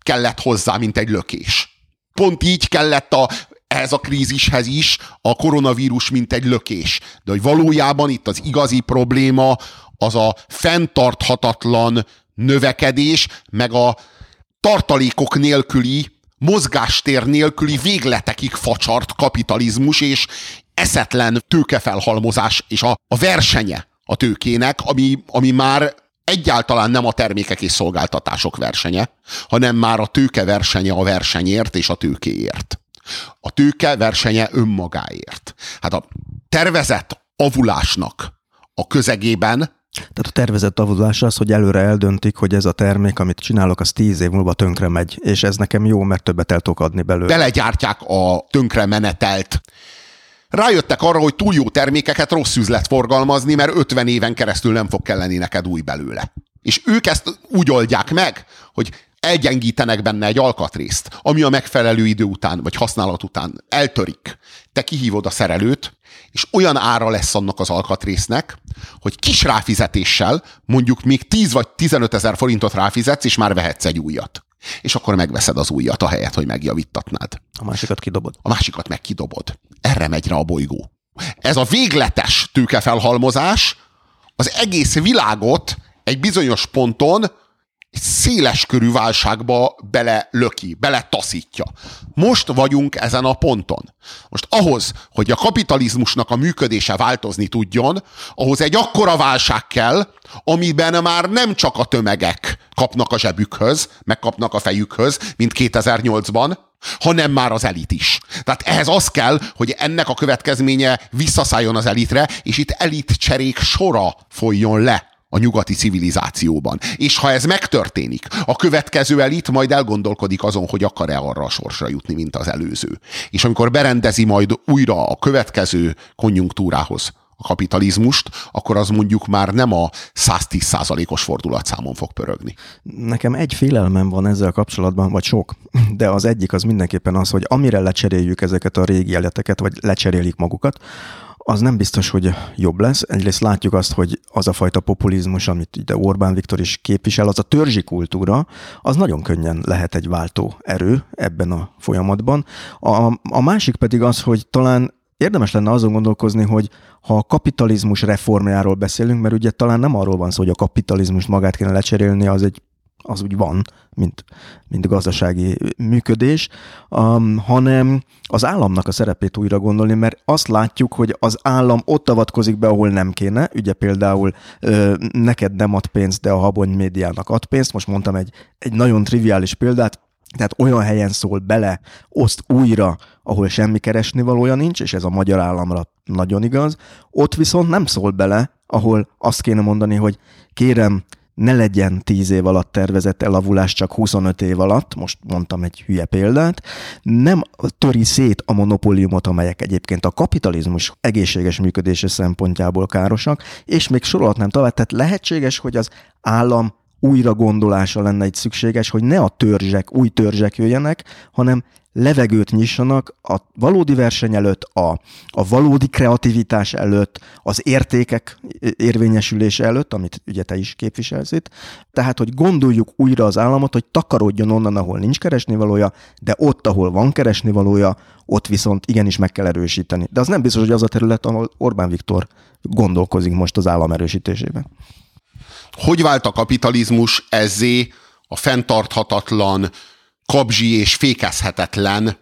kellett hozzá, mint egy lökés. Pont így kellett a ehhez a krízishez is a koronavírus mint egy lökés. De hogy valójában itt az igazi probléma az a fenntarthatatlan növekedés, meg a tartalékok nélküli, mozgástér nélküli végletekig facsart kapitalizmus és eszetlen tőkefelhalmozás és a, a versenye a tőkének, ami, ami már egyáltalán nem a termékek és szolgáltatások versenye, hanem már a tőke versenye a versenyért és a tőkéért. A tőke versenye önmagáért. Hát a tervezett avulásnak a közegében tehát a tervezett avulás az, hogy előre eldöntik, hogy ez a termék, amit csinálok, az tíz év múlva tönkre megy, és ez nekem jó, mert többet el tudok adni belőle. Belegyártják a tönkre menetelt rájöttek arra, hogy túl jó termékeket rossz üzlet forgalmazni, mert 50 éven keresztül nem fog kelleni neked új belőle. És ők ezt úgy oldják meg, hogy elgyengítenek benne egy alkatrészt, ami a megfelelő idő után, vagy használat után eltörik. Te kihívod a szerelőt, és olyan ára lesz annak az alkatrésznek, hogy kis ráfizetéssel, mondjuk még 10 vagy 15 ezer forintot ráfizetsz, és már vehetsz egy újat. És akkor megveszed az újat, a helyet, hogy megjavítatnád. A másikat kidobod. A másikat meg kidobod. Erre megy rá a bolygó. Ez a végletes tőkefelhalmozás az egész világot egy bizonyos ponton széles körű válságba bele löki. Most vagyunk ezen a ponton. Most ahhoz, hogy a kapitalizmusnak a működése változni tudjon, ahhoz egy akkora válság kell, amiben már nem csak a tömegek kapnak a zsebükhöz, megkapnak a fejükhöz, mint 2008-ban, hanem már az elit is. Tehát ehhez az kell, hogy ennek a következménye visszaszálljon az elitre, és itt elit cserék sora folyjon le a nyugati civilizációban. És ha ez megtörténik, a következő elit majd elgondolkodik azon, hogy akar-e arra a sorsra jutni, mint az előző. És amikor berendezi majd újra a következő konjunktúrához a kapitalizmust, akkor az mondjuk már nem a 110 százalékos fordulatszámon fog pörögni. Nekem egy félelmem van ezzel kapcsolatban, vagy sok, de az egyik az mindenképpen az, hogy amire lecseréljük ezeket a régi életeket, vagy lecserélik magukat, az nem biztos, hogy jobb lesz. Egyrészt látjuk azt, hogy az a fajta populizmus, amit ide Orbán Viktor is képvisel, az a törzsi kultúra, az nagyon könnyen lehet egy váltó erő ebben a folyamatban. A, a másik pedig az, hogy talán érdemes lenne azon gondolkozni, hogy ha a kapitalizmus reformjáról beszélünk, mert ugye talán nem arról van szó, hogy a kapitalizmust magát kéne lecserélni, az egy az úgy van, mint, mint gazdasági működés, um, hanem az államnak a szerepét újra gondolni, mert azt látjuk, hogy az állam ott avatkozik be, ahol nem kéne, ugye például ö, neked nem ad pénzt, de a habony médiának ad pénzt, most mondtam egy, egy nagyon triviális példát, tehát olyan helyen szól bele, oszt újra, ahol semmi keresni valója nincs, és ez a magyar államra nagyon igaz. Ott viszont nem szól bele, ahol azt kéne mondani, hogy kérem, ne legyen 10 év alatt tervezett elavulás, csak 25 év alatt, most mondtam egy hülye példát, nem töri szét a monopóliumot, amelyek egyébként a kapitalizmus egészséges működése szempontjából károsak, és még sorolhatnám tovább, tehát lehetséges, hogy az állam újra gondolása lenne egy szükséges, hogy ne a törzsek, új törzsek jöjjenek, hanem levegőt nyissanak a valódi verseny előtt, a, a valódi kreativitás előtt, az értékek érvényesülése előtt, amit ugye te is képviselsz itt. Tehát, hogy gondoljuk újra az államot, hogy takarodjon onnan, ahol nincs keresnivalója, de ott, ahol van keresnivalója, ott viszont igenis meg kell erősíteni. De az nem biztos, hogy az a terület, ahol Orbán Viktor gondolkozik most az állam erősítésében. Hogy vált a kapitalizmus ezzé a fenntarthatatlan, kabzsi és fékezhetetlen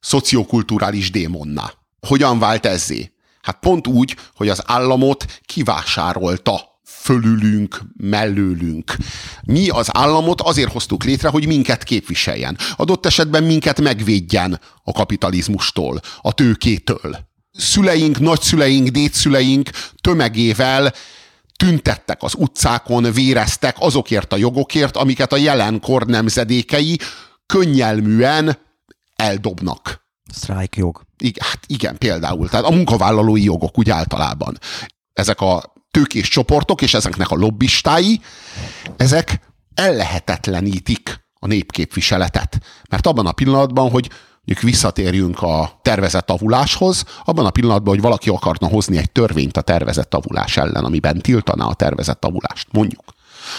szociokulturális démonná. Hogyan vált ezzé? Hát pont úgy, hogy az államot kivásárolta fölülünk, mellőlünk. Mi az államot azért hoztuk létre, hogy minket képviseljen. Adott esetben minket megvédjen a kapitalizmustól, a tőkétől. Szüleink, nagyszüleink, dédszüleink tömegével tüntettek az utcákon, véreztek azokért a jogokért, amiket a jelenkor nemzedékei könnyelműen eldobnak. Sztrájk jog. Igen, hát igen, például. Tehát a munkavállalói jogok úgy általában. Ezek a tőkés csoportok és ezeknek a lobbistái, ezek ellehetetlenítik a népképviseletet. Mert abban a pillanatban, hogy mondjuk visszatérjünk a tervezett avuláshoz, abban a pillanatban, hogy valaki akarna hozni egy törvényt a tervezett avulás ellen, amiben tiltaná a tervezett avulást, mondjuk.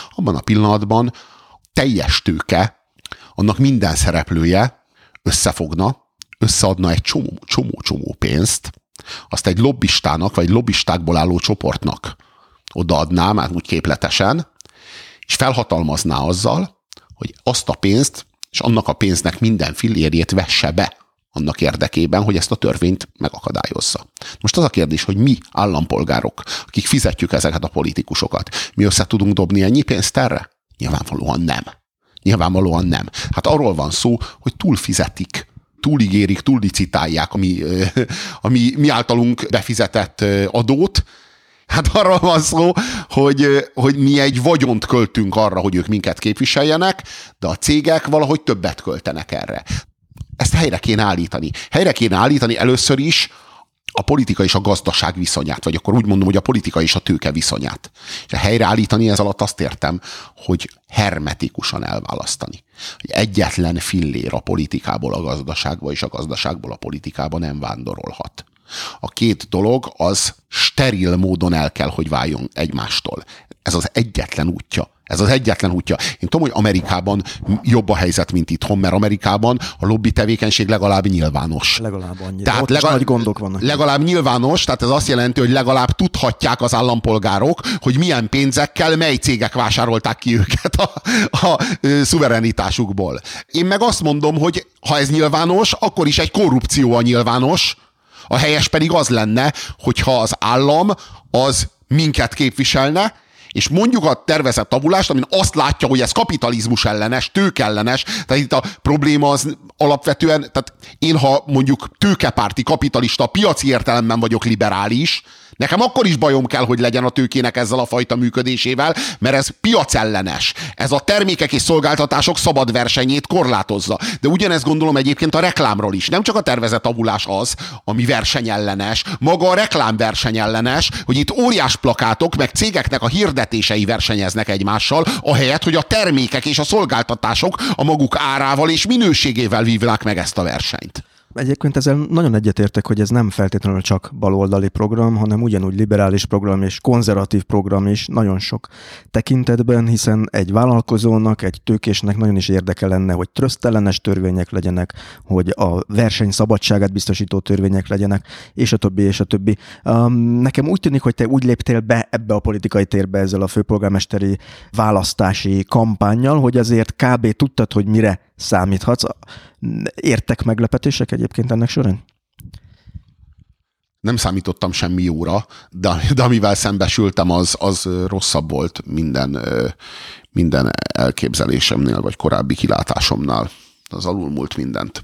Abban a pillanatban teljes tőke, annak minden szereplője összefogna, összeadna egy csomó-csomó pénzt, azt egy lobbistának, vagy lobbistákból álló csoportnak odaadná, már úgy képletesen, és felhatalmazná azzal, hogy azt a pénzt és annak a pénznek minden fillérjét vesse be annak érdekében, hogy ezt a törvényt megakadályozza. Most az a kérdés, hogy mi állampolgárok, akik fizetjük ezeket a politikusokat, mi össze tudunk dobni ennyi pénzt erre? Nyilvánvalóan nem. Nyilvánvalóan nem. Hát arról van szó, hogy túlfizetik túligérik, túllicitálják a mi, a mi, mi általunk befizetett adót, Hát arról van szó, hogy, hogy mi egy vagyont költünk arra, hogy ők minket képviseljenek, de a cégek valahogy többet költenek erre. Ezt helyre kéne állítani. Helyre kéne állítani először is a politika és a gazdaság viszonyát, vagy akkor úgy mondom, hogy a politika és a tőke viszonyát. És a helyreállítani ez alatt azt értem, hogy hermetikusan elválasztani. Hogy egyetlen fillér a politikából a gazdaságba, és a gazdaságból a politikába nem vándorolhat. A két dolog az steril módon el kell, hogy váljon egymástól. Ez az egyetlen útja. Ez az egyetlen útja. Én tudom, hogy Amerikában jobb a helyzet, mint itthon, mert Amerikában a lobby tevékenység legalább nyilvános. Legalább annyi. Tehát ott legalább, nagy gondok vannak. Legalább nyilvános, tehát ez azt jelenti, hogy legalább tudhatják az állampolgárok, hogy milyen pénzekkel mely cégek vásárolták ki őket a, a, a szuverenitásukból. Én meg azt mondom, hogy ha ez nyilvános, akkor is egy korrupció a nyilvános, a helyes pedig az lenne, hogyha az állam az minket képviselne, és mondjuk a tervezett tavulást, amin azt látja, hogy ez kapitalizmus ellenes, tőkellenes, tehát itt a probléma az alapvetően, tehát én ha mondjuk tőkepárti kapitalista, piaci értelemben vagyok liberális, Nekem akkor is bajom kell, hogy legyen a tőkének ezzel a fajta működésével, mert ez piacellenes. Ez a termékek és szolgáltatások szabad versenyét korlátozza. De ugyanezt gondolom egyébként a reklámról is. Nem csak a tervezett avulás az, ami versenyellenes, maga a reklám versenyellenes, hogy itt óriás plakátok, meg cégeknek a hirdetései versenyeznek egymással, ahelyett, hogy a termékek és a szolgáltatások a maguk árával és minőségével vívnák meg ezt a versenyt. Egyébként ezzel nagyon egyetértek, hogy ez nem feltétlenül csak baloldali program, hanem ugyanúgy liberális program és konzervatív program is nagyon sok tekintetben, hiszen egy vállalkozónak, egy tőkésnek nagyon is érdeke lenne, hogy trösztellenes törvények legyenek, hogy a verseny szabadságát biztosító törvények legyenek, és a többi, és a többi. Um, nekem úgy tűnik, hogy te úgy léptél be ebbe a politikai térbe ezzel a főpolgármesteri választási kampányjal, hogy azért kb. tudtad, hogy mire számíthatsz. Értek meglepetések egyébként ennek során? Nem számítottam semmi jóra, de, de amivel szembesültem, az, az rosszabb volt minden, minden elképzelésemnél, vagy korábbi kilátásomnál. Az alulmúlt mindent.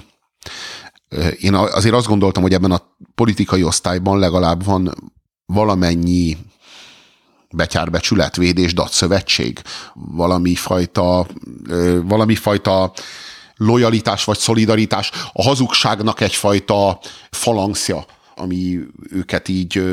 Én azért azt gondoltam, hogy ebben a politikai osztályban legalább van valamennyi betyárbecsület, védés, datszövetség, valami fajta, valami fajta lojalitás vagy szolidaritás, a hazugságnak egyfajta falangszja, ami őket így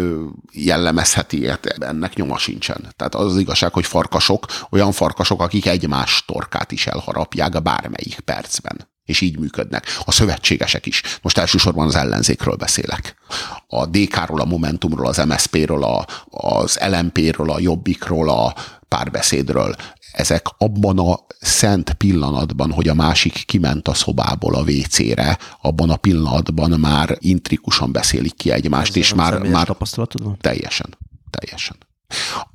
jellemezheti, ennek nyoma sincsen. Tehát az, az igazság, hogy farkasok, olyan farkasok, akik egymás torkát is elharapják bármelyik percben és így működnek. A szövetségesek is. Most elsősorban az ellenzékről beszélek. A DK-ról, a Momentumról, az MSZP-ről, a, az LMP-ről, a Jobbikról, a párbeszédről. Ezek abban a szent pillanatban, hogy a másik kiment a szobából a WC-re, abban a pillanatban már intrikusan beszélik ki egymást, Ez és már, már tapasztalatod van? teljesen, teljesen.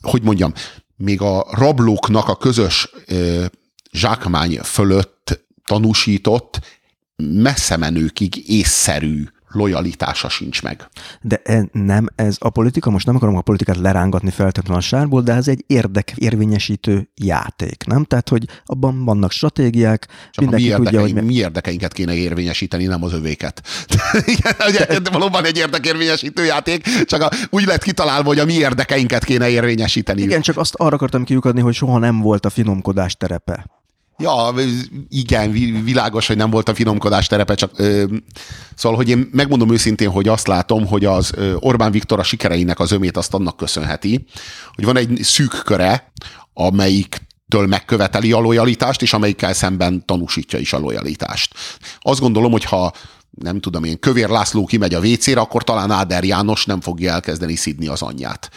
Hogy mondjam, még a rablóknak a közös ö, zsákmány fölött tanúsított messze menőkig észszerű lojalitása sincs meg. De e, nem ez a politika, most nem akarom a politikát lerángatni feltétlenül a sárból, de ez egy érdek érvényesítő játék, nem? Tehát, hogy abban vannak stratégiák, Csak mindenki mi tudja, hogy... Mi érdekeinket kéne érvényesíteni, nem az övéket. Igen, de valóban egy érdekérvényesítő játék, csak a, úgy lett kitalálva, hogy a mi érdekeinket kéne érvényesíteni. Igen, csak azt arra akartam kiukadni, hogy soha nem volt a finomkodás terepe. Ja, igen, világos, hogy nem volt a finomkodás terepe, csak ö, szóval, hogy én megmondom őszintén, hogy azt látom, hogy az Orbán Viktor a sikereinek az ömét azt annak köszönheti, hogy van egy szűk köre, amelyik től megköveteli a lojalitást, és amelyikkel szemben tanúsítja is a lojalitást. Azt gondolom, hogy ha nem tudom én, Kövér László kimegy a WC-re, akkor talán Áder János nem fogja elkezdeni szidni az anyját.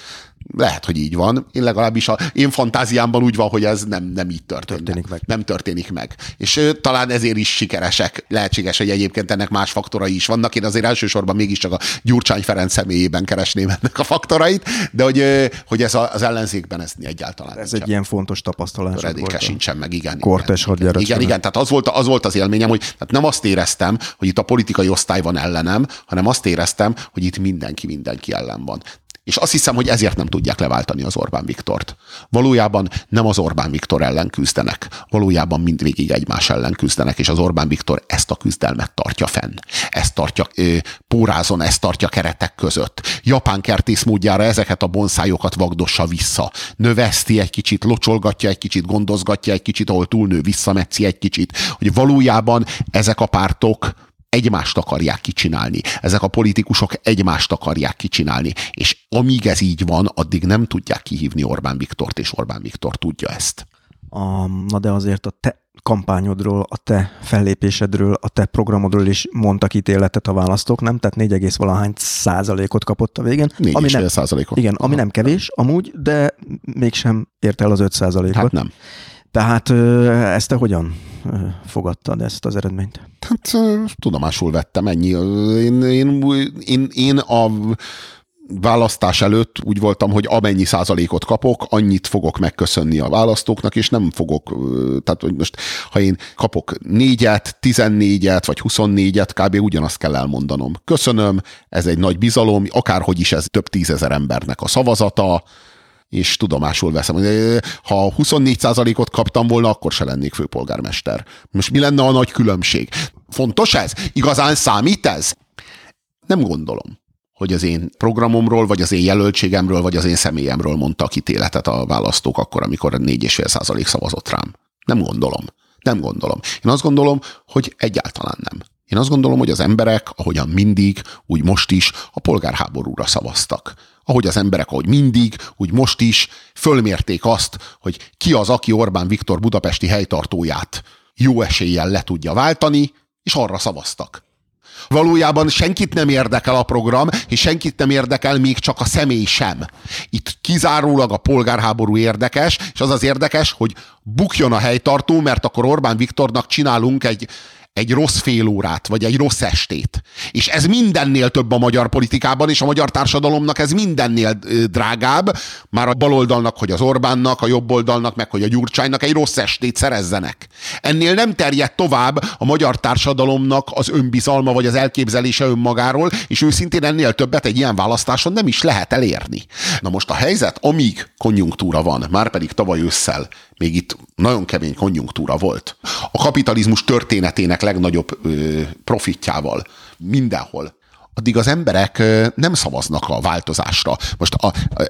Lehet, hogy így van. Én legalábbis a én fantáziámban úgy van, hogy ez nem, nem így történik, történik meg. Nem történik meg. És ö, talán ezért is sikeresek. Lehetséges, hogy egyébként ennek más faktorai is vannak. Én azért elsősorban mégiscsak a Gyurcsány Ferenc személyében keresném ennek a faktorait, de hogy, ö, hogy ez a, az ellenzékben ez egyáltalán. Ez egy ilyen fontos tapasztalás. Redéke sincsen meg, igen. Kortes igen, igen, igen, igen, tehát az volt, az volt az élményem, hogy tehát nem azt éreztem, hogy itt a politikai osztály van ellenem, hanem azt éreztem, hogy itt mindenki mindenki ellen van. És azt hiszem, hogy ezért nem tudják leváltani az Orbán Viktort. Valójában nem az Orbán Viktor ellen küzdenek, valójában mindvégig egymás ellen küzdenek, és az Orbán Viktor ezt a küzdelmet tartja fenn. Ezt tartja ö, pórázon, ezt tartja keretek között. Japán kertész módjára ezeket a bonszájokat vagdossa vissza. Növeszti egy kicsit, locsolgatja egy kicsit, gondozgatja egy kicsit, ahol túlnő, visszametszi egy kicsit. Hogy valójában ezek a pártok egymást akarják kicsinálni. Ezek a politikusok egymást akarják kicsinálni. És amíg ez így van, addig nem tudják kihívni Orbán Viktort, és Orbán Viktor tudja ezt. A, na de azért a te kampányodról, a te fellépésedről, a te programodról is mondtak ítéletet a választók, nem? Tehát 4, valahány százalékot kapott a végén. 4 ami nem, százalékot. Igen, ami nem kevés amúgy, de mégsem ért el az 5 százalékot. Hát nem. Tehát ezt te hogyan fogadtad ezt az eredményt? Hát tudomásul vettem, ennyi. Én, én, én, én a választás előtt úgy voltam, hogy amennyi százalékot kapok, annyit fogok megköszönni a választóknak, és nem fogok, tehát hogy most, ha én kapok négyet, tizennégyet, vagy huszonnégyet, kb. ugyanazt kell elmondanom. Köszönöm, ez egy nagy bizalom, akárhogy is ez több tízezer embernek a szavazata, és tudomásul veszem. Ha 24%-ot kaptam volna, akkor se lennék főpolgármester. Most mi lenne a nagy különbség? Fontos ez? Igazán számít ez? Nem gondolom hogy az én programomról, vagy az én jelöltségemről, vagy az én személyemről mondta a kitéletet a választók akkor, amikor 4,5% szavazott rám. Nem gondolom. Nem gondolom. Én azt gondolom, hogy egyáltalán nem. Én azt gondolom, hogy az emberek, ahogyan mindig, úgy most is, a polgárháborúra szavaztak. Ahogy az emberek, ahogy mindig, úgy most is fölmérték azt, hogy ki az, aki Orbán Viktor budapesti helytartóját jó eséllyel le tudja váltani, és arra szavaztak. Valójában senkit nem érdekel a program, és senkit nem érdekel még csak a személy sem. Itt kizárólag a polgárháború érdekes, és az az érdekes, hogy bukjon a helytartó, mert akkor Orbán Viktornak csinálunk egy egy rossz fél órát, vagy egy rossz estét. És ez mindennél több a magyar politikában, és a magyar társadalomnak ez mindennél drágább, már a baloldalnak, hogy az Orbánnak, a jobboldalnak, meg hogy a Gyurcsánynak egy rossz estét szerezzenek. Ennél nem terjed tovább a magyar társadalomnak az önbizalma, vagy az elképzelése önmagáról, és őszintén ennél többet egy ilyen választáson nem is lehet elérni. Na most a helyzet, amíg konjunktúra van, már pedig tavaly ősszel még itt nagyon kemény konjunktúra volt. A kapitalizmus történetének legnagyobb ö, profitjával mindenhol. Addig az emberek ö, nem szavaznak a változásra. Most a, a,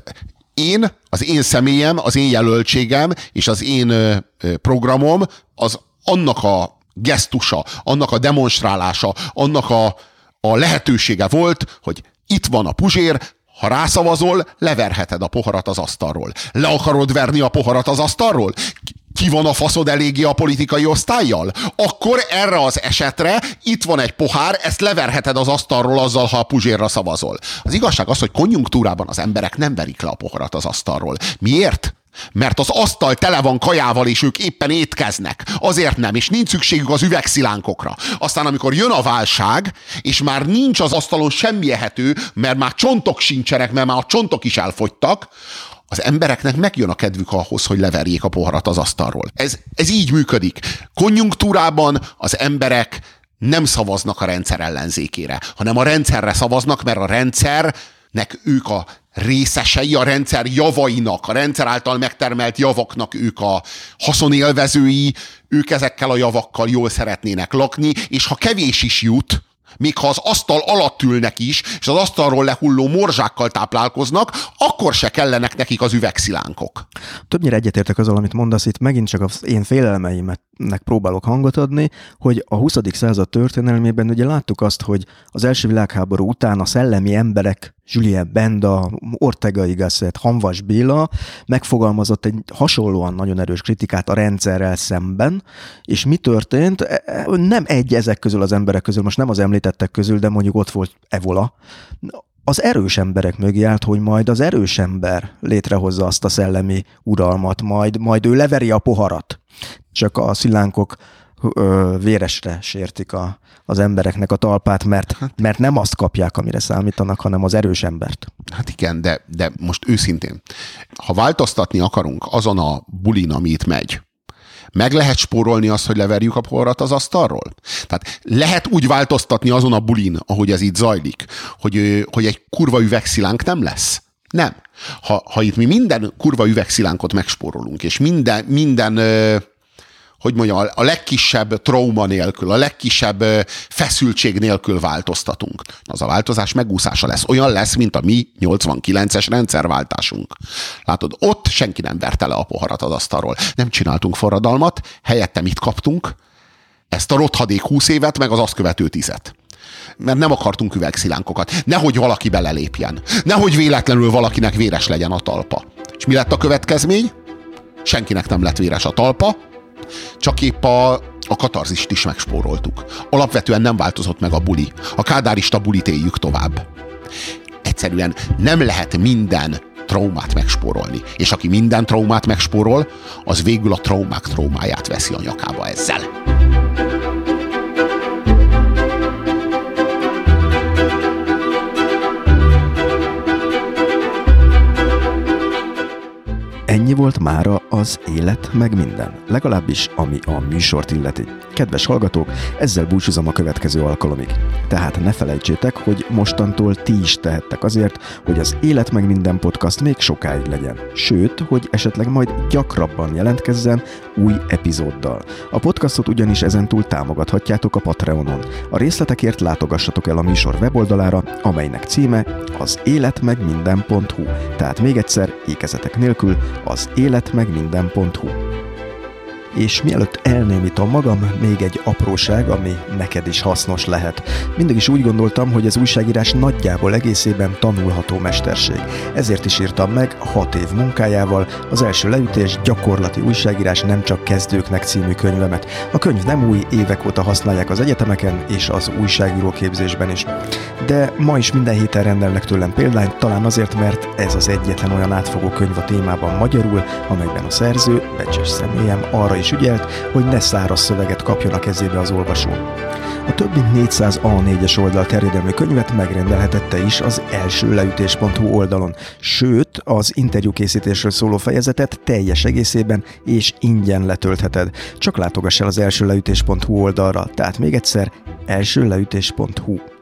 én, az én személyem, az én jelöltségem és az én ö, programom az annak a gesztusa, annak a demonstrálása, annak a, a lehetősége volt, hogy itt van a puzsér, ha rászavazol, leverheted a poharat az asztalról. Le akarod verni a poharat az asztalról? Ki van a faszod eléggé a politikai osztályjal? Akkor erre az esetre itt van egy pohár, ezt leverheted az asztalról azzal, ha a puzsérra szavazol. Az igazság az, hogy konjunktúrában az emberek nem verik le a poharat az asztalról. Miért? Mert az asztal tele van kajával, és ők éppen étkeznek. Azért nem, és nincs szükségük az üvegszilánkokra. Aztán, amikor jön a válság, és már nincs az asztalon semmi ehető, mert már csontok sincsenek, mert már a csontok is elfogytak, az embereknek megjön a kedvük ahhoz, hogy leverjék a poharat az asztalról. Ez, ez így működik. Konjunktúrában az emberek nem szavaznak a rendszer ellenzékére, hanem a rendszerre szavaznak, mert a rendszernek ők a részesei a rendszer javainak, a rendszer által megtermelt javaknak ők a haszonélvezői, ők ezekkel a javakkal jól szeretnének lakni, és ha kevés is jut, még ha az asztal alatt ülnek is, és az asztalról lehulló morzsákkal táplálkoznak, akkor se kellenek nekik az üvegszilánkok. Többnyire egyetértek azzal, amit mondasz, itt megint csak az én félelmeimnek próbálok hangot adni, hogy a 20. század történelmében ugye láttuk azt, hogy az első világháború után a szellemi emberek Julien Benda, Ortega Igasset, Hanvas Béla megfogalmazott egy hasonlóan nagyon erős kritikát a rendszerrel szemben, és mi történt? E, e, nem egy ezek közül az emberek közül, most nem az említettek közül, de mondjuk ott volt Evola, az erős emberek mögé állt, hogy majd az erős ember létrehozza azt a szellemi uralmat, majd, majd ő leveri a poharat. Csak a szilánkok ö, véresre sértik a, az embereknek a talpát, mert, hát, mert nem azt kapják, amire számítanak, hanem az erős embert. Hát igen, de, de most őszintén, ha változtatni akarunk azon a bulin, ami itt megy, meg lehet spórolni azt, hogy leverjük a poharat az asztalról? Tehát lehet úgy változtatni azon a bulin, ahogy ez itt zajlik, hogy, hogy egy kurva üvegszilánk nem lesz? Nem. Ha, ha itt mi minden kurva üvegszilánkot megspórolunk, és minden, minden hogy mondjam, a legkisebb trauma nélkül, a legkisebb feszültség nélkül változtatunk. Az a változás megúszása lesz. Olyan lesz, mint a mi 89-es rendszerváltásunk. Látod, ott senki nem verte le a poharat az asztalról. Nem csináltunk forradalmat, helyette mit kaptunk? Ezt a rothadék 20 évet, meg az azt követő tizet mert nem akartunk üvegszilánkokat. Nehogy valaki belelépjen. Nehogy véletlenül valakinek véres legyen a talpa. És mi lett a következmény? Senkinek nem lett véres a talpa, csak épp a, a katarzist is megspóroltuk. Alapvetően nem változott meg a buli. A kádárista bulit éljük tovább. Egyszerűen nem lehet minden traumát megspórolni. És aki minden traumát megspórol, az végül a traumák traumáját veszi a nyakába ezzel. Ennyi volt mára az élet meg minden, legalábbis ami a műsort illeti. Kedves hallgatók, ezzel búcsúzom a következő alkalomig. Tehát ne felejtsétek, hogy mostantól ti is tehettek azért, hogy az Élet meg minden podcast még sokáig legyen. Sőt, hogy esetleg majd gyakrabban jelentkezzen új epizóddal. A podcastot ugyanis ezentúl támogathatjátok a Patreonon. A részletekért látogassatok el a műsor weboldalára, amelynek címe az életmegminden.hu. Tehát még egyszer, ékezetek nélkül, az életmegminden.hu és mielőtt elnémítom magam, még egy apróság, ami neked is hasznos lehet. Mindig is úgy gondoltam, hogy az újságírás nagyjából egészében tanulható mesterség. Ezért is írtam meg hat év munkájával az első leütés gyakorlati újságírás nem csak kezdőknek című könyvemet. A könyv nem új, évek óta használják az egyetemeken és az újságíró képzésben is. De ma is minden héten rendelnek tőlem példányt, talán azért, mert ez az egyetlen olyan átfogó könyv a témában magyarul, amelyben a szerző, becses személyem arra is ügyelt, hogy ne száraz szöveget kapjon a kezébe az olvasó. A több mint 400 A4-es oldal terjedelmű könyvet megrendelhetette is az első leütés.hu oldalon, sőt, az interjúkészítésről szóló fejezetet teljes egészében és ingyen letöltheted. Csak látogass el az első leütés.hu oldalra, tehát még egyszer elsőleütés.hu.